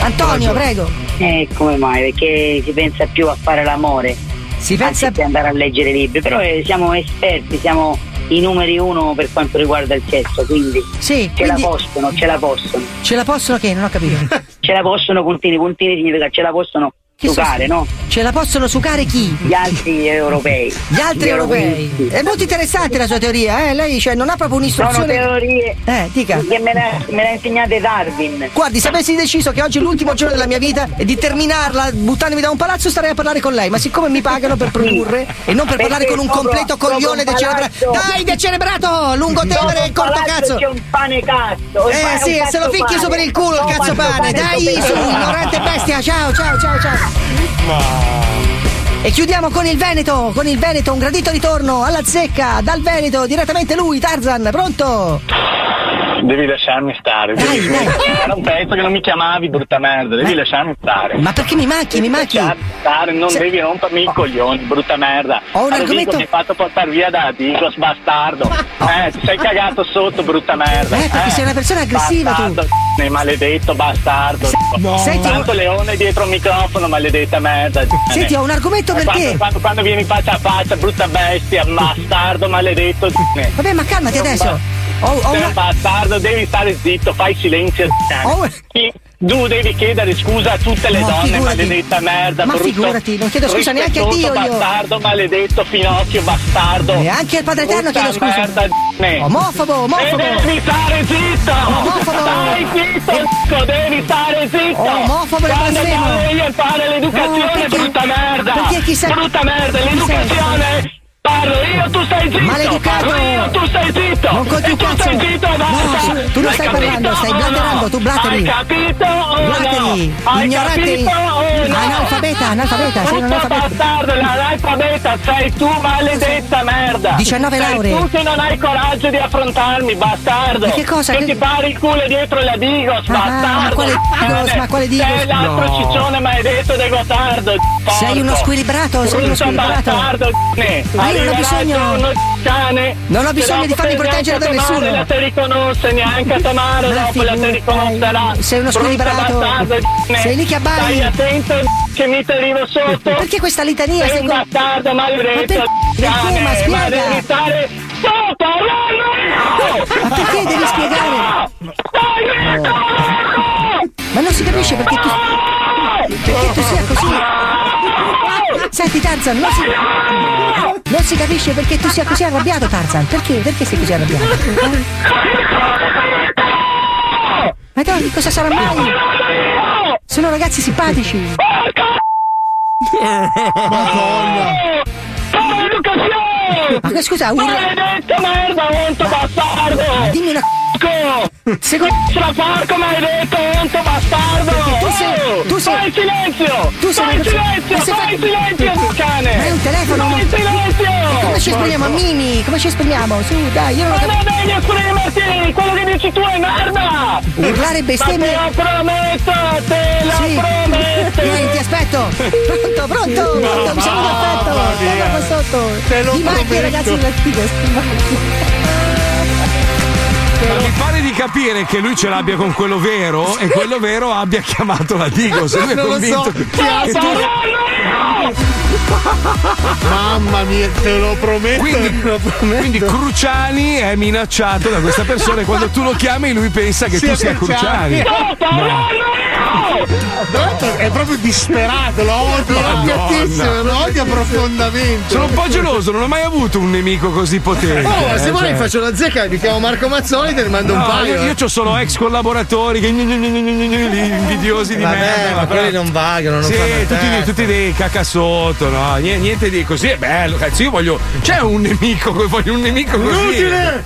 S10: Antonio, prego.
S33: Eh, come mai? Perché si pensa più a fare l'amore.
S10: Si pensa
S33: Anziché andare a leggere libri. Però eh, siamo esperti, siamo i numeri uno per quanto riguarda il sesso, quindi
S10: Sì,
S33: ce
S10: quindi-
S33: la possono, ce la possono.
S10: Ce la possono che? Non ho capito. *laughs*
S33: Ce la possono puntini, puntini significa ce la possono giocare, no?
S10: Ce la possono sucare chi?
S33: Gli altri europei.
S10: Gli altri europei. È molto interessante la sua teoria, eh? Lei cioè, non ha proprio
S33: Sono
S10: un'istruzione.
S33: teorie
S10: Eh, dica.
S33: che me le, ha insegnate Darwin.
S10: Guardi, se avessi deciso che oggi è l'ultimo giorno della mia vita e di terminarla buttandomi da un palazzo starei a parlare con lei, ma siccome mi pagano per produrre e non per
S33: Perché
S10: parlare con un completo
S33: sopra
S10: coglione
S33: palazzo-
S10: Dai, decenerato! Lungotevere
S33: Dopo
S10: e corto cazzo!
S33: C'è un pane cazzo.
S10: Eh sì, e se lo ficchi su per il culo il cazzo pane! Dai, su, ignorante bestia! Ciao, ciao, ciao, ciao! Sigma. E chiudiamo con il Veneto, con il Veneto, un gradito ritorno alla zecca, dal Veneto, direttamente lui, Tarzan, pronto?
S32: Devi lasciarmi stare. Devi, era un pezzo che non mi chiamavi, brutta merda. Devi lasciarmi stare.
S10: Ma perché mi manchi, mi manchi?
S32: Lasciarmi stare, non
S10: Se-
S32: devi rompermi i coglioni, brutta merda.
S10: Ho un argomento-
S32: mi hai fatto portare via da Digos, bastardo. Eh, ti sei cagato sotto, brutta merda.
S10: Eh, perché sei una persona aggressiva,
S32: bastardo, tu. maledetto bastardo.
S10: No. Senti,
S32: Tanto leone dietro il microfono, maledetta merda.
S10: Senti, ho un argomento
S32: Eh,
S10: perché-
S32: Quando, quando, quando vieni faccia a faccia, brutta bestia, bastardo, maledetto.
S10: Vabbè, ma calmati adesso. Ho, ho
S32: Sei
S10: una...
S32: un bastardo, devi stare zitto, fai silenzio.
S10: Oh.
S32: Tu devi chiedere scusa a tutte le
S10: No,
S32: donne,
S10: figurati.
S32: maledetta merda.
S10: Ma
S32: brutto-
S10: figurati, non chiedo scusa neanche a Dio io.
S32: bastardo, maledetto, Pinocchio, bastardo.
S10: Neanche al Padre Eterno chiedo scusa.
S32: merda, d***ne.
S10: Omofobo, omofobo.
S32: E devi stare zitto!
S10: Omofobo.
S32: Stai zitto, d***o, devi stare zitto!
S10: Omofobo e blasfemo.
S32: devi fare
S10: No,
S32: l'educazione,
S10: perché-
S32: brutta merda!
S10: perché chi sei-
S32: Brutta merda, l'educazione Parlo io, tu stai zitto!
S10: Maleducato!
S32: Parlo io, tu stai zitto!
S10: Non conti un
S32: tu
S10: cazzo!
S32: stai zitto,
S10: No,
S32: basta!
S10: su- tu non stai
S32: capito
S10: parlando, stai
S32: o
S10: blatterando,
S32: no?
S10: tu blatteri!
S32: Hai capito o no? Hai
S10: Ignorante!
S32: capito o no?
S10: Analfabeta, analfabeta, sei un analfabeta!
S32: bastardo, l'analfabeta sei tu, maledetta merda!
S10: 19
S32: sei
S10: lauree.
S32: tu che non hai coraggio di affrontarmi, bastardo!
S10: Ma che cosa?
S32: Che
S10: Che-
S32: ti pari il culo dietro la Digos,
S10: Ah,
S32: bastardo!
S10: ma quale Digos? Ma quale Digos?
S32: Sei l'altro
S10: No.
S32: ciccione maledetto del Gotardo!
S10: Sei uno squilibrato, sei uno squilibrato!
S32: bastardo.
S10: Ma io non ho bisogno- Non ho bisogno di farmi
S32: te
S10: proteggere da nessuno.
S32: La te riconosce, neanche Tamara
S10: Ma
S32: dopo la te riconoscerà.
S10: sei uno squilibrato. Sei lì che abbai.
S32: Stai attento che mi ti arrivo sotto.
S10: Perché questa litania?
S32: Sei un bastardo
S10: Ma
S32: maledetto,
S10: per- perché? Ma spiega.
S32: ma devi. Sto parlando!
S10: Ma perché devi spiegare? Ma non si capisce perché tu. Perché tu sia così. Senti Tarzan, non si. Capisce perché tu sia così arrabbiato, Tarzan. Perché? Perché sei così arrabbiato? Ma no, di cosa sarà mai? Sono ragazzi simpatici.
S32: Madonna!
S10: Ma scusa, urla.
S32: Maledetto merda, onto bastardo!
S10: Dimmi una
S32: Secondo la porco maledetto, onto bastardo!
S10: Tu sei- tu sei-
S32: Fai silenzio!
S10: tu sei
S32: Fai
S10: una
S32: silenzio!
S10: ma sei
S32: Fai
S10: fa-
S32: silenzio, cane!
S10: Ma è un telefono,
S32: Fai
S10: non-
S32: silenzio!
S10: Come ci esprimiamo, Mimi? Come ci esprimiamo? Su, dai, io non
S32: Ma
S10: ho
S32: non
S10: capito.
S32: devi esprimerti! Quello che dici tu è merda!
S10: Urlare bestemmie.
S32: Ma te lo prometto! Te lo
S10: Sì.
S32: prometto!
S10: Vieni, ti aspetto. Pronto, pronto. pronto mi sono d'affetto. Guarda qua sotto.
S32: Te lo
S10: Di macchie,
S32: prometto.
S10: ragazzi della Tigres.
S4: Ma mi pare di capire che lui ce l'abbia con quello vero e quello vero abbia chiamato la Digos. Lui è
S5: Non lo
S4: convinto
S5: so.
S4: che
S5: Ti
S4: tu-
S5: Mamma mia, te lo prometto.
S4: Quindi,
S5: lo prometto.
S4: quindi Cruciani è minacciato da questa persona e quando tu lo chiami lui pensa che
S5: Sì,
S4: tu sia
S5: Cruciani.
S4: Cruciani.
S5: Tra l'altro è proprio disperato, lo odio, lo odio lo odio profondamente.
S4: Sono un po' geloso, non ho mai avuto un nemico così potente.
S6: Oh, ma se
S4: eh,
S6: vuoi
S4: cioè.
S6: faccio la zecca, mi chiamo Marco Mazzoli, te ne mando un
S4: No,
S6: paio.
S4: io,
S6: eh.
S4: io ho solo ex collaboratori che gni- gni- gni- gni- gni- gni- gli invidiosi di
S34: Vabbè,
S4: merda.
S34: ma quelli non vagano, non
S4: sì, tutti, tutti dei caca sotto, no? Niente, niente di così è bello. Cazzo, io voglio. C'è un nemico, voglio un nemico così.
S32: Inutile!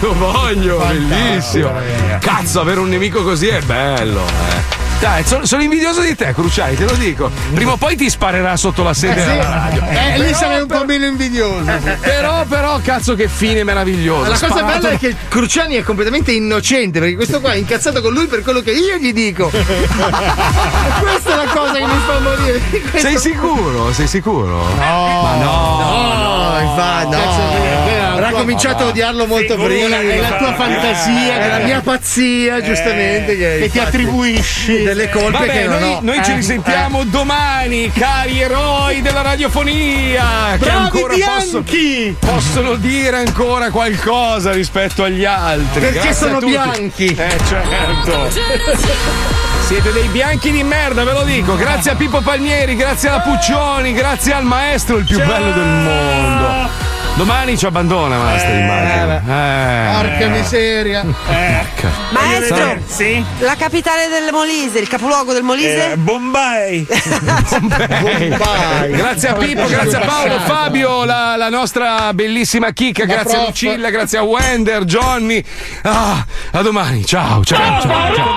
S4: Lo voglio, bellissimo. Cazzo, avere un nemico così è bello, eh. Dai, sono, sono invidioso di te, Cruciani, te lo dico. Prima o poi ti sparerà sotto la sede
S5: Eh, sì.
S4: della radio.
S5: Eh, lì
S4: Però-
S5: sarei un po' meno invidioso.
S4: Però, però, cazzo, che fine meraviglioso.
S6: La cosa bella è che Cruciani è completamente innocente perché questo qua è incazzato con lui per quello che io gli dico. *laughs* Questa è la cosa che mi fa morire. Questo-
S4: Sei sicuro? Sei sicuro?
S6: No,
S4: Ma no,
S6: no,
S34: infatti, no.
S6: Cazzo, Era cominciato a odiarlo molto prima.
S5: è la tua fantasia,
S6: è la mia pazzia, giustamente. Che,
S5: che ti attribuisci
S6: delle colpe
S4: Vabbè,
S6: che non
S4: noi,
S6: ho.
S4: noi ci
S6: Eh,
S4: risentiamo domani, cari eroi della radiofonia. Che
S5: Bravi
S4: ancora possono,
S5: bianchi!
S4: possono dire ancora qualcosa rispetto agli altri.
S6: Perché
S4: Grazie
S6: sono bianchi.
S4: Eh, certo. Siete dei bianchi di merda, ve lo dico. Grazie a Pippo Palmieri, grazie alla Puccioni, grazie al maestro, il più bello del mondo. Domani ci abbandona, maestro, immagino. Eh.
S6: Porca miseria.
S24: Maestro,
S7: Sì?
S24: la capitale del Molise, il capoluogo del Molise?
S7: Eh, Bombay.
S4: Bombay. Grazie a Pippo, grazie a Paolo, Fabio, la, la nostra bellissima chicca, grazie a
S5: prof.
S4: Lucilla, grazie a Wender, Johnny. Ah, a domani, ciao, ciao, ciao. ciao.